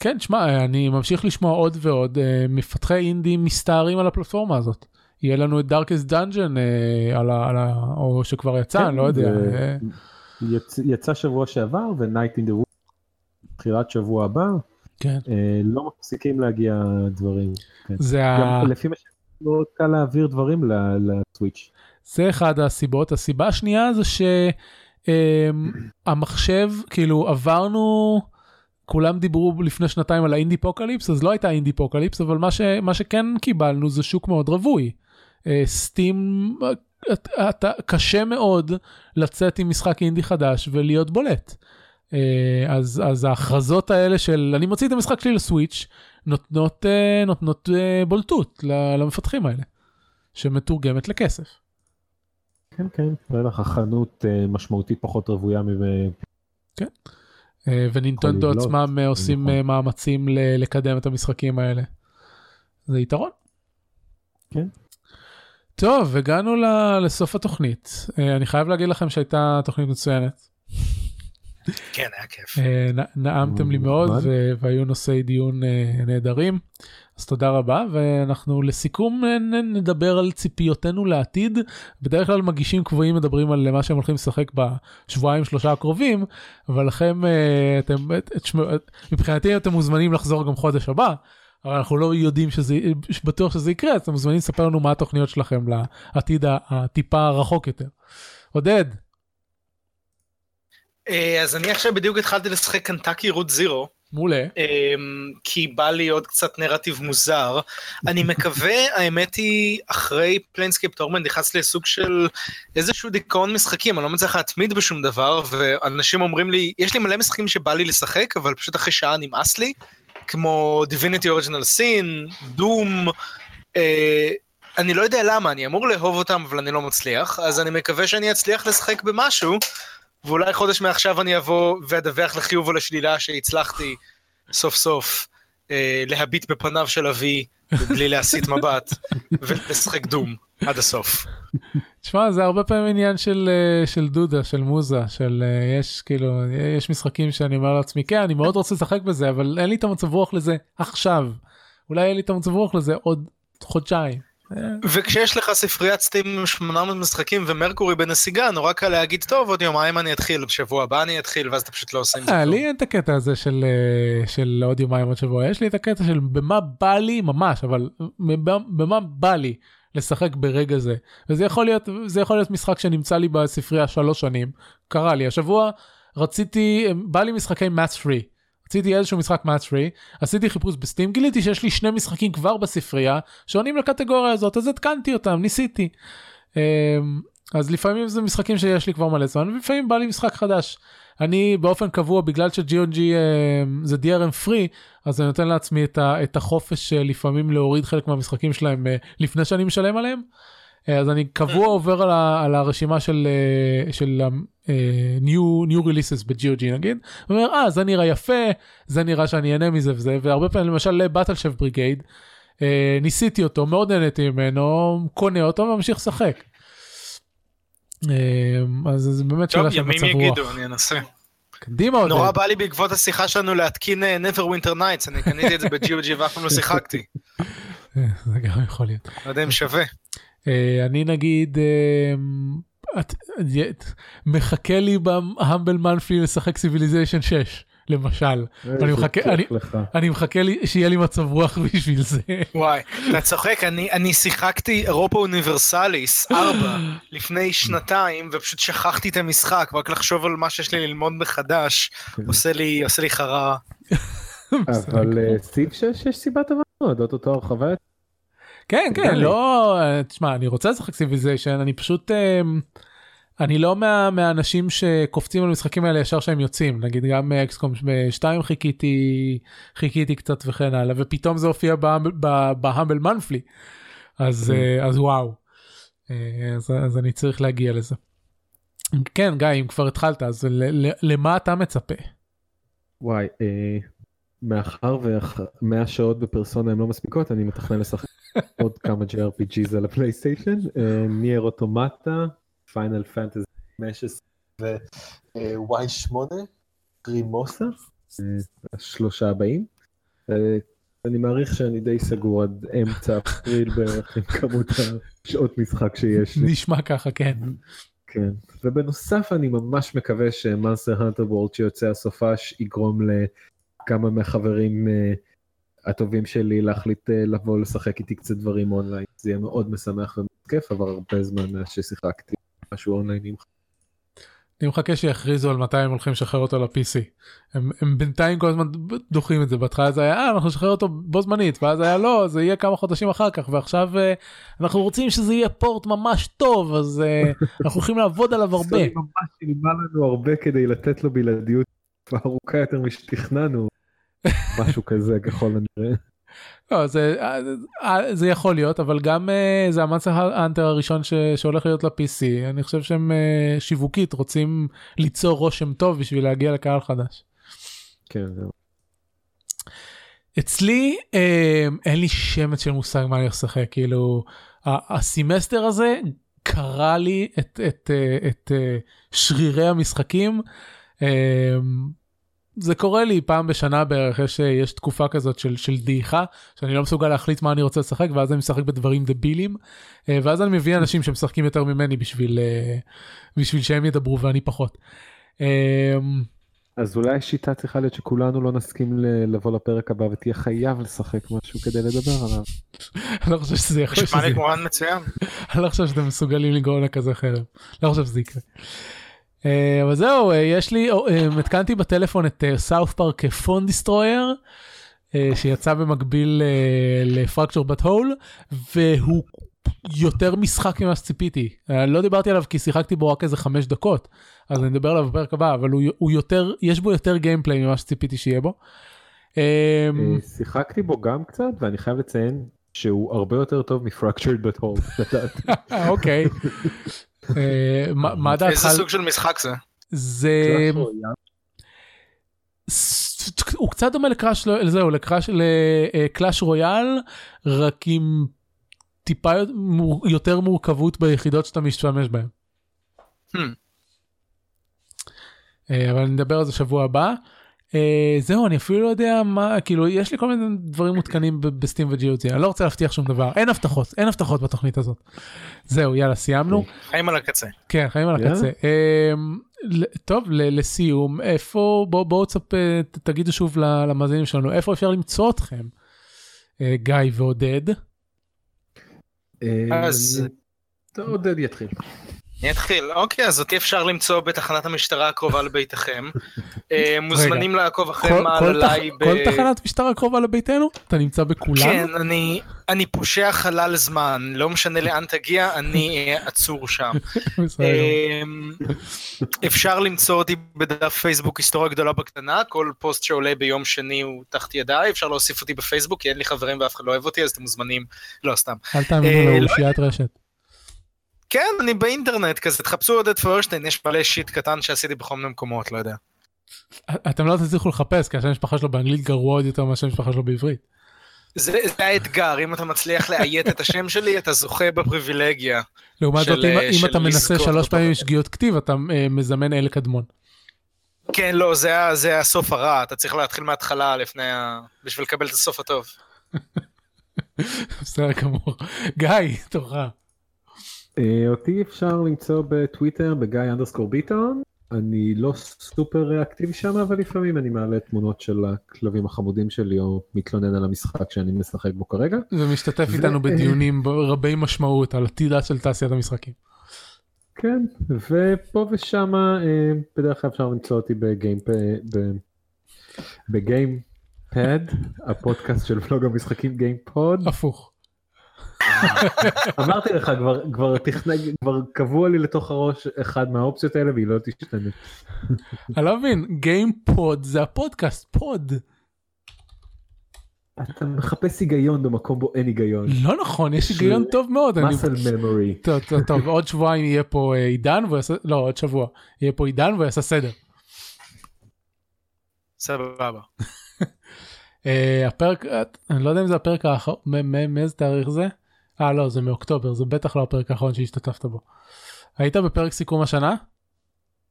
כן, שמע, אני ממשיך לשמוע עוד ועוד אה, מפתחי אינדי מסתערים על הפלטפורמה הזאת. יהיה לנו את Darkest Dungeon או שכבר יצא, כן, אני לא יודע. אה, יצ- יצא שבוע שעבר ו-Night in the Woods, תחילת שבוע הבא, כן. אה, לא מפסיקים להגיע דברים. כן. זה ה... גם לפי מה ש... מאוד קל להעביר דברים ל- לסוויץ'. זה אחד הסיבות. הסיבה השנייה זה שהמחשב, כאילו עברנו, כולם דיברו לפני שנתיים על ה indiepocalypse, אז לא הייתה indiepocalypse, אבל מה, ש, מה שכן קיבלנו זה שוק מאוד רווי. אה, סטים, אה, אתה- אתה, קשה מאוד לצאת עם משחק אינדי חדש ולהיות בולט. אה, אז, אז ההכרזות האלה של אני מוציא את המשחק שלי לסוויץ' נותנות, אה, נותנות אה, בולטות למפתחים האלה, שמתורגמת לכסף. כן, כן, בטח החנות אה, משמעותית פחות רוויה מ... אה, ונינטנדו עצמם עושים נכון. מאמצים לקדם את המשחקים האלה. זה יתרון. כן. טוב, הגענו ל- לסוף התוכנית. אה, אני חייב להגיד לכם שהייתה תוכנית מצוינת. כן, היה כיף. אה, נ- נעמתם לי מאוד. ו- והיו נושאי דיון אה, נהדרים. אז תודה רבה ואנחנו לסיכום נ- נדבר על ציפיותינו לעתיד. בדרך כלל מגישים קבועים מדברים על מה שהם הולכים לשחק בשבועיים שלושה הקרובים אבל לכם אתם את- תשמעו, את- מבחינתי אתם מוזמנים לחזור גם חודש הבא. אבל אנחנו לא יודעים שזה בטוח שזה יקרה אז אתם מוזמנים לספר לנו מה התוכניות שלכם לעתיד הטיפה הרחוק יותר. עודד אה, אז אני עכשיו בדיוק התחלתי לשחק Kentucky Route Zero. מעולה אמ, כי בא לי עוד קצת נרטיב מוזר. אני [laughs] מקווה, האמת היא, אחרי Planescape Torment נכנסתי לסוג של איזשהו דיכאון משחקים, אני לא מצליח להתמיד בשום דבר, ואנשים אומרים לי, יש לי מלא משחקים שבא לי לשחק, אבל פשוט אחרי שעה נמאס לי, כמו Divinity Original Sin, דום, אה, אני לא יודע למה, אני אמור לאהוב אותם, אבל אני לא מצליח, אז אני מקווה שאני אצליח לשחק במשהו, ואולי חודש מעכשיו אני אבוא ואדווח לחיוב או לשלילה שהצלחתי סוף סוף אה, להביט בפניו של אבי בלי להסיט מבט ולשחק דום עד הסוף. תשמע זה הרבה פעמים עניין של אה, של דודה של מוזה של אה, יש כאילו יש משחקים שאני אומר לעצמי כן אני מאוד רוצה לשחק בזה אבל אין לי את המצב רוח לזה עכשיו אולי אין לי את המצב רוח לזה עוד חודשיים. אה, וכשיש לך ספריית סטים עם 800 משחקים ומרקורי בנסיגה נורא קל להגיד טוב עוד יומיים אני אתחיל בשבוע הבא אני אתחיל ואז אתה פשוט לא עושה עם זה אה. לי אין את הקטע הזה של אה, של עוד יומיים עוד שבוע. יש לי את הקטע של במה בא לי ממש אבל במה- בא לי לשחק ברגע זה. וזה יכול להיות זה יכול להיות משחק שנמצא לי בספרייה שלוש שנים קרה לי. השבוע רציתי בא לי משחקי מאץ פרי רציתי איזשהו משחק מאץ פרי עשיתי חיפוש בסטים גיליתי שיש לי שני משחקים כבר בספרייה שעונים לקטגוריה הזאת אז התקנתי אותם ניסיתי. אז לפעמים זה משחקים שיש לי כבר מלא זמן ולפעמים בא לי משחק חדש. אני באופן קבוע בגלל ש-GOG זה DRM free אז אני נותן לעצמי את, את החופש לפעמים להוריד חלק מהמשחקים שלהם לפני שאני משלם עליהם. אז אני קבוע עובר על, ה, על הרשימה של, של uh, new, new releases ב-GOG נגיד, ואומר אה זה נראה יפה, זה נראה שאני אהנה מזה וזה, והרבה פעמים למשל באטל שף בריגייד, uh, ניסיתי אותו, מאוד נהניתי ממנו, קונה אותו וממשיך לשחק. Uh, אז זה באמת שאלה של מצב רוח. טוב, ימים יגידו, אני אנסה. קדימה עודד. נורא בא לי בעקבות השיחה שלנו להתקין אה, Neverwinter Nights, אני קניתי את זה ב-GOG ואף פעם לא [laughs] שיחקתי. זה גם יכול להיות. לא יודע אם שווה. אה, אני נגיד אה, את, מחכה לי ב Humble Monthly לשחק Civilization 6 למשל אני מחכה אני, אני מחכה לי שיהיה לי מצב רוח [laughs] בשביל זה. וואי אתה צוחק אני אני שיחקתי Europa Universalis 4 לפני שנתיים ופשוט שכחתי את המשחק רק לחשוב על מה שיש לי ללמוד מחדש כן. עושה לי עושה לי חררה. אבל Civ 6 יש סיבה טובה מאוד אוטוטו הרחבה כן כן לא תשמע אני רוצה לשחק Civilization אני פשוט אמ, אני לא מה, מהאנשים שקופצים על המשחקים האלה ישר שהם יוצאים נגיד גם XCOM 2 חיכיתי חיכיתי קצת וכן הלאה ופתאום זה הופיע ב Humble Monthly אז כן. אז וואו אז, אז אני צריך להגיע לזה. כן גיא אם כבר התחלת אז למה אתה מצפה? וואי אה, מאחר ו-100 שעות בפרסונה הן לא מספיקות אני מתכנן לשחק [laughs] עוד כמה JRPGs על הפלייסטיישן, Nier Automata, Final Fantasy 15 ו-Y8, רימוסה, השלושה הבאים. אני מעריך שאני די סגור עד אמצע אפריל בערך עם כמות השעות משחק שיש לי. נשמע ככה, כן. כן, ובנוסף אני ממש מקווה ש Monster Hunter World שיוצא הסופש יגרום לכמה מהחברים הטובים שלי להחליט אה, לבוא לשחק איתי קצת דברים אונליין. זה יהיה מאוד משמח וכיף, אבל הרבה זמן מאז ששיחקתי משהו אונליין עם... אני מחכה שיכריזו על מתי הם הולכים לשחרר אותו ל-PC. הם, הם בינתיים כל הזמן דוחים את זה, בהתחלה זה היה אה, אנחנו נשחרר אותו בו זמנית, ואז היה לא, זה יהיה כמה חודשים אחר כך, ועכשיו uh, אנחנו רוצים שזה יהיה פורט ממש טוב, אז uh, [laughs] אנחנו הולכים לעבוד עליו הרבה. זה ממש נלמד לנו הרבה כדי לתת לו בלעדיות ארוכה יותר משתכננו. [laughs] משהו כזה ככל הנראה. לא, זה, זה יכול להיות אבל גם uh, זה המאנסטר האנטר הראשון ש, שהולך להיות ל-PC אני חושב שהם uh, שיווקית רוצים ליצור רושם טוב בשביל להגיע לקהל חדש. כן זהו. אצלי אה, אין לי שמץ של מושג מה אני הולך לשחק כאילו הסמסטר הזה קרא לי את, את, את, את שרירי המשחקים. אה, זה קורה לי פעם בשנה בערך יש יש תקופה כזאת של של דעיכה שאני לא מסוגל להחליט מה אני רוצה לשחק ואז אני משחק בדברים דבילים אה, ואז אני מביא אנשים שמשחקים יותר ממני בשביל אה, בשביל שהם ידברו ואני פחות. אה, אז אולי השיטה צריכה להיות שכולנו לא נסכים לבוא לפרק הבא ותהיה חייב לשחק משהו כדי לדבר עליו. אני לא חושב שזה יכול להיות. נשמע לי כמובן מצוין. אני לא חושב שאתם מסוגלים לגרום לכזה חרם. לא חושב שזה יקרה. אה, אבל זהו, אה, יש לי, אה, התקנתי בטלפון את סאוף פארק פון דיסטרויר, שיצא במקביל לפרקצ'ור בת הול, והוא יותר משחק ממה שציפיתי. לא דיברתי עליו כי שיחקתי בו רק איזה חמש דקות, אז אני אדבר עליו בפרק הבא, אבל הוא, הוא יותר, יש בו יותר גיימפליי ממה שציפיתי שיהיה בו. שיחקתי בו גם קצת, ואני חייב לציין שהוא הרבה יותר טוב מפרקצ'רד בת הול. אוקיי. אה, מה דעתך? איזה סוג של משחק זה? זה... הוא קצת דומה לקראש, זהו, לקראש, לקלאש רויאל, רק עם טיפה יותר מורכבות ביחידות שאתה משתמש בהן. Hmm. אה, אבל נדבר על זה שבוע הבא. Uh, זהו אני אפילו לא יודע מה כאילו יש לי כל מיני דברים מותקנים בסטים וג'יוצי אני לא רוצה להבטיח שום דבר אין הבטחות אין הבטחות בתוכנית הזאת. זהו יאללה סיימנו. חיים על הקצה. כן חיים על הקצה. Uh, טוב לסיום איפה בואו בוא תספר תגידו שוב למאזינים שלנו איפה אפשר למצוא אתכם uh, גיא ועודד. אז עודד יתחיל. אני אתחיל. אוקיי, אז אותי אפשר למצוא בתחנת המשטרה הקרובה לביתכם. [laughs] אה, מוזמנים לעקוב אחרי מעלליי תח- ב... כל תחנת משטרה קרובה לביתנו? אתה נמצא בכולן? כן, אני, אני פושע חלל זמן, לא משנה לאן תגיע, אני עצור שם. [laughs] אמ, אפשר למצוא אותי בדף פייסבוק היסטוריה גדולה בקטנה, כל פוסט שעולה ביום שני הוא תחת ידיי, אפשר להוסיף אותי בפייסבוק, כי אין לי חברים ואף אחד לא אוהב אותי, אז אתם מוזמנים, לא סתם. אל תאמינו אה, לא- לאושיית רשת. כן, אני באינטרנט כזה, תחפשו עודד פוירשטיין, יש מלא שיט קטן שעשיתי בכל מיני מקומות, לא יודע. אתם לא תצליחו לחפש כי השם המשפחה שלו באנגלית גרוע עוד יותר מהשם המשפחה שלו בעברית. זה, זה האתגר, אם אתה מצליח לאיית את השם שלי, אתה זוכה בפריבילגיה. לעומת זאת אם- אם של אתה מנסה שלוש. פעמים שגיאות כתיב אתה אה, מזמן אלה קדמון. כן, לא, זה, זה הסוף הרע, אתה צריך להתחיל מההתחלה לפני ה... בשביל לקבל את הסוף הטוב. [laughs] בסדר גמור. גיא תורך. אה, אותי אפשר למצוא בטוויטר בגיא אנדרסקור ביטון. אני לא סופר אקטיבי שם אבל לפעמים אני מעלה תמונות של הכלבים החמודים שלי או מתלונן על המשחק שאני משחק בו כרגע. ומשתתף ו- איתנו בדיונים רבי משמעות על עתידה של תעשיית המשחקים. כן ופה ושם אה, בדרך כלל אפשר למצוא אותי בגיים בגיים פד הפודקאסט של ולוג המשחקים גיים פוד הפוך. אמרתי לך כבר כבר תכנן כבר קבוע לי לתוך הראש אחד מהאופציות האלה והיא לא תשתנה. אני לא מבין גיים פוד זה הפודקאסט פוד. אתה מחפש היגיון במקום בו אין היגיון. לא נכון יש היגיון טוב מאוד. muscle memory. טוב, טוב, טוב, עוד שבועיים יהיה פה אה, עידן לא עוד שבוע, יהיה פה עידן והוא יעשה סדר. סבבה. [laughs] אה, הפרק, אה, אני לא יודע אם זה הפרק האחרון, מאיזה תאריך זה? אה לא זה מאוקטובר, זה בטח לא הפרק האחרון שהשתתפת בו. היית בפרק סיכום השנה?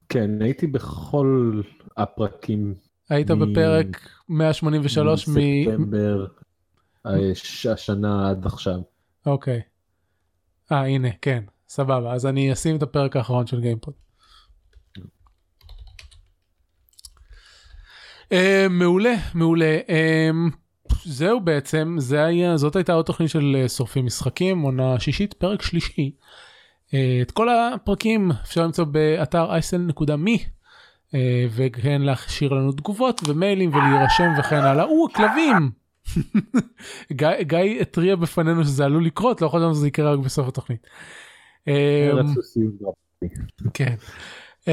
כן הייתי בכל הפרקים היית מ- בפרק 183 מ... מספטמבר הש- השנה עד עכשיו. אוקיי. אה הנה כן סבבה אז אני אשים את הפרק האחרון של גיימפוד. אה, מעולה מעולה אה, זהו בעצם זה היה זאת הייתה עוד תוכנית של אה, שורפים משחקים עונה שישית פרק שלישי. אה, את כל הפרקים אפשר למצוא באתר isl.me אה, וכן להשאיר לנו תגובות ומיילים ולהירשם וכן הלאה. או כלבים. [laughs] גיא, גיא התריע בפנינו שזה עלול לקרות לא חשבנו שזה יקרה רק בסוף התוכנית. כן. Um,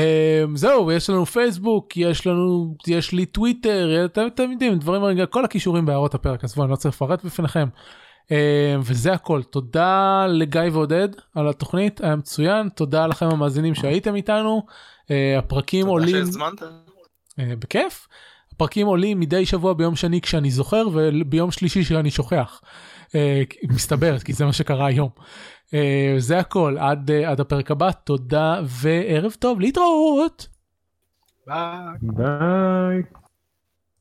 זהו יש לנו פייסבוק יש לנו יש לי טוויטר אתם, יודעים דברים רגע כל הכישורים בהערות הפרק אז בואו אני לא צריך לפרט בפניכם. Um, וזה הכל תודה לגיא ועודד על התוכנית היה מצוין תודה לכם המאזינים שהייתם איתנו uh, הפרקים תודה עולים שהזמנת. uh, בכיף. הפרקים עולים מדי שבוע ביום שני כשאני זוכר וביום שלישי שאני שוכח. Uh, מסתבר כי זה מה שקרה היום. Uh, זה הכל עד, uh, עד הפרק הבא תודה וערב טוב להתראות. ביי. ביי.